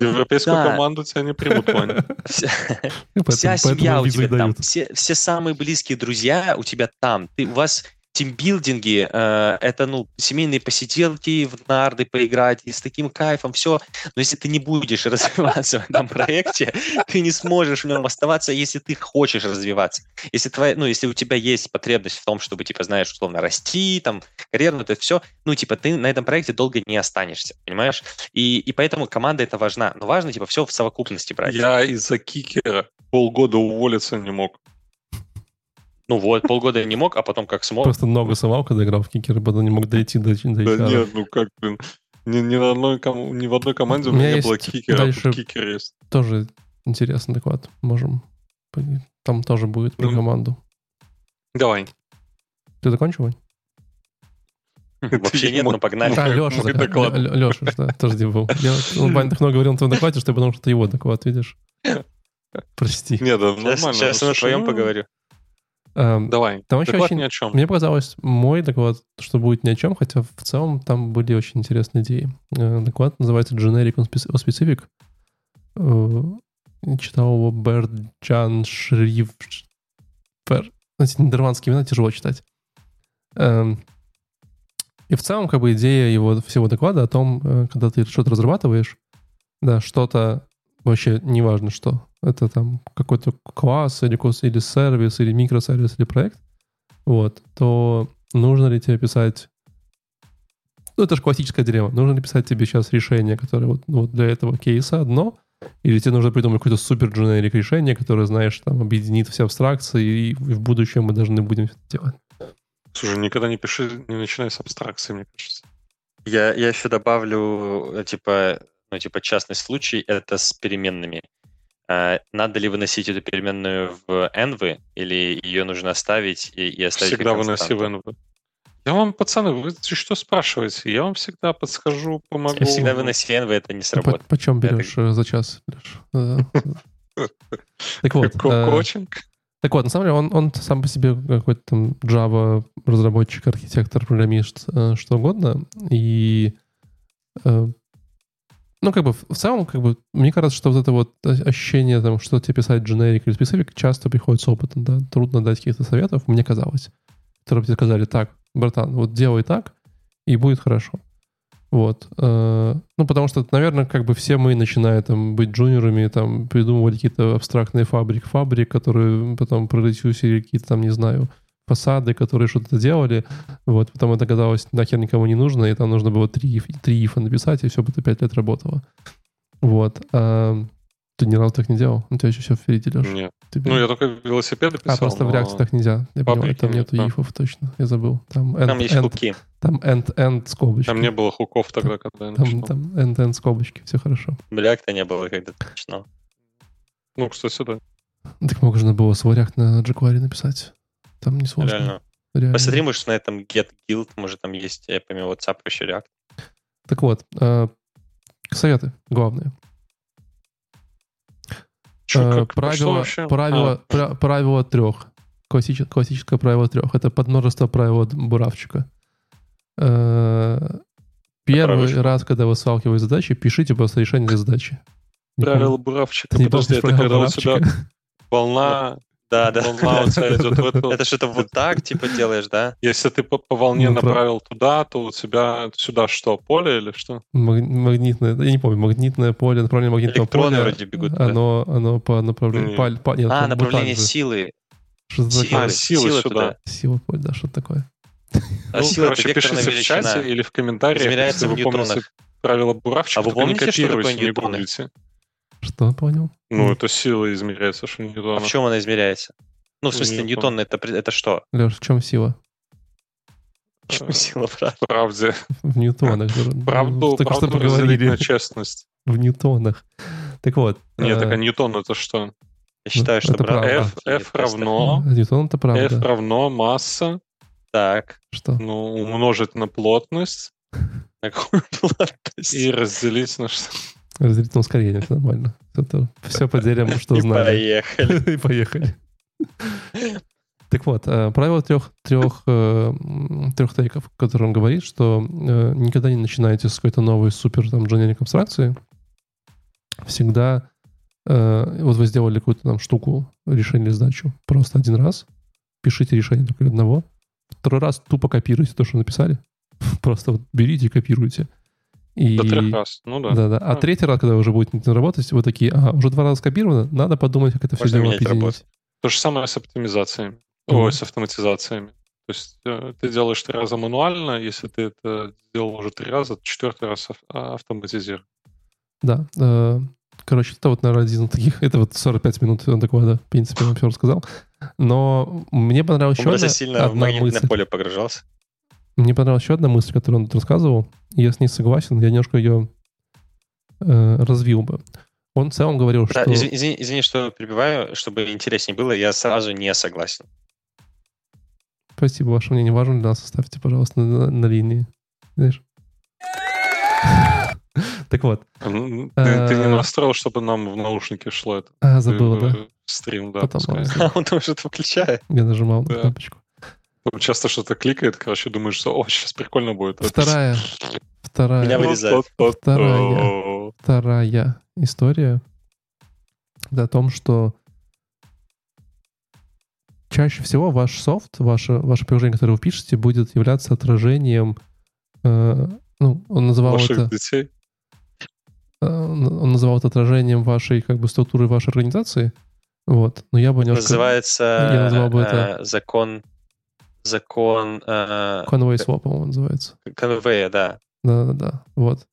Speaker 3: Европейскую команду тебя не примут, Ваня.
Speaker 2: Вся семья у тебя там, все, все самые близкие друзья у тебя там. Ты, у вас тимбилдинги, э, это, ну, семейные посиделки в нарды поиграть, и с таким кайфом все. Но если ты не будешь развиваться в этом проекте, ты не сможешь в нем оставаться, если ты хочешь развиваться. Если, твоя, ну, если у тебя есть потребность в том, чтобы, типа, знаешь, условно, расти, там, карьерно, это все, ну, типа, ты на этом проекте долго не останешься, понимаешь? И, и поэтому команда это важна. Но важно, типа, все в совокупности брать.
Speaker 3: Я из-за кикера полгода уволиться не мог.
Speaker 2: Ну вот, полгода я не мог, а потом как смог.
Speaker 1: Просто ногу сломал, когда играл в кикер, потом не мог дойти до, до
Speaker 3: Да нет, ну как, блин, ни, ни, на одной, ком... ни в одной команде у меня, у меня не было кикера, дальше кикер есть.
Speaker 1: Тоже интересный доклад, можем... Там тоже будет про ну, команду.
Speaker 3: Давай.
Speaker 1: Ты закончил, Вань?
Speaker 2: Вообще нет, но погнали.
Speaker 1: А, Леша, Леша, да, тоже был. Я, ну, Вань так много говорил на твоем докладе, что я подумал, что это его доклад, видишь? Прости.
Speaker 3: Нет, да, нормально.
Speaker 2: Сейчас, сейчас на твоем ну, поговорю.
Speaker 3: Эм, Давай,
Speaker 1: там еще очень, ни о чем. Мне показалось, мой доклад, что будет ни о чем, хотя в целом там были очень интересные идеи. Э, доклад называется Generic on Specific. Э, читал его Берджан Шриф... Эти нидерландские имена тяжело читать. Эм, и в целом, как бы, идея его всего доклада о том, э, когда ты что-то разрабатываешь, да, что-то вообще неважно что, это там какой-то класс или, или сервис, или микросервис, или проект, вот, то нужно ли тебе писать... Ну, это же классическая дилемма. Нужно ли писать тебе сейчас решение, которое вот, вот для этого кейса одно, или тебе нужно придумать какое-то супер дженерик решение, которое, знаешь, там, объединит все абстракции, и в будущем мы должны будем это делать.
Speaker 3: Слушай, никогда не пиши, не начинай с абстракции, мне кажется.
Speaker 2: Я, я еще добавлю, э, типа, ну, типа, частный случай, это с переменными. А, надо ли выносить эту переменную в env, или ее нужно оставить и, и оставить
Speaker 3: Всегда выноси в env. Я вам, пацаны, вы что спрашиваете? Я вам всегда подскажу, помогу. Я
Speaker 2: всегда выноси env, это не сработает.
Speaker 1: По, почем берешь это... за час, Так вот. Э, коучинг? Так вот, на самом деле, он, он сам по себе какой-то там Java разработчик, архитектор, программист, э, что угодно. И э, ну, как бы, в целом, как бы, мне кажется, что вот это вот ощущение, там, что тебе писать generic или specific, часто приходит с опытом, да, трудно дать каких-то советов, мне казалось, которые бы тебе сказали, так, братан, вот делай так, и будет хорошо. Вот. Э, ну, потому что, наверное, как бы все мы, начиная там быть джуниорами, там, придумывали какие-то абстрактные фабрик, фабрик, которые потом проресюсили какие-то там, не знаю, фасады, которые что-то делали, вот, потом это оказалось нахер никому не нужно, и там нужно было три, три ифа написать, и все бы это пять лет работало. Вот. А, Ты ни разу так не делал? У тебя еще все впереди, Леш.
Speaker 3: Нет.
Speaker 1: Ты
Speaker 3: Ну, я только велосипеды писал.
Speaker 1: а, просто в
Speaker 3: но-
Speaker 1: React так нельзя. Я понимаю, там
Speaker 3: нет,
Speaker 1: нету
Speaker 3: да.
Speaker 1: ифов точно. Я забыл. Там end,
Speaker 2: Там есть
Speaker 1: end,
Speaker 2: хуки.
Speaker 1: там end, end скобочки.
Speaker 3: Там не было хуков тогда, когда я
Speaker 1: там,
Speaker 3: начинал.
Speaker 1: там end, end скобочки. Все хорошо.
Speaker 2: Бляк-то не было, когда ты начинал.
Speaker 3: Ну, кстати, да.
Speaker 1: Так можно было свой React на jQuery написать. Там не сложно.
Speaker 2: Реально.
Speaker 1: Реально.
Speaker 2: Посмотри, может, на этом get guild, может, там есть, я помню, WhatsApp еще React.
Speaker 1: Так вот, э, советы главные.
Speaker 3: Чё,
Speaker 1: Э,
Speaker 3: что
Speaker 1: правило,
Speaker 3: вообще?
Speaker 1: правило,
Speaker 3: А,
Speaker 1: пра- правило трех. Классич- классическое правило трех. Это подмножество правила д- Буравчика. Э, Первый
Speaker 2: Правильно.
Speaker 1: раз, когда вы сталкиваетесь с задачей, пишите просто решение для задачи. Не
Speaker 3: правило буравчика.
Speaker 1: Ты не
Speaker 3: Подожди, это когда у тебя волна,
Speaker 2: Да, да.
Speaker 3: волна тебя идет в эту...
Speaker 2: Это что-то вот так, типа, делаешь, да?
Speaker 3: Если ты по, по волне
Speaker 1: Ну,
Speaker 3: направил туда, то у тебя сюда что, поле или что?
Speaker 1: Маг- Магнитное, я не помню, магнитное поле, направление магнитного
Speaker 2: Электроны
Speaker 1: поля.
Speaker 2: вроде бегут.
Speaker 1: Оно, оно по направлению...
Speaker 3: Не.
Speaker 1: паль- па- нет,
Speaker 2: А, направление
Speaker 1: вот
Speaker 2: силы.
Speaker 1: Что за
Speaker 2: Силы,
Speaker 1: такое?
Speaker 3: А, силы сюда.
Speaker 2: туда.
Speaker 1: Сила поля, да, что такое?
Speaker 2: А
Speaker 3: ну,
Speaker 2: сила
Speaker 3: короче, пишите в чате
Speaker 2: величина.
Speaker 3: или в комментариях,
Speaker 2: Измеряется
Speaker 3: если
Speaker 2: в
Speaker 3: вы помните
Speaker 2: ньютонах.
Speaker 3: правило буравчика,
Speaker 2: А вы
Speaker 3: не
Speaker 2: помните, что такое
Speaker 3: не
Speaker 2: ньютоны?
Speaker 3: гуглите.
Speaker 1: Что, понял?
Speaker 3: Ну, это сила измеряется, что
Speaker 2: А
Speaker 3: ньютона.
Speaker 2: в чем она измеряется? Ну, в смысле,
Speaker 3: Ньютон.
Speaker 2: ньютон это, при- это что?
Speaker 1: Леш, в чем сила?
Speaker 2: В чем сила, правда?
Speaker 3: Правде.
Speaker 1: В ньютонах.
Speaker 3: Правду,
Speaker 1: Только что
Speaker 3: правду разделить
Speaker 1: поговорили.
Speaker 3: на честность.
Speaker 1: В ньютонах. Так вот.
Speaker 3: Нет,
Speaker 1: э,
Speaker 3: так а ньютон это что?
Speaker 2: Я считаю, что
Speaker 1: это правда.
Speaker 3: F, F равно,
Speaker 1: Ньютон это правда.
Speaker 3: F равно масса,
Speaker 2: Так,
Speaker 1: Что?
Speaker 3: ну, умножить на плотность
Speaker 2: на какую плотность?
Speaker 3: и разделить на что?
Speaker 1: Разделительное ускорение, это нормально. Это все поделим, что
Speaker 2: И
Speaker 1: знали.
Speaker 2: поехали.
Speaker 1: И поехали. Так вот, э, правило трех, трех, э, трех тейков, в котором говорит, что э, никогда не начинайте с какой-то новой супер там generic абстракции. Всегда вот вы сделали какую-то там штуку, решили задачу просто один раз, пишите решение только одного. Второй раз тупо копируйте то, что написали. Просто вот берите и копируйте. И...
Speaker 3: До трех раз. Ну да.
Speaker 1: Да, да. А
Speaker 3: А.
Speaker 1: третий раз, когда уже будете работать, вы такие, ага, уже два раза скопировано, надо подумать, как это все дело объединить.
Speaker 2: работу.
Speaker 3: То же самое с оптимизациями.
Speaker 1: Мгм.
Speaker 3: Ой, с автоматизациями. То есть э, ты делаешь три раза мануально, если ты это сделал уже три раза, четвертый раз а, автоматизируй.
Speaker 1: Да. э, Короче, это вот, наверное, один из таких... Это вот 45 минут доклада, в принципе, он все рассказал. Но мне понравилась
Speaker 2: Он
Speaker 1: еще одна,
Speaker 2: сильно в
Speaker 1: одна
Speaker 2: магнитное
Speaker 1: мысль.
Speaker 2: поле погружался.
Speaker 1: Мне понравилась еще одна мысль, которую он тут рассказывал. Я с ней согласен, я немножко ее э, развил бы. Он в целом говорил,
Speaker 2: Да,
Speaker 1: что...
Speaker 2: извини, извини, извини, что перебиваю, чтобы интереснее было, я сразу не согласен.
Speaker 1: Спасибо, ваше мнение важно для нас. Оставьте, пожалуйста, на, на линии. Знаешь? Так вот.
Speaker 3: М, Ты, ты не
Speaker 1: Э.
Speaker 3: настроил, чтобы нам в наушники шло это.
Speaker 1: А, забыла,
Speaker 3: Ты,
Speaker 1: да?
Speaker 3: Стрим, да.
Speaker 1: Потом ладно.
Speaker 2: Он тоже это включает.
Speaker 1: Я нажимал на
Speaker 3: Да.
Speaker 1: кнопочку.
Speaker 3: Там Часто что-то кликает, короче, думаешь, что, о, сейчас прикольно будет.
Speaker 1: Вторая, вторая,
Speaker 2: Меня
Speaker 3: Ну, то-
Speaker 1: Вторая.
Speaker 3: то.
Speaker 1: вторая история это о том, что чаще всего ваш софт, ваше, ваше приложение, которое вы пишете, будет являться отражением, э, ну, он называл
Speaker 3: Ваших
Speaker 1: это,
Speaker 3: детей.
Speaker 1: э, он называл это отражением вашей как бы структуры вашей организации, вот, но я бы немножко...
Speaker 2: Называется
Speaker 1: Я назвал бы это-
Speaker 2: э, закон закон э,
Speaker 1: Conway Swap, по-моему, называется.
Speaker 2: конвея, да.
Speaker 1: Да-да-да, вот.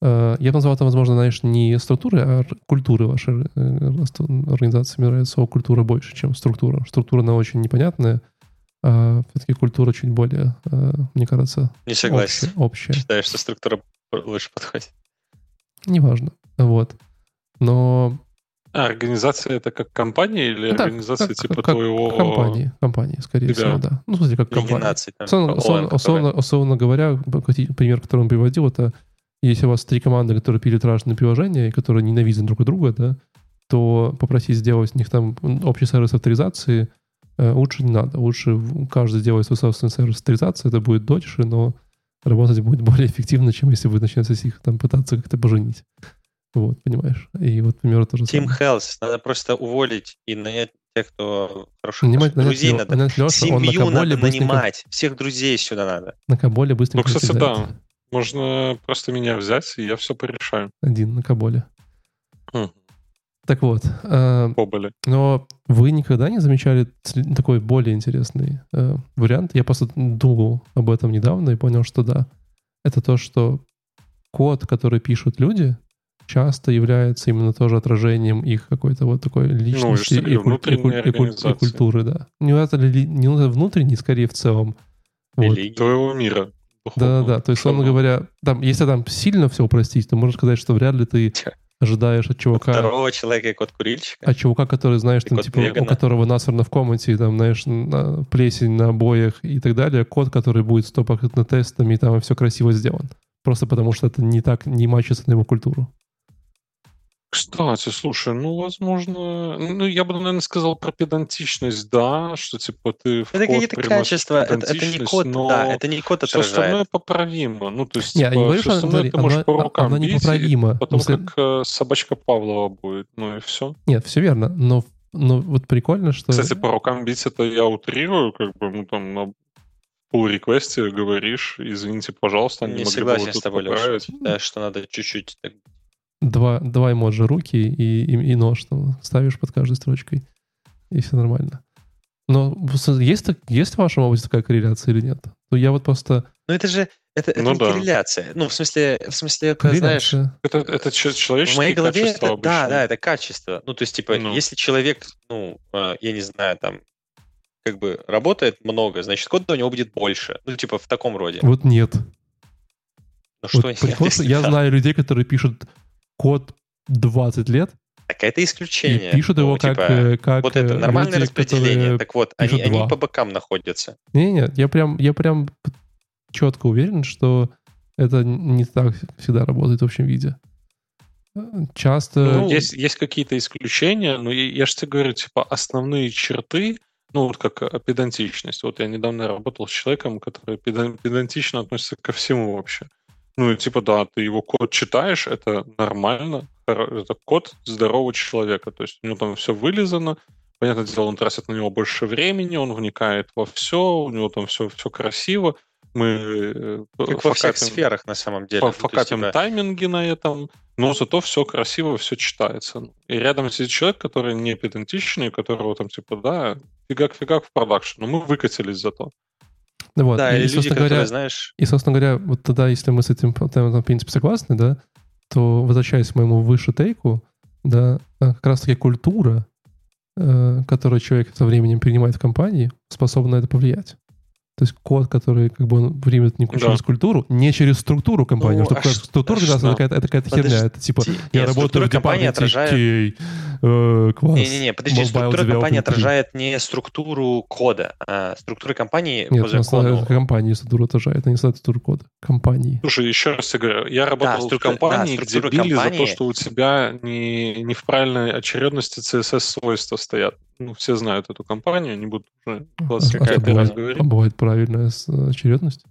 Speaker 1: Э, Я бы назвал это, возможно, знаешь, не структуры, а культуры вашей э, организации. Мне нравится слово культура больше, чем структура. Структура, она очень непонятная, а все-таки культура чуть более, э, мне кажется,
Speaker 2: Не согласен.
Speaker 1: общая. общая.
Speaker 2: Считаю, что структура лучше подходит.
Speaker 1: Неважно. Вот. Но
Speaker 3: А, организация это как компания или
Speaker 1: Ну да,
Speaker 3: организация
Speaker 1: как-
Speaker 3: типа
Speaker 1: как
Speaker 3: твоего...
Speaker 1: компании, компании, скорее
Speaker 3: тебя.
Speaker 1: всего, да. Ну, смысле, как компания.
Speaker 2: наций. там,
Speaker 1: Условно, условно,
Speaker 2: которая-
Speaker 1: условно- условно говоря, пример, который он приводил, это если у вас три команды, которые пилят разные приложения, и которые ненавидят друг друга, да, то попросить сделать у них там общий сервис авторизации э, лучше не надо. Лучше каждый делает свой собственный сервис авторизации, это будет дольше, но работать будет более эффективно, чем если вы начнете их там пытаться как-то поженить. Вот, понимаешь? И вот, примерно то же
Speaker 2: Team
Speaker 1: самое.
Speaker 2: Health. Надо просто уволить и нанять тех, кто хороших
Speaker 1: Нанимать, нанять
Speaker 2: друзей
Speaker 1: Лё-
Speaker 2: надо.
Speaker 1: нанять на
Speaker 2: Семью
Speaker 1: Каболе
Speaker 2: надо
Speaker 1: быстренько,
Speaker 2: нанимать. Всех друзей сюда надо.
Speaker 1: на Каболе
Speaker 3: Ну,
Speaker 1: быстренько
Speaker 3: кстати,
Speaker 1: кидает.
Speaker 3: да. Можно просто меня взять, и я все порешаю.
Speaker 1: Один на Каболе.
Speaker 3: Хм.
Speaker 1: Так вот, э, но вы никогда не замечали такой более интересный э, вариант? Я просто думал об этом недавно и понял, что да. Это то, что код, который пишут люди, часто является именно тоже отражением их какой-то вот такой личности
Speaker 3: Ну, и
Speaker 1: и, куль- и куль- и куль- и культуры, да. Не это ли- не это внутренний, скорее в целом. Вот.
Speaker 2: Религии.
Speaker 3: Твоего мира.
Speaker 1: Да,
Speaker 3: духовного.
Speaker 1: да, то есть, условно говоря, там, если там сильно все упростить, то можно сказать, что вряд ли ты ожидаешь от чувака,
Speaker 2: Второго человека и код курильщика.
Speaker 1: от чувака, который, знаешь, там, типа, у которого насрано в комнате, там, знаешь, на- плесень на обоях и так далее, код, который будет стопахотно тестами, и там и все красиво сделан. Просто потому что это не так, не мачится на его культуру.
Speaker 3: Кстати, слушай, ну, возможно... Ну, я бы, наверное, сказал про педантичность, да, что, типа, ты в
Speaker 2: Это
Speaker 3: код
Speaker 2: какие-то
Speaker 3: приносишь
Speaker 2: качества, это, это не
Speaker 3: педантичность,
Speaker 2: код,
Speaker 3: но
Speaker 2: да, это не код
Speaker 3: все остальное
Speaker 2: отражает.
Speaker 3: поправимо. Ну, то есть,
Speaker 1: Не, я не
Speaker 3: типа,
Speaker 1: говорю,
Speaker 3: все
Speaker 1: что
Speaker 3: остальное
Speaker 1: смотри,
Speaker 3: ты можешь
Speaker 1: она,
Speaker 3: по рукам
Speaker 1: она
Speaker 3: бить, и
Speaker 1: непоправима.
Speaker 3: потом
Speaker 1: смысле-
Speaker 3: как э, собачка Павлова будет, ну и все.
Speaker 1: Нет, все верно, но, но вот прикольно, что...
Speaker 3: Кстати, по рукам бить это я утрирую, как бы, ну, там, на pull реквесте говоришь, извините, пожалуйста, не
Speaker 2: Не
Speaker 3: могли бы
Speaker 2: согласен с
Speaker 3: тут
Speaker 2: тобой, Леша.
Speaker 3: поправить.
Speaker 2: Да, что надо чуть-чуть так
Speaker 1: два, два эмоджи руки и, и, и нож там ставишь под каждой строчкой, и все нормально. Но есть, есть в вашем опыте такая корреляция или нет? Ну, я вот просто...
Speaker 2: Ну это же это, это
Speaker 3: Ну
Speaker 2: не
Speaker 3: да.
Speaker 2: корреляция. Ну, в смысле, в смысле, это, знаешь.
Speaker 3: Это, это че-
Speaker 2: в
Speaker 3: человеческие
Speaker 2: моей голове
Speaker 3: качества
Speaker 2: это, да, да, это качество. Ну, то есть, типа,
Speaker 3: Ну.
Speaker 2: если человек, ну, э, я не знаю, там, как бы работает много, значит, кода у него будет больше. Ну, типа, в таком роде.
Speaker 1: Вот нет.
Speaker 2: Ну, что
Speaker 1: Вот
Speaker 2: нет,
Speaker 1: я знаю людей, которые пишут код 20 лет
Speaker 2: Так это исключение.
Speaker 1: и пишут
Speaker 2: Ну,
Speaker 1: его как,
Speaker 2: типа,
Speaker 1: э, как
Speaker 2: вот это
Speaker 1: э,
Speaker 2: нормальное
Speaker 1: люди,
Speaker 2: распределение. Так вот, они, они по бокам находятся.
Speaker 1: Не-не, я прям, я прям четко уверен, что это не так всегда работает в общем виде. Часто...
Speaker 3: Ну, есть, есть какие-то исключения, но я, я же тебе говорю, типа, основные черты, ну, вот как э, педантичность. Вот я недавно работал с человеком, который педан- педантично относится ко всему вообще. Ну, типа, да, ты его код читаешь, это нормально, это код здорового человека, то есть у него там все вылизано, понятное дело, он тратит на него больше времени, он вникает во все, у него там все, все красиво, мы э,
Speaker 2: Как во всех
Speaker 3: факапим-
Speaker 2: сферах, на самом деле. Ну,
Speaker 3: факапим
Speaker 2: типа,
Speaker 3: тайминги на этом, но зато все красиво, все читается. И рядом сидит человек, который не педантичный, у которого там типа, да, фигак-фигак в продакшн, но мы выкатились зато.
Speaker 1: Вот.
Speaker 2: Да,
Speaker 1: и,
Speaker 2: или люди,
Speaker 1: собственно
Speaker 2: которые,
Speaker 1: говоря,
Speaker 2: знаешь,
Speaker 1: И, собственно говоря, вот тогда, если мы с этим, в принципе, согласны, да, то, возвращаясь к моему выше тейку, да, э, как раз-таки культура, э, которую человек со временем перенимает в компании, способна на это повлиять. То есть код, который как бы он примет не
Speaker 3: Да.
Speaker 1: через культуру, не через структуру компании.
Speaker 2: Ну,
Speaker 1: потому что
Speaker 2: а
Speaker 1: какая структура
Speaker 3: да.
Speaker 1: это какая-то, это какая-то херня. Это типа,
Speaker 2: Подожди,
Speaker 1: я
Speaker 2: нет,
Speaker 1: работаю в
Speaker 2: компании
Speaker 1: департаменте
Speaker 2: отражает-
Speaker 1: Кей, э, класс,
Speaker 2: Не-не-не, подожди,
Speaker 1: mobile
Speaker 2: структура компании отражает не структуру кода, а структура компании
Speaker 1: Нет,
Speaker 2: по закону.
Speaker 1: это компании структуру отражает, а не структуру кода. Компании.
Speaker 3: Слушай, еще раз тебе говорю, я работал в
Speaker 2: структура-
Speaker 3: компании,
Speaker 2: да,
Speaker 3: где били за
Speaker 2: компании-
Speaker 3: то, что у тебя не, не в правильной очередности CSS-свойства стоят. Ну, все знают эту компанию, не буду уже
Speaker 1: А,
Speaker 3: 25
Speaker 1: а
Speaker 3: раз
Speaker 1: бывает,
Speaker 3: говорить.
Speaker 1: а бывает правильная очередность?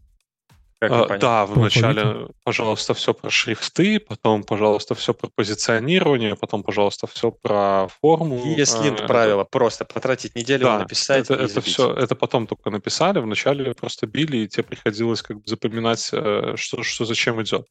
Speaker 2: Как
Speaker 3: А, да, вначале, пожалуйста, все про шрифты, потом, пожалуйста, все про позиционирование, потом, пожалуйста, все про форму.
Speaker 2: Если
Speaker 3: А,
Speaker 2: правило, просто потратить неделю
Speaker 3: Да,
Speaker 2: написать
Speaker 3: это,
Speaker 2: и
Speaker 3: это все, это потом только написали, вначале просто били, и тебе приходилось как бы запоминать, э, что, что зачем идет.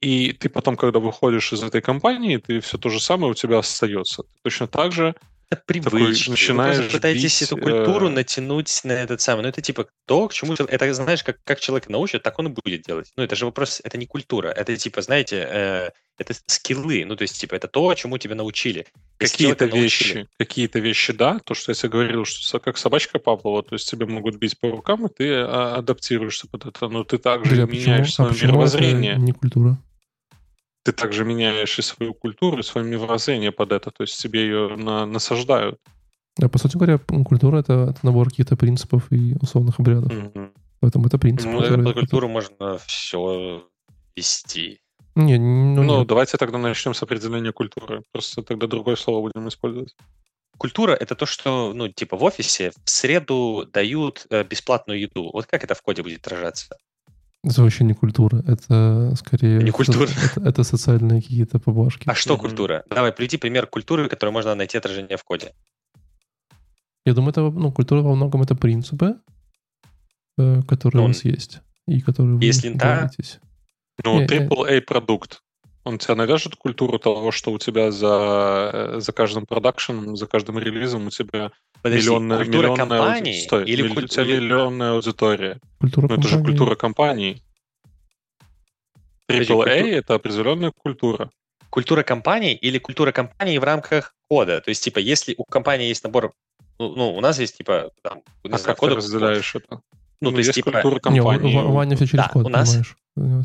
Speaker 3: И ты потом, когда выходишь из этой компании, ты все то же самое у тебя остается. Ты точно так же
Speaker 2: Это привычки.
Speaker 3: начинаешь
Speaker 2: Вы пытаетесь
Speaker 3: бить,
Speaker 2: эту культуру
Speaker 3: э,
Speaker 2: натянуть на этот самый. Ну, это типа то, к чему... Это, знаешь, как, как человек научит, так он и будет делать. Ну, это же вопрос... Это не культура. Это, типа, знаете, э, это скиллы. Ну, то есть, типа, это то, чему тебя научили.
Speaker 3: Какие-то
Speaker 2: научили-
Speaker 3: вещи, какие-то вещи, да, то, что я тебе говорил, что как собачка Павлова, то есть тебе могут бить по рукам, и ты а, адаптируешься под это, но ты также
Speaker 1: Бля,
Speaker 3: меняешь
Speaker 1: А
Speaker 3: свое
Speaker 1: это
Speaker 3: мировоззрение.
Speaker 1: не культура?
Speaker 3: Ты также меняешь и свою культуру, и свое мировоззрение под это, то есть тебе ее на- насаждают.
Speaker 1: А, по сути говоря, культура это, это набор каких-то принципов и условных обрядов.
Speaker 3: Мгм.
Speaker 1: Поэтому это принцип.
Speaker 2: Ну,
Speaker 1: который-
Speaker 2: под культуру можно все вести.
Speaker 1: Не, ну,
Speaker 3: Ну,
Speaker 1: нет.
Speaker 3: давайте тогда начнем с определения культуры. Просто тогда другое слово будем использовать.
Speaker 2: Культура — это то, что, ну, типа, в офисе в среду дают э, бесплатную еду. Вот как это в коде будет отражаться?
Speaker 1: Это вообще не культура. Это скорее...
Speaker 2: Не
Speaker 1: это-
Speaker 2: культура.
Speaker 1: Это, это социальные какие-то поблажки.
Speaker 2: А что культура? Давай, приведи пример культуры, которой можно найти отражение в коде.
Speaker 1: Я думаю, это, ну, культура во многом это принципы, э, которые
Speaker 2: Ну,
Speaker 1: у вас есть. И которые вы
Speaker 2: линта.
Speaker 1: говоритесь.
Speaker 3: Ну,
Speaker 1: не.
Speaker 3: AAA продукт. Он тебя навяжет культуру того, что у тебя за, э, за каждым продакшеном, за каждым релизом у тебя
Speaker 2: Подожди,
Speaker 3: миллионная,
Speaker 2: культура
Speaker 3: миллионная ауди-
Speaker 2: компании
Speaker 3: Стой,
Speaker 2: или куль-
Speaker 3: у тебя миллионная аудитория.
Speaker 1: Культура
Speaker 3: Ну, это же культура компании. AAA
Speaker 2: культу-
Speaker 3: это определенная культура.
Speaker 2: культура компании или культура компании в рамках кода. То есть, типа, если у компании есть набор, ну, ну у нас есть, типа, там,
Speaker 3: а знаю, как кода, ты разделяешь это?
Speaker 2: Ну, ну, то есть, типа...
Speaker 3: культура компании.
Speaker 1: Не, Ваня все через
Speaker 2: да,
Speaker 1: код,
Speaker 2: у нас...
Speaker 1: понимаешь?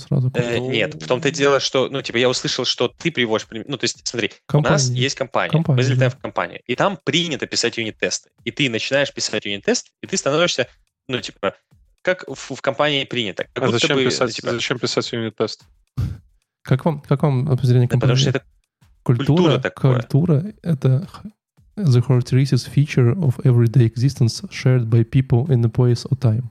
Speaker 1: Сразу
Speaker 2: э, нет, в том-то и дело, что, ну, типа, я услышал, что ты приводишь... Ну, то есть, смотри,
Speaker 1: компания.
Speaker 2: у нас есть компания,
Speaker 1: компания
Speaker 2: мы залетаем
Speaker 1: да.
Speaker 2: в компанию, и там принято писать юнит-тесты. И ты начинаешь писать юнит-тест, и ты становишься, ну, типа, как в, в компании принято. Как
Speaker 3: а зачем,
Speaker 2: бы,
Speaker 3: писать,
Speaker 2: типа,
Speaker 3: зачем писать юнит-тест?
Speaker 1: Как вам, как вам определение
Speaker 2: да, потому
Speaker 1: компании?
Speaker 2: что это
Speaker 1: культура,
Speaker 2: культура такое.
Speaker 1: культура — это the characteristic feature of everyday existence shared by people in a place or time.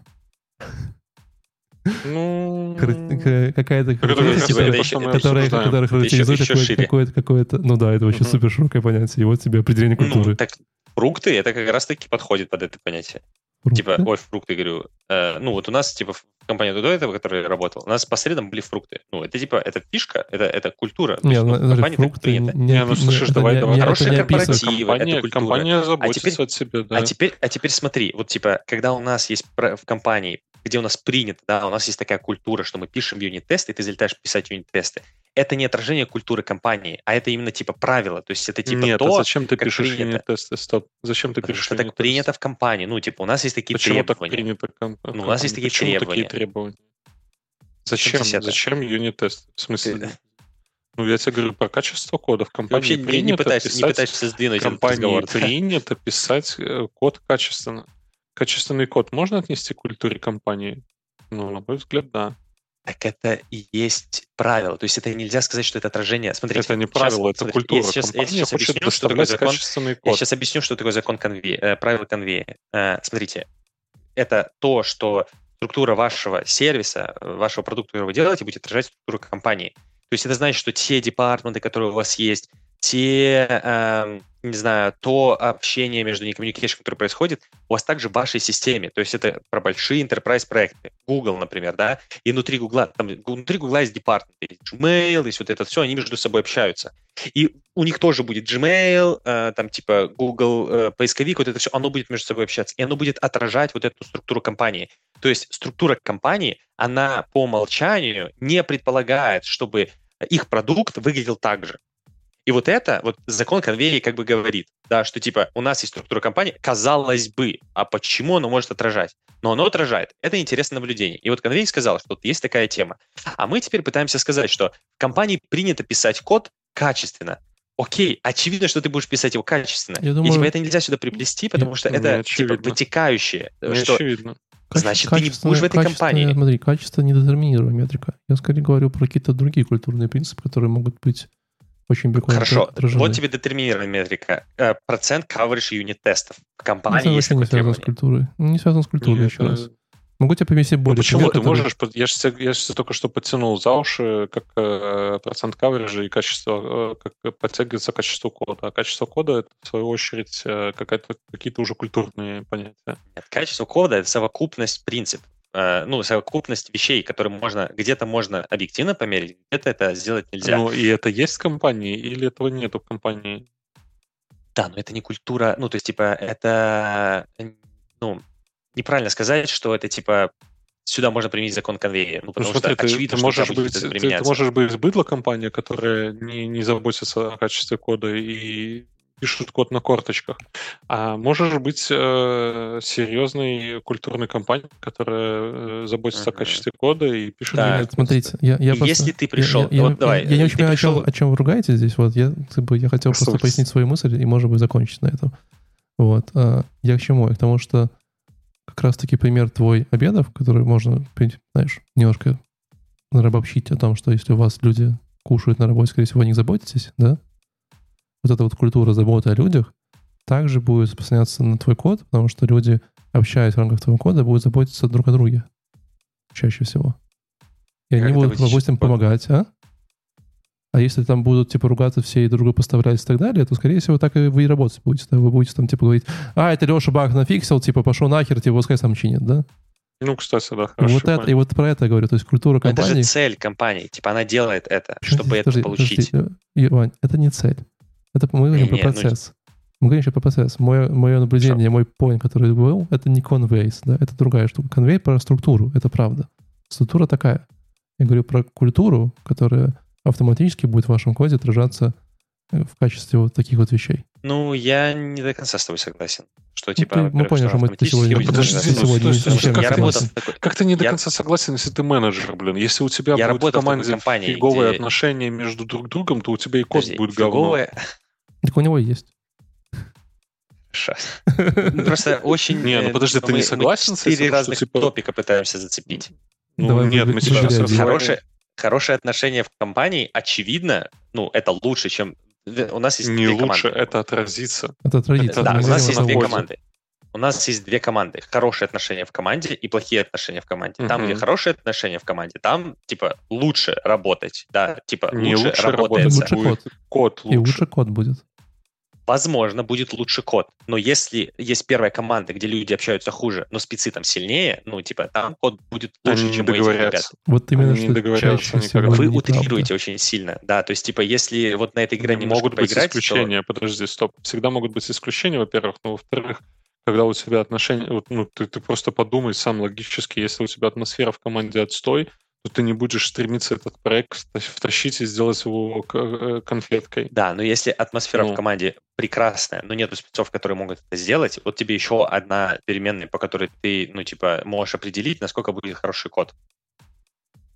Speaker 3: Ну...
Speaker 1: Какая-то характеристика, которая, которая характеризует какое-то, какое-то. Ну да, это вообще супер широкое понятие. И вот тебе определение культуры.
Speaker 2: Так фрукты, это как раз-таки подходит под это понятие.
Speaker 1: Фрукты.
Speaker 2: Типа, ой, фрукты, говорю. э, ну, вот у нас, типа, в компании до этого, в которой я работал, у нас по средам были фрукты. Ну, это, типа, это фишка, это, это культура. То
Speaker 1: Не,
Speaker 2: есть,
Speaker 1: ну,
Speaker 2: ну,
Speaker 1: подожди,
Speaker 2: компании так
Speaker 1: фрукты
Speaker 2: принято.
Speaker 1: не,
Speaker 3: Не, ну, слушай,
Speaker 1: это
Speaker 3: давай,
Speaker 1: не-
Speaker 3: давай.
Speaker 1: не- это
Speaker 2: Хорошие
Speaker 1: не
Speaker 2: корпоративы.
Speaker 1: описывает.
Speaker 2: это
Speaker 3: Компания,
Speaker 2: культура.
Speaker 3: компания заботится
Speaker 2: теперь-
Speaker 3: о себе, да.
Speaker 2: А теперь, а теперь смотри, вот типа, когда у нас есть в компании, где у нас принято, да, у нас есть такая культура, что мы пишем юнит-тесты, и ты залетаешь писать юнит-тесты. Это не отражение культуры компании, а это именно типа правило. То есть это типа
Speaker 3: Нет,
Speaker 2: то,
Speaker 3: а зачем ты пишешь
Speaker 2: принято.
Speaker 3: юнит-тесты? Стоп. Зачем ты
Speaker 2: потому
Speaker 3: пишешь
Speaker 2: что так принято в компании. Ну, типа, у нас есть такие
Speaker 3: Почему так
Speaker 2: требования.
Speaker 3: принято? ком-
Speaker 2: Ну, у нас есть такие
Speaker 3: Почему
Speaker 2: требования.
Speaker 3: такие требования? Зачем? Зачем юнит-тест? В смысле?
Speaker 2: Ты-
Speaker 3: Ну, я тебе говорю про качество кода. В компании
Speaker 2: вообще не, не
Speaker 3: принято
Speaker 2: пытаешься, не
Speaker 3: писать-
Speaker 2: пытаешься сдвинуть
Speaker 3: компании принято писать э, код качественно. Качественный код можно отнести к культуре компании? Ну, на мой взгляд, да.
Speaker 2: Так это и есть правило. То есть это нельзя сказать, что это отражение. Смотрите,
Speaker 3: это не
Speaker 2: сейчас-
Speaker 3: правило, это
Speaker 2: смотрите,
Speaker 3: культура.
Speaker 2: Я сейчас, я сейчас
Speaker 3: хочет
Speaker 2: объясню, что такое закон. Я сейчас объясню, что такое закон конве, э, правило конвея. Э, смотрите, это то, что структура вашего сервиса, э, вашего продукта, который вы делаете, будет отражать структуру компании. То есть это значит, что те департаменты, которые у вас есть, те, эм, не знаю, то общение между communication, которое происходит, у вас также в вашей системе. То есть это про большие enterprise проекты. Google, например, да, и внутри Google, там, внутри Google есть департаменты, есть Gmail, есть вот это все, они между собой общаются. И у них тоже будет Gmail, э, там типа Google э, поисковик, вот это все, оно будет между собой общаться, и оно будет отражать вот эту структуру компании. То есть структура компании, она по умолчанию не предполагает, чтобы их продукт выглядел так же. И вот это, вот закон конвейера как бы говорит, да, что типа у нас есть структура компании, казалось бы, а почему оно может отражать? Но оно отражает. Это интересное наблюдение. И вот конвейер сказал, что вот есть такая тема. А мы теперь пытаемся сказать, что в компании принято писать код качественно. Окей, очевидно, что ты будешь писать его качественно.
Speaker 1: Я
Speaker 2: И
Speaker 1: думаю-
Speaker 2: типа это нельзя сюда приплести, потому что
Speaker 3: Не
Speaker 2: это типа
Speaker 3: очевидно.
Speaker 2: вытекающее.
Speaker 3: Не
Speaker 2: что
Speaker 3: очевидно.
Speaker 2: Значит, ты не будешь в этой компании.
Speaker 1: Смотри, качество недетерминируемая метрика. Я скорее говорю про какие-то другие культурные принципы, которые могут быть очень прикольно
Speaker 2: Хорошо,
Speaker 1: отражены.
Speaker 2: вот тебе детерминированная метрика. Э, Процент coverage юнит тестов. В
Speaker 1: Это
Speaker 2: компании есть
Speaker 1: не связано с культурой. Ну, Не связано с культурой,
Speaker 3: Нет,
Speaker 1: еще
Speaker 3: э,
Speaker 1: раз. Могу тебе привести
Speaker 3: Ну
Speaker 1: более
Speaker 3: почему
Speaker 1: пример,
Speaker 3: ты
Speaker 1: который-
Speaker 3: можешь... Я же тебя, я тебя только что подтянул за уши, как э, процент кавериджа и качество, э, как подтягивается качество кода. А качество кода это, в свою очередь, э, какая-то, какие-то уже культурные понятия.
Speaker 2: Нет, качество кода — это совокупность принцип. Э, Ну, совокупность вещей, которые можно, где-то можно объективно померить, где-то это сделать нельзя.
Speaker 3: Ну, и это есть в компании, или этого нету в компании?
Speaker 2: Да, но это не культура, ну, то есть, типа, это, ну, неправильно сказать, что это, типа, сюда можно применить закон конвейера, ну,
Speaker 3: Ну,
Speaker 2: потому
Speaker 3: смотри,
Speaker 2: что
Speaker 3: ты,
Speaker 2: очевидно,
Speaker 3: ты
Speaker 2: что
Speaker 3: можешь
Speaker 2: будет
Speaker 3: быть,
Speaker 2: это
Speaker 3: ты, ты можешь быть быдло-компания, которая не, не заботится о качестве кода и пишут код на корточках. А можешь быть э, серьезной культурной компанией, которая э, заботится о
Speaker 2: Мгм.
Speaker 3: качестве кода и пишет...
Speaker 2: Так,
Speaker 1: Нет, смотрите, я, я просто-
Speaker 2: если ты
Speaker 1: я-
Speaker 2: пришел-
Speaker 1: я,
Speaker 2: вот
Speaker 1: я-
Speaker 2: давай,
Speaker 1: я, я не
Speaker 2: э,
Speaker 1: очень понимаю, о чем,
Speaker 2: пришел-
Speaker 1: о чем вы ругаетесь здесь. Вот я, как бы, я хотел просто
Speaker 3: Слушай,
Speaker 1: пояснить свою мысль и, может быть, закончить на этом. Вот. а, Я к чему? Я к тому, что как раз-таки пример твой обедов, который можно, знаешь, немножко обобщить о том, что если у вас люди кушают на работе, скорее всего, вы о них заботитесь, да? Вот эта вот культура заботы о людях также будет распространяться на твой код, потому что люди, общаясь в рамках твоего кода, будут заботиться друг о друге чаще всего. И
Speaker 2: Как
Speaker 1: они
Speaker 2: это
Speaker 1: будут, допустим, помогать, а? А если там будут, типа, ругаться все и друг друга поставлять и так далее, то, скорее всего, так и вы и работать будете. Да? Вы будете там, типа, говорить, а, это Леша баг нафиксил, типа, пошел нахер, типа, пускай сам чинит, да?
Speaker 3: Ну, кстати, да,
Speaker 1: И
Speaker 3: хорошо.
Speaker 1: вот это, и вот про это я говорю. То есть культура
Speaker 2: Но это
Speaker 1: компании...
Speaker 2: же цель компании. Типа она делает это,
Speaker 1: Подожди,
Speaker 2: чтобы это
Speaker 1: подожди,
Speaker 2: получить.
Speaker 1: подожди, э, Иван, это не цель. Это мы говорим про
Speaker 2: Не-не, ну,
Speaker 1: процесс. Мы говорим еще про процесс. Мое, мое наблюдение, мой point, который был, это не conveys, да, это другая штука. Конвей про структуру, это правда. Структура такая. Я говорю про культуру, которая автоматически будет в вашем коде отражаться э, в качестве вот таких вот вещей.
Speaker 2: Ну, я не до конца с тобой согласен. Что,
Speaker 1: Ну,
Speaker 2: типа,
Speaker 1: ты- мы поняли, что мы- ты сегодня-
Speaker 2: будет
Speaker 3: Подожди, ну,
Speaker 1: сегодня
Speaker 3: стой,
Speaker 1: не
Speaker 3: стой,
Speaker 1: совсем
Speaker 3: как
Speaker 2: я
Speaker 3: ты
Speaker 2: работал
Speaker 3: не-
Speaker 2: такой-
Speaker 3: Как ты не до
Speaker 2: Я-
Speaker 3: конца согласен, если ты менеджер, блин? Если у тебя
Speaker 2: Я
Speaker 3: будет в
Speaker 2: работал в
Speaker 3: команде
Speaker 2: компании,
Speaker 3: фиговые
Speaker 2: где-
Speaker 3: отношения между друг другом, то у тебя и код
Speaker 2: Подожди,
Speaker 3: будет говно.
Speaker 1: Так у него есть.
Speaker 2: Хорошо. Просто очень...
Speaker 3: Не, ну
Speaker 2: э,
Speaker 3: подожди, ты
Speaker 2: мы-
Speaker 3: не согласен с
Speaker 2: четыре
Speaker 3: этим, что,
Speaker 2: разных
Speaker 3: типа-
Speaker 2: топика пытаемся зацепить.
Speaker 3: Ну,
Speaker 1: Давай
Speaker 3: нет, мы сейчас
Speaker 2: Хорошее, хорошее отношение в компании, очевидно, ну, это лучше, чем... У нас есть
Speaker 3: Не
Speaker 2: две
Speaker 3: лучше,
Speaker 2: команды.
Speaker 3: это отразится.
Speaker 1: Это отразится.
Speaker 2: Да, у нас есть две команды. У нас есть две команды. Хорошие отношения в команде и плохие отношения в команде. Там, где хорошие отношения в команде, там, типа, лучше работать. Да, типа,
Speaker 3: Не
Speaker 2: лучше,
Speaker 3: лучше
Speaker 2: работается.
Speaker 1: Лучше код.
Speaker 3: Код
Speaker 1: И
Speaker 3: лучше.
Speaker 1: лучше код будет.
Speaker 2: Возможно, будет лучше код. Но если есть первая команда, где люди общаются хуже, но спецы там сильнее, ну, типа, там код будет лучше,
Speaker 3: Они
Speaker 2: чем у этих ребят.
Speaker 1: Вот именно
Speaker 3: Они
Speaker 1: что
Speaker 3: договорятся
Speaker 1: чаще всего.
Speaker 2: Вы утрируете очень сильно, да, то есть, типа, если вот на этой игре
Speaker 3: Не могут быть
Speaker 2: поиграть, то-
Speaker 3: исключения. Подожди, стоп. Всегда могут быть исключения, во-первых. Но, во-вторых, когда у тебя отношения... Вот, ну, ты, ты просто подумай сам логически, если у тебя атмосфера в команде отстой, то ты не будешь стремиться этот проект вта- втащить и сделать его э, конфеткой.
Speaker 2: Да, но если атмосфера
Speaker 3: Ну.
Speaker 2: в команде прекрасная, но нету спецов, которые могут это сделать, вот тебе еще одна переменная, по которой ты, ну, типа, можешь определить, насколько будет хороший код.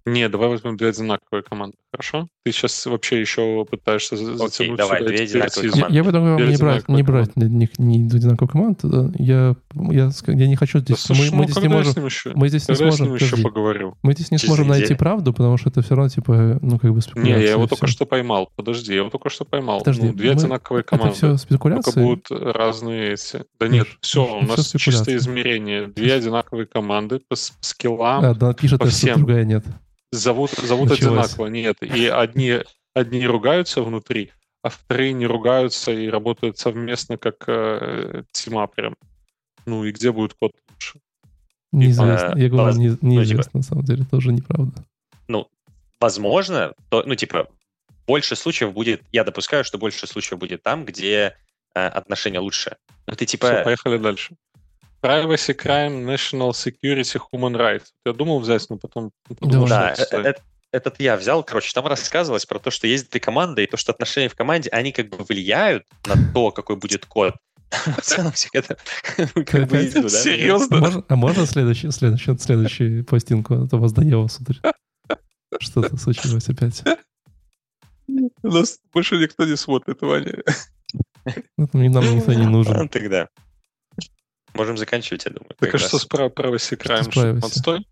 Speaker 3: Не, давай возьмем две одинаковые команды, хорошо? Ты сейчас вообще еще пытаешься за- затянуть
Speaker 2: давай,
Speaker 3: сюда
Speaker 2: две одинаковые
Speaker 1: Я, я предлагаю
Speaker 3: Теперь
Speaker 1: не брать, не брать для них ни одинаковых команд. Я, я, я не хочу
Speaker 3: Да
Speaker 1: здесь...
Speaker 3: слушай,
Speaker 1: мы,
Speaker 3: ну
Speaker 1: мы здесь не можем...
Speaker 3: еще,
Speaker 1: Мы здесь не
Speaker 3: когда я с
Speaker 1: сможем...
Speaker 3: ним еще
Speaker 1: подожди.
Speaker 3: поговорю?
Speaker 1: Мы здесь не
Speaker 2: Через
Speaker 1: сможем найти
Speaker 2: неделю.
Speaker 1: правду, потому что это все равно, типа, ну, как бы
Speaker 3: Не,
Speaker 1: спекуляция.
Speaker 3: я его только что поймал. Подожди, я его только что поймал.
Speaker 1: Подожди,
Speaker 3: Ну, две
Speaker 1: мы-
Speaker 3: одинаковые
Speaker 1: Это
Speaker 3: команды.
Speaker 1: все
Speaker 3: Только
Speaker 1: спекуляции.
Speaker 3: будут разные эти. Да
Speaker 1: Миш,
Speaker 3: нет, все, у
Speaker 1: это
Speaker 3: нас чистое измерение. Две одинаковые команды по скиллам.
Speaker 1: Одна пишет,
Speaker 3: по всем.
Speaker 1: другая нет.
Speaker 3: Зовут, зовут
Speaker 1: Началось.
Speaker 3: одинаково. Нет. И одни, одни ругаются внутри, а вторые не ругаются и работают совместно как э, тима прям. Ну и где будет код лучше?
Speaker 1: Неизвестно.
Speaker 2: э,
Speaker 1: Я говорю,
Speaker 2: воз-
Speaker 1: не-
Speaker 2: ну,
Speaker 1: неизвестно,
Speaker 2: типа-
Speaker 1: на самом деле, тоже неправда.
Speaker 2: Ну, возможно, то, ну, типа, больше случаев будет, я допускаю, что больше случаев будет там, где э, отношения лучше. Ну, ты, типа,
Speaker 3: Всё, поехали дальше. Privacy, crime, national security, human rights. Я думал взять, но потом подумал,
Speaker 2: Да,
Speaker 3: это
Speaker 2: э- э- этот я взял, короче, там рассказывалось про то, что есть две команды, и то, что отношения в команде, они как бы влияют на то, какой будет код. В целом все к этому как бы да?
Speaker 3: Серьезно?
Speaker 1: А можно следующий, следующий, следующую пластинку? А то вас доело, сударь. Что-то случилось опять.
Speaker 3: У нас больше никто не смотрит, Ваня.
Speaker 1: Ну, нам никто не нужен.
Speaker 2: Ну, тогда. Можем заканчивать, я думаю.
Speaker 3: Так
Speaker 2: как
Speaker 3: а что с privacy crime? отстой?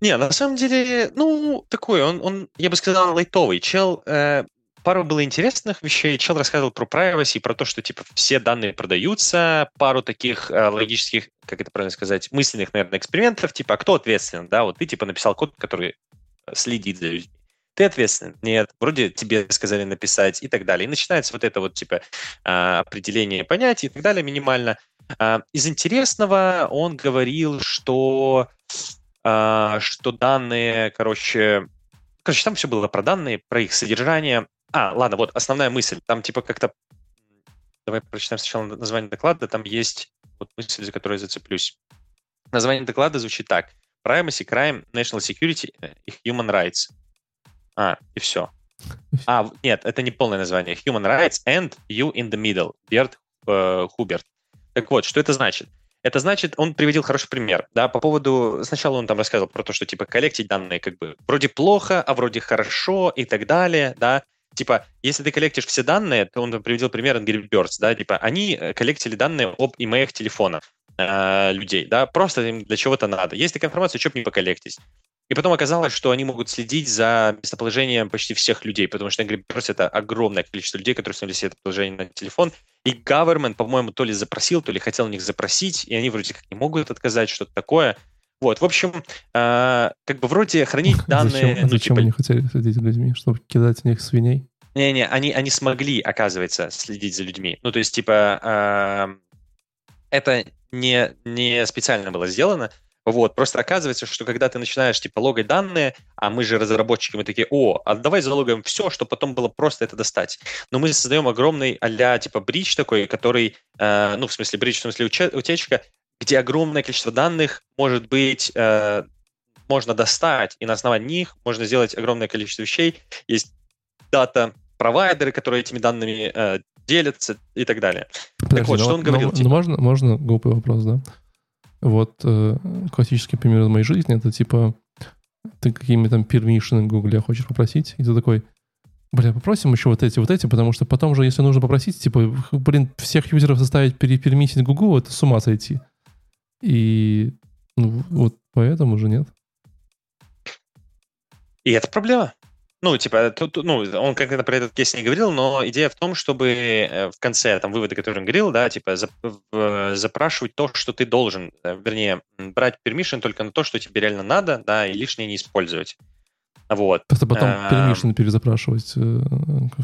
Speaker 2: Не, на самом деле, ну, такой, он, он я бы сказал, лайтовый. Чел, э, пару было интересных вещей. Чел рассказывал про privacy, про то, что, типа, все данные продаются, пару таких э, логических, как это правильно сказать, мысленных, наверное, экспериментов, типа, а кто ответственен, да? Вот ты, типа, написал код, который следит за людьми. Ты ответственен? Нет. Вроде тебе сказали написать и так далее. И начинается вот это вот, типа, а, определение понятий и так далее минимально. А, Из интересного он говорил, что а, что данные, короче, короче, там все было про данные, про их содержание. А, ладно, вот основная мысль. Там типа как-то, давай прочитаем сначала название доклада. Там есть вот мысль, за которую я зацеплюсь. Название доклада звучит так: Privacy, Crime, National Security э, и Human Rights. А, и все. А, нет, это не полное название. Human Rights and You in the Middle. Берт э, Хуберт. Так вот, что это значит? Это значит, он приводил хороший пример, да, по поводу, сначала он там рассказывал про то, что, типа, коллектить данные как бы вроде плохо, а вроде хорошо и так далее, да, типа, если ты коллектишь все данные, то он приводил пример Angry Birds, да, типа, они э, коллектили данные об имеях телефонов э, людей, да, просто им для чего-то надо. Есть такая информация, что бы не поколлектить. И потом оказалось, что они могут следить за местоположением почти всех людей, потому что Angry это огромное количество людей, которые установили себе это положение на телефон, и government, по-моему, то ли запросил, то ли хотел у них запросить, и они вроде как не могут отказать, что-то такое. Вот, в общем, э, как бы вроде хранить данные...
Speaker 1: Зачем,
Speaker 2: ну,
Speaker 1: зачем
Speaker 2: типа,
Speaker 1: они хотели следить за людьми? Чтобы кидать в них свиней?
Speaker 2: не-не, они, они смогли, оказывается, следить за людьми. Ну, то есть, типа, э, это не, не специально было сделано. Вот, просто оказывается, что когда ты начинаешь, типа, логать данные, а мы же разработчики, мы такие, о, а давай залогаем все, чтобы потом было просто это достать. Но мы создаем огромный а типа, бридж такой, который, э, ну, в смысле, бридж, в смысле утечка, где огромное количество данных может быть, э, можно достать, и на основании них можно сделать огромное количество вещей. Есть дата провайдеры, которые этими данными э, делятся и так далее.
Speaker 1: Подожди,
Speaker 2: так вот,
Speaker 1: ну,
Speaker 2: что он говорил?
Speaker 1: Ну,
Speaker 2: типа?
Speaker 1: ну, можно, можно глупый вопрос, да? Вот э, классический пример из моей жизни, это типа ты какими там пермишины в Гугле хочешь попросить, и ты такой, бля, попросим еще вот эти, вот эти, потому что потом же, если нужно попросить, типа, блин, всех юзеров заставить перепермитить Google, это с ума сойти. И ну, вот поэтому же нет.
Speaker 2: И это проблема. Ну, типа, тут, ну, он конкретно про этот кейс не говорил, но идея в том, чтобы э, в конце, там, выводы, которые он говорил, да, типа, запрашивать то, что ты должен, э, вернее, брать permission только на то, что тебе реально надо, да, и лишнее не использовать. Вот.
Speaker 1: Просто потом permission перезапрашивать э,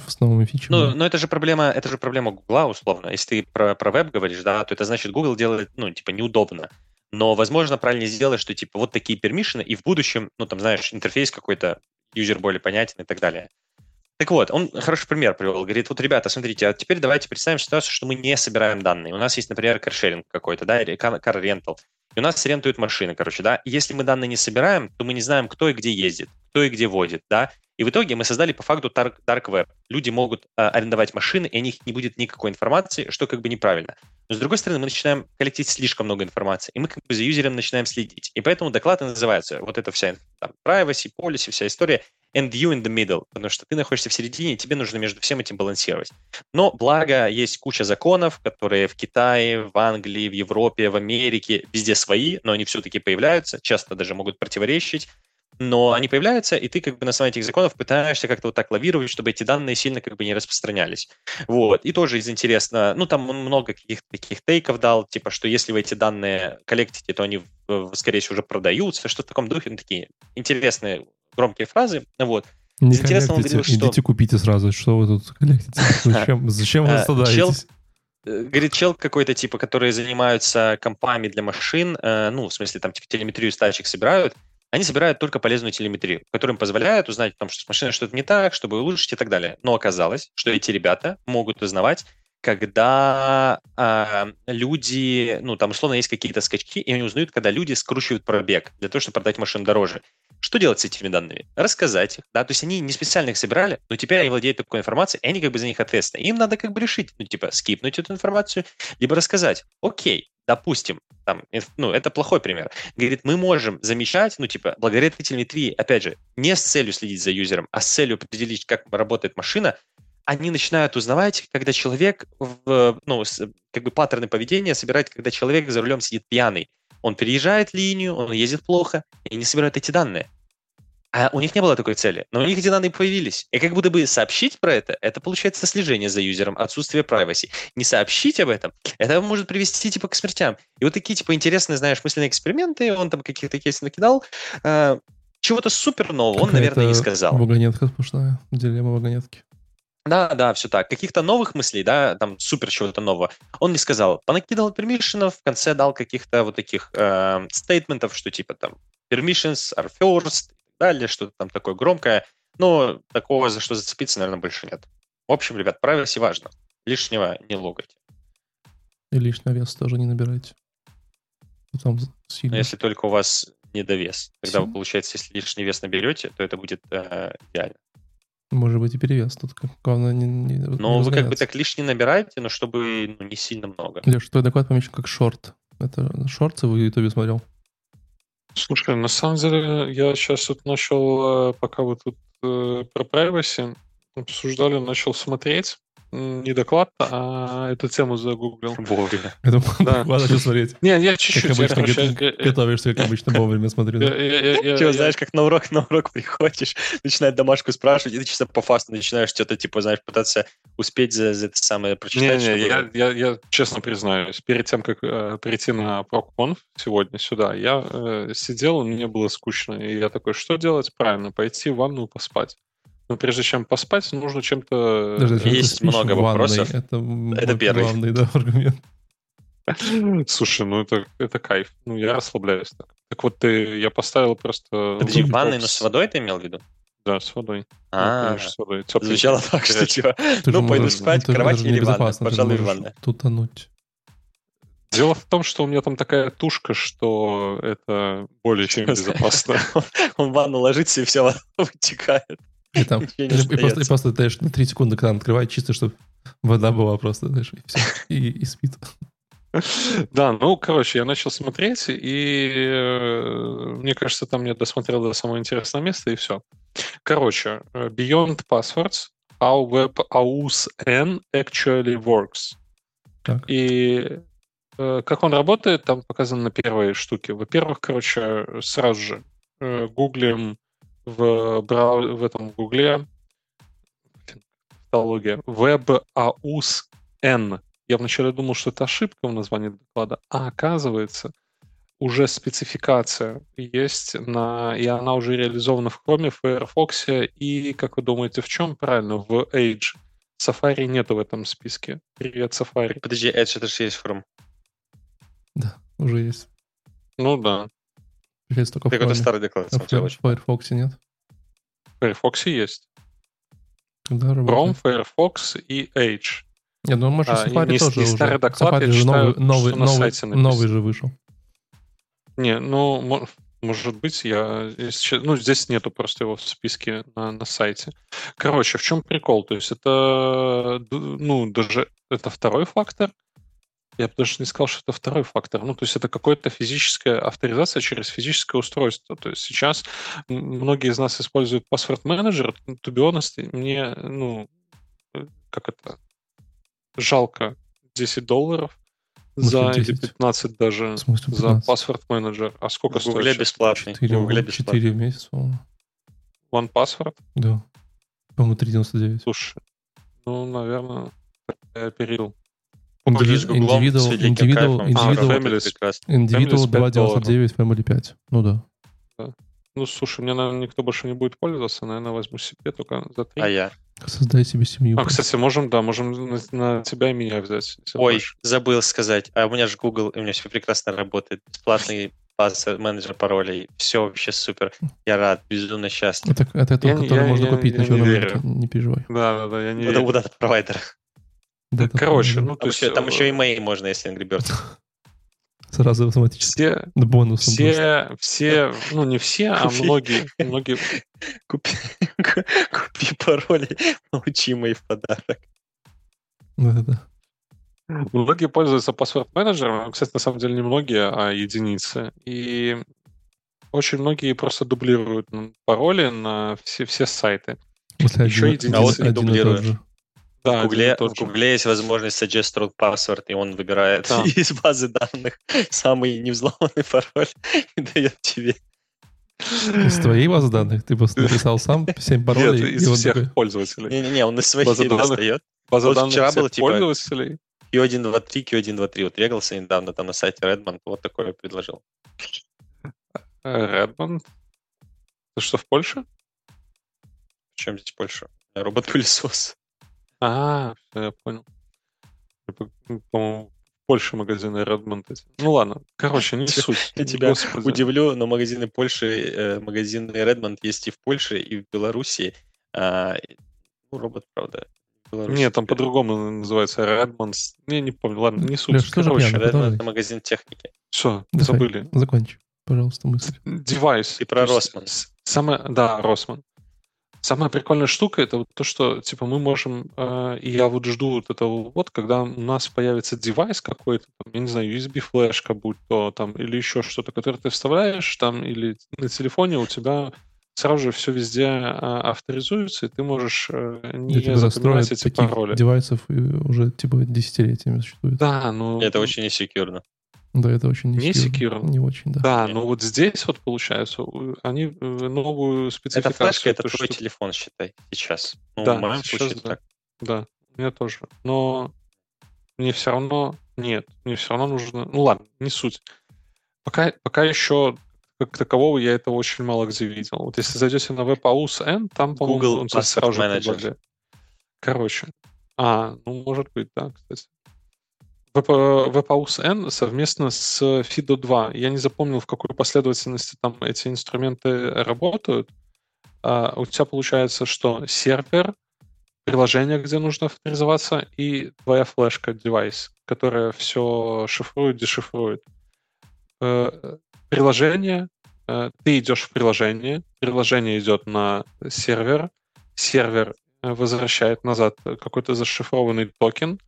Speaker 1: с новыми фичами.
Speaker 2: Ну, но это же проблема, это же проблема Гугла, условно. Если ты про, про веб говоришь, да, то это значит, Google делает, ну, типа, неудобно. Но, возможно, правильно сделать, что, типа, вот такие пермишины, и в будущем, ну, там, знаешь, интерфейс какой-то юзер более понятен и так далее. Так вот, он хороший пример привел. Говорит, вот, ребята, смотрите, а теперь давайте представим ситуацию, что мы не собираем данные. У нас есть, например, каршеринг какой-то, да, или кар рентал. И у нас рентуют машины, короче, да. Если мы данные не собираем, то мы не знаем, кто и где ездит, кто и где водит, да. И в итоге мы создали по факту dark, dark web. Люди могут э, арендовать машины, и о них не будет никакой информации, что как бы неправильно. Но с другой стороны, мы начинаем коллектить слишком много информации, и мы как бы за юзером начинаем следить. И поэтому доклад и называется, вот эта вся там, privacy, policy, вся история, and you in the middle, потому что ты находишься в середине, и тебе нужно между всем этим балансировать. Но благо есть куча законов, которые в Китае, в Англии, в Европе, в Америке, везде свои, но они все-таки появляются, часто даже могут противоречить но они появляются, и ты как бы на основании этих законов пытаешься как-то вот так лавировать, чтобы эти данные сильно как бы не распространялись. Вот. И тоже из интересно, ну, там он много каких-то таких тейков дал, типа, что если вы эти данные коллектите, то они, скорее всего, уже продаются, что в таком духе, ну, такие интересные громкие фразы, вот.
Speaker 1: Не Интересно, он говорил, что... Идите купите сразу, что вы тут коллектите? Зачем, зачем вы страдаетесь?
Speaker 2: Э, говорит, чел какой-то, типа, которые занимаются компами для машин, э, ну, в смысле, там, типа, телеметрию с тачек собирают, они собирают только полезную телеметрию, которая им позволяет узнать, том, что с машиной что-то не так, чтобы улучшить и так далее. Но оказалось, что эти ребята могут узнавать, когда э, люди, ну, там, условно, есть какие-то скачки, и они узнают, когда люди скручивают пробег для того, чтобы продать машину дороже. Что делать с этими данными? Рассказать их, да, то есть они не специально их собирали, но теперь они владеют такой информацией, и они как бы за них ответственны. Им надо как бы решить, ну, типа, скипнуть эту информацию, либо рассказать, окей, допустим, там, ну, это плохой пример. Говорит, мы можем замечать, ну, типа, благодаря этой телеметрии, опять же, не с целью следить за юзером, а с целью определить, как работает машина, они начинают узнавать, когда человек, в, ну, как бы паттерны поведения собирать, когда человек за рулем сидит пьяный. Он переезжает линию, он ездит плохо, и не собирают эти данные. А у них не было такой цели, но у них эти данные появились. И как будто бы сообщить про это, это получается слежение за юзером, отсутствие privacy. Не сообщить об этом, это может привести типа к смертям. И вот такие типа интересные, знаешь, мысленные эксперименты, он там каких-то кейсов накидал, э, чего-то супер нового он, наверное, не сказал.
Speaker 1: Вагонетка сплошная, дилемма вагонетки.
Speaker 2: Да, да, все так. Каких-то новых мыслей, да, там супер чего-то нового, он не сказал. Понакидал пермишенов, в конце дал каких-то вот таких э, стейтментов, что типа там permissions are first, далее, что-то там такое громкое. Но такого, за что зацепиться, наверное, больше нет. В общем, ребят, privacy важно. Лишнего не логайте.
Speaker 1: И лишний вес тоже не набирайте. Потом
Speaker 2: сильно. Но если только у вас недовес. Тогда вы, получается, если лишний вес наберете, то это будет э, идеально.
Speaker 1: Может быть и перевес тут. Главное не, не
Speaker 2: Но не вы как бы так лишний набираете, но чтобы ну, не сильно много.
Speaker 1: Леш, твой доклад помечен как шорт. Это шорт в Ютубе смотрел?
Speaker 3: Слушай, на самом деле я сейчас вот начал, э, пока вы тут э, про privacy обсуждали, начал смотреть не доклад, а эту тему загуглил.
Speaker 2: Вовремя.
Speaker 1: Это да. сейчас смотреть.
Speaker 3: Не, я чуть-чуть.
Speaker 1: Как обычно, я, короче, готовишься, как обычно, вовремя смотрю.
Speaker 2: Чего, знаешь, как на урок, на урок приходишь, начинает домашку спрашивать, и ты чисто по фасту начинаешь что-то, типа, знаешь, пытаться успеть за, за это самое прочитать.
Speaker 3: Не, не, я, я, я честно признаюсь, перед тем, как э, прийти на ProConf сегодня сюда, я э, сидел, мне было скучно, и я такой, что делать? Правильно, пойти в ванну поспать. Но прежде чем поспать, нужно чем-то...
Speaker 2: Даже Есть много вопросов.
Speaker 1: Это, это первый. главный да, аргумент.
Speaker 3: Слушай, ну это, это кайф. Ну, я расслабляюсь так. Так вот, ты, я поставил просто...
Speaker 2: Подожди, в ванной, но с водой ты имел в виду?
Speaker 3: Да, с водой.
Speaker 2: А, ну, с водой. Звучало так, что типа, ну, пойду спать, кровать или ванна? Пожалуй, ванна.
Speaker 1: Тутануть.
Speaker 3: Дело в том, что у меня там такая тушка, что это более чем безопасно.
Speaker 2: Он в ванну ложится, и все вода вытекает.
Speaker 1: И, там, и, просто, и просто, знаешь, на 3 секунды кран открывает, чисто, чтобы вода была просто, знаешь, и все, и, и спит.
Speaker 3: Да, ну, короче, я начал смотреть, и э, мне кажется, там я досмотрел до самого интересного места, и все. Короче, э, Beyond Passwords, How Web AUS N actually works. Так. И э, как он работает, там показано на первой штуке. Во-первых, короче, сразу же гуглим в, брау... в этом гугле тавтология Web AUS N я вначале думал, что это ошибка в названии доклада, а оказывается, уже спецификация есть, на, и она уже реализована в Chrome, в Firefox, и, как вы думаете, в чем правильно? В Edge. Safari нету в этом списке. Привет, Safari.
Speaker 2: Подожди, Edge это же есть Chrome.
Speaker 1: Да, уже есть.
Speaker 3: Ну да.
Speaker 1: Есть только
Speaker 2: Какой-то старый доклад.
Speaker 1: А в Firefox нет?
Speaker 3: В Firefox есть.
Speaker 1: Да,
Speaker 3: Chrome, Firefox и Edge.
Speaker 1: Нет, ну может а, Safari
Speaker 3: не,
Speaker 1: тоже
Speaker 3: не
Speaker 1: уже.
Speaker 3: старый доклад,
Speaker 1: Safari же
Speaker 3: читаю,
Speaker 1: новый, новый,
Speaker 3: что на
Speaker 1: новый, новый же вышел.
Speaker 3: Не, ну, может быть, я... Ну, здесь нету просто его в списке на, на сайте. Короче, в чем прикол? То есть это, ну, даже это второй фактор. Я бы даже не сказал, что это второй фактор. Ну, то есть это какая-то физическая авторизация через физическое устройство. То есть сейчас многие из нас используют password менеджер. To be honest, мне, ну, э, как это, жалко 10 долларов за 10? или 15 даже
Speaker 1: смысле, 15?
Speaker 3: за паспорт менеджер. А сколько стоит?
Speaker 2: Гугле бесплатный.
Speaker 1: 4, Гугле бесплатный. 4 месяца,
Speaker 3: One Password?
Speaker 1: Да. По-моему, 3,99.
Speaker 3: Слушай, ну, наверное, я перил.
Speaker 1: Individual, individual, individual, individual 2,99, Family 5. Ну да.
Speaker 3: да. Ну, слушай, мне, наверное, никто больше не будет пользоваться. Наверное, возьму себе только за 3.
Speaker 2: А я?
Speaker 1: Создай себе семью.
Speaker 3: А, кстати, можем, да, можем на, на тебя и меня взять.
Speaker 2: Ой, хочешь. забыл сказать. А у меня же Google, и у меня все прекрасно работает. Бесплатный менеджер паролей. Все вообще супер. Я рад, безумно счастлив.
Speaker 1: Это, это, это
Speaker 3: я,
Speaker 1: который
Speaker 3: я,
Speaker 1: можно
Speaker 3: я,
Speaker 1: купить
Speaker 3: я
Speaker 1: на черном
Speaker 3: рынке,
Speaker 1: не переживай.
Speaker 3: Да, да, да, я не
Speaker 2: это
Speaker 3: верю.
Speaker 2: у дата провайдера.
Speaker 3: Короче, ну, то
Speaker 2: там,
Speaker 3: есть...
Speaker 2: еще, там еще и May можно, если Angry Birds.
Speaker 1: Сразу автоматически.
Speaker 3: Все,
Speaker 1: бонусом
Speaker 3: все, все, ну не все, а многие, многие.
Speaker 2: Купи, купи пароли, получи мои в подарок.
Speaker 1: Да-да-да.
Speaker 3: Многие пользуются паспорт-менеджером, кстати, на самом деле не многие, а единицы. И очень многие просто дублируют пароли на все, все сайты.
Speaker 1: После
Speaker 2: Еще
Speaker 1: один,
Speaker 2: единицы а вот не
Speaker 1: дублируешь.
Speaker 2: Да, в, Гугле, в Гугле есть возможность suggest strong password, и он выбирает да. из базы данных самый невзломанный пароль и дает тебе.
Speaker 1: Из твоей базы данных? Ты просто написал сам 7 паролей?
Speaker 3: Нет, из всех такой... пользователей.
Speaker 2: Не-не-не, он из своих база данных, достает.
Speaker 3: База вот данных вчера было типа пользователей.
Speaker 2: Q123, Q123. Вот регался недавно там на сайте Redmond, вот такое предложил.
Speaker 3: Redmond? Это что, в Польше?
Speaker 2: В чем здесь Польша? Робот-пылесос.
Speaker 3: А, все, я понял. По-моему, Польше магазины Redmond. Ну ладно, короче, не суть.
Speaker 2: Я тебя удивлю, но магазины Польши, э, магазины Redmond есть и в Польше, и в Беларуси. А, ну, робот, правда,
Speaker 3: нет, там по-другому называется Redmond. Не, не помню, ладно, не суть.
Speaker 1: Леш, что же
Speaker 2: Redmond это магазин техники.
Speaker 3: Все, забыли.
Speaker 1: Закончи, пожалуйста, мысль.
Speaker 3: Девайс.
Speaker 2: И про Росман.
Speaker 3: Самое, да, Росман. Самая прикольная штука это вот то, что типа мы можем, э, и я вот жду вот этого вот, когда у нас появится девайс какой-то, там, я не знаю, USB флешка, будь то там, или еще что-то, которое ты вставляешь там, или на телефоне у тебя сразу же все везде э, авторизуется, и ты можешь э, не
Speaker 1: типа
Speaker 3: запоминать эти
Speaker 1: таких
Speaker 3: пароли.
Speaker 1: девайсов уже типа десятилетиями существует.
Speaker 3: Да, ну...
Speaker 2: Это очень несекьюрно.
Speaker 1: Да, это очень не,
Speaker 3: не secure.
Speaker 1: Не очень, да.
Speaker 3: Да, но вот здесь вот получается, они э, новую спецификацию...
Speaker 2: Это флешка, это твой что... телефон, считай, сейчас. Ну,
Speaker 3: да,
Speaker 2: в моем
Speaker 3: сейчас,
Speaker 2: случае
Speaker 3: да.
Speaker 2: так.
Speaker 3: Да, мне тоже. Но мне все равно... Нет, мне все равно нужно... Ну ладно, не суть. Пока, пока еще как такового я это очень мало где видел. Вот если зайдете на WebAuth N, там, по-моему, он сразу же. Короче. А, ну, может быть, да, кстати. WebAuth N совместно с FIDO 2. Я не запомнил, в какой последовательности там эти инструменты работают. А у тебя получается, что сервер, приложение, где нужно авторизоваться, и твоя флешка, девайс, которая все шифрует, дешифрует. Э, приложение, э, ты идешь в приложение, приложение идет на сервер, сервер э, возвращает назад какой-то зашифрованный токен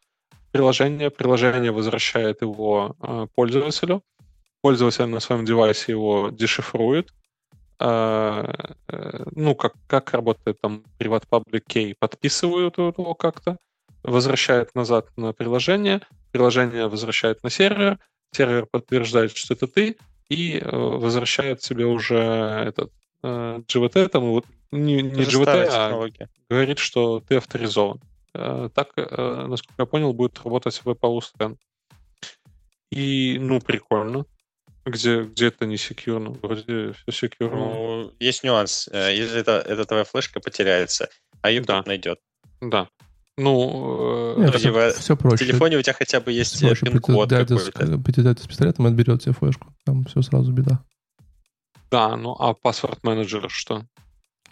Speaker 3: приложения, приложение возвращает его э, пользователю, пользователь на своем девайсе его дешифрует, э, ну, как, как работает там Private Public Key, подписывают его как-то, возвращает назад на приложение, приложение возвращает на сервер, сервер подтверждает, что это ты, и возвращает себе уже этот GVT, там, вот, не, не GVT, а говорит, что ты авторизован. Э, так, э, насколько я понял, будет работать WebAU Scan. И, ну, прикольно. Где, где это не секьюрно? Вроде все секьюрно.
Speaker 2: Ну, есть нюанс. Э, если это, это твоя флешка потеряется, а ее да. найдет.
Speaker 3: Да. Ну,
Speaker 1: Нет, все, типа, все проще.
Speaker 2: В телефоне у тебя хотя бы есть пин-код
Speaker 1: какой-то. Придет с пистолетом отберет тебе флешку. Там все сразу беда.
Speaker 3: Да, ну а паспорт менеджер что?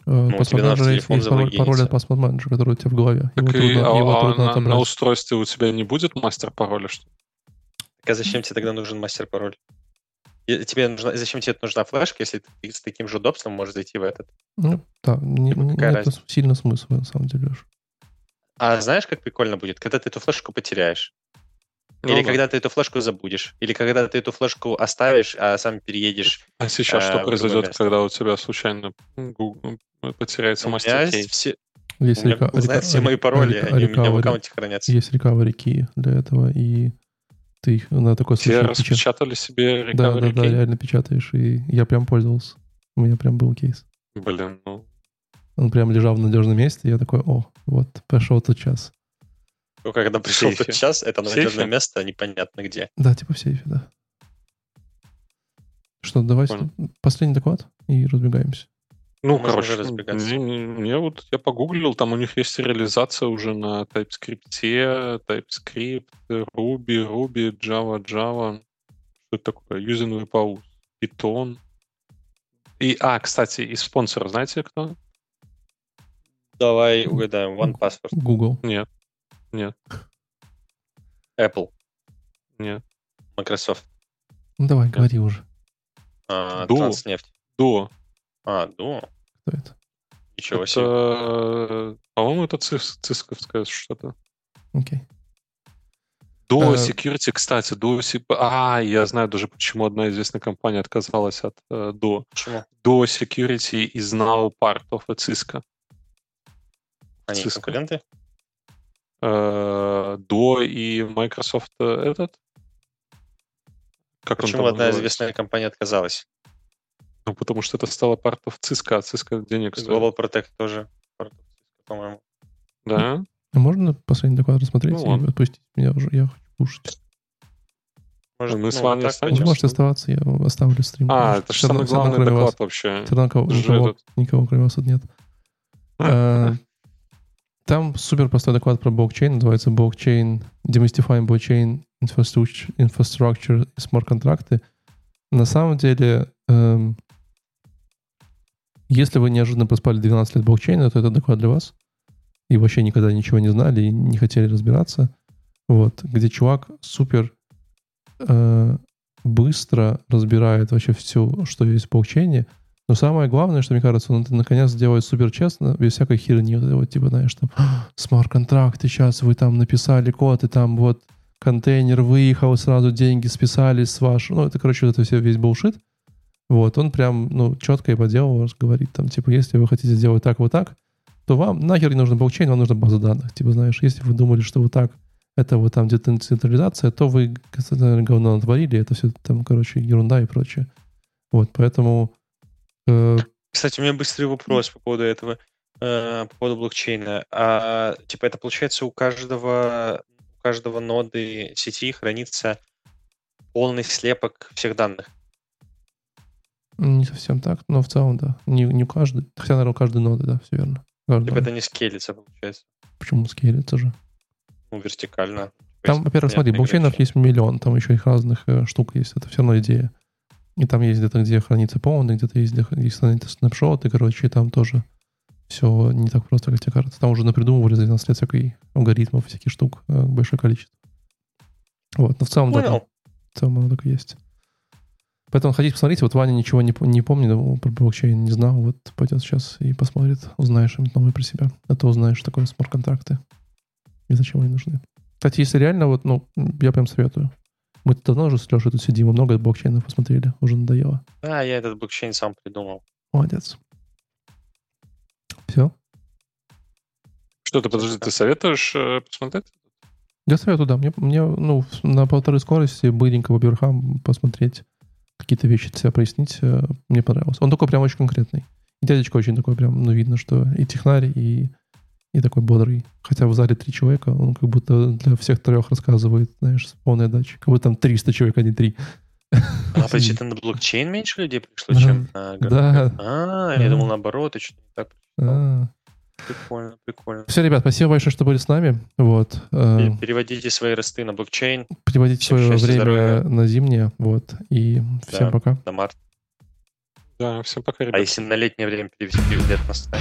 Speaker 1: Ну, паспорт менеджер есть, есть пароль, пароль от паспорт менеджера, который у тебя в голове.
Speaker 3: Его так трудно, и, его а, трудно на, на устройстве у тебя не будет мастер пароля, что
Speaker 2: Так а зачем тебе тогда нужен мастер пароль? Тебе нужна, зачем тебе нужна флешка, если ты с таким же удобством можешь зайти в этот?
Speaker 1: Ну, да, не, типа, нет разница? сильно смысла, на самом деле.
Speaker 2: А знаешь, как прикольно будет, когда ты эту флешку потеряешь? Ну, или да. когда ты эту флешку забудешь. Или когда ты эту флешку оставишь, а сам переедешь.
Speaker 3: А сейчас э, что произойдет, когда у тебя случайно Google потеряется мастер
Speaker 2: все, есть у меня река, знает все мои пароли, река, они река, у меня в аккаунте хранятся.
Speaker 1: Есть recovery key для этого, и ты их на такой
Speaker 3: случай... Все распечатали себе recovery
Speaker 1: Да, да, да, реально печатаешь, и я прям пользовался. У меня прям был кейс.
Speaker 3: Блин, ну...
Speaker 1: Он прям лежал в надежном месте, и я такой, о, вот, пошел тот час.
Speaker 2: Ну, когда пришел тот час, это надежное место, непонятно где.
Speaker 1: Да, типа в сейфе, да. Что, давай Понял. последний доклад и разбегаемся.
Speaker 3: Ну, Можно короче, я вот я погуглил, там у них есть реализация уже на TypeScript, TypeScript, Ruby, Ruby, Java, Java. Что это такое? Using WebAuth, Python. И, а, кстати, из спонсора знаете кто?
Speaker 2: Давай угадаем. OnePassword.
Speaker 1: Google.
Speaker 3: Нет. Нет.
Speaker 2: Apple.
Speaker 3: Нет.
Speaker 2: Microsoft.
Speaker 1: Ну давай, Нет. говори уже.
Speaker 2: А, Duo. Транснефть.
Speaker 3: Duo.
Speaker 2: А, Duo?
Speaker 1: Кто это?
Speaker 2: Ничего
Speaker 3: это, себе. По-моему, это цис, цисковское что-то.
Speaker 1: Окей.
Speaker 3: Duo uh, Security, кстати, Duo А, я знаю даже, почему одна известная компания отказалась от uh, Duo.
Speaker 2: Почему?
Speaker 3: Duo Security is now part of Cisco.
Speaker 2: Они Cisco. конкуренты?
Speaker 3: Э, до и Microsoft э, этот?
Speaker 2: Как Почему одна называется? известная компания отказалась?
Speaker 3: Ну, потому что это стало of Cisco, а Cisco денег
Speaker 2: стоит. Global Protect тоже of Cisco, по-моему.
Speaker 3: Да?
Speaker 1: А можно последний доклад рассмотреть ну, и отпустить меня уже? Я хочу кушать.
Speaker 3: Может, мы ну, с вами так, останемся?
Speaker 1: Вы можете оставаться, я оставлю стрим.
Speaker 3: А, это же самый главный доклад вас. вообще.
Speaker 1: Все равно никого, никого, кроме вас тут нет. А, там супер простой доклад про блокчейн, называется блокчейн, Demystifying Infrastructure, infrastructure и смарт-контракты. На самом деле, эм, если вы неожиданно проспали 12 лет блокчейна, то это доклад для вас. И вообще никогда ничего не знали и не хотели разбираться. Вот, где чувак супер э, быстро разбирает вообще все, что есть в блокчейне, но самое главное, что мне кажется, он это наконец делает супер честно, без всякой херни. Вот, типа, знаешь, там, смарт-контракты, сейчас вы там написали код, и там вот контейнер выехал, сразу деньги списались с вашего. Ну, это, короче, это все весь булшит. Вот, он прям, ну, четко и по делу говорит, там, типа, если вы хотите сделать так, вот так, то вам нахер не нужен блокчейн, вам нужна база данных. Типа, знаешь, если вы думали, что вот так, это вот там где-то децентрализация, то вы, наверное, говно натворили, это все там, короче, ерунда и прочее. Вот, поэтому
Speaker 2: Кстати, у меня быстрый вопрос по поводу этого, э, по поводу блокчейна. А, типа это получается у каждого, у каждого ноды сети хранится полный слепок всех данных?
Speaker 1: Не совсем так, но в целом, да. Не, не у каждой. Хотя, наверное, у каждой ноды, да, все верно.
Speaker 2: Каждый типа это не скейлится, получается.
Speaker 1: Почему скейлится же?
Speaker 2: Ну, вертикально.
Speaker 1: Там, во-первых, смотри, блокчейнов есть миллион, там еще их разных э, штук есть. Это все равно идея. И там есть где-то, где хранится полный, где-то есть, где есть снапшоты, короче, и там тоже все не так просто, как тебе кажется. Там уже напридумывали за 12 лет всяких алгоритмов, всяких штук, э, большое количество. Вот, но в целом, Понял. да, в целом оно так и есть. Поэтому ходите посмотрите. Вот Ваня ничего не, не помнит про блокчейн, не знал. Вот пойдет сейчас и посмотрит. Узнаешь что-нибудь новое про себя. А то узнаешь, что такое смарт-контракты и зачем они нужны. Кстати, если реально, вот, ну, я прям советую. Мы -то давно уже с Лешей тут сидим, мы много блокчейнов посмотрели, уже надоело.
Speaker 2: Да, я этот блокчейн сам придумал.
Speaker 1: Молодец. Все?
Speaker 3: Что ты, подожди, ты советуешь э, посмотреть?
Speaker 1: Я советую, да. Мне, мне ну, на полторы скорости быренько по верхам посмотреть, какие-то вещи себя прояснить, э, мне понравилось. Он такой прям очень конкретный. И дядечка очень такой прям, ну, видно, что и технарь, и, и такой бодрый. Хотя в зале три человека, он как будто для всех трех рассказывает, знаешь, с полной отдачей. Как будто там 300 человек, а не три.
Speaker 2: А, это на блокчейн меньше людей пришло, чем на...
Speaker 1: Да.
Speaker 2: А, я думал наоборот, и что-то так.
Speaker 1: А.
Speaker 2: Прикольно, прикольно.
Speaker 1: Все, ребят, спасибо большое, что были с нами. Вот. Э,
Speaker 2: Пе- Переводите свои росты на блокчейн
Speaker 1: Переводите
Speaker 2: всем
Speaker 1: свое
Speaker 2: счастья,
Speaker 1: время
Speaker 2: здоровья.
Speaker 1: на зимнее. Вот. И всем
Speaker 2: Да.
Speaker 1: пока.
Speaker 2: на март.
Speaker 3: Да, всем пока,
Speaker 2: А
Speaker 3: ребята.
Speaker 2: если на летнее время перевести лет на стать?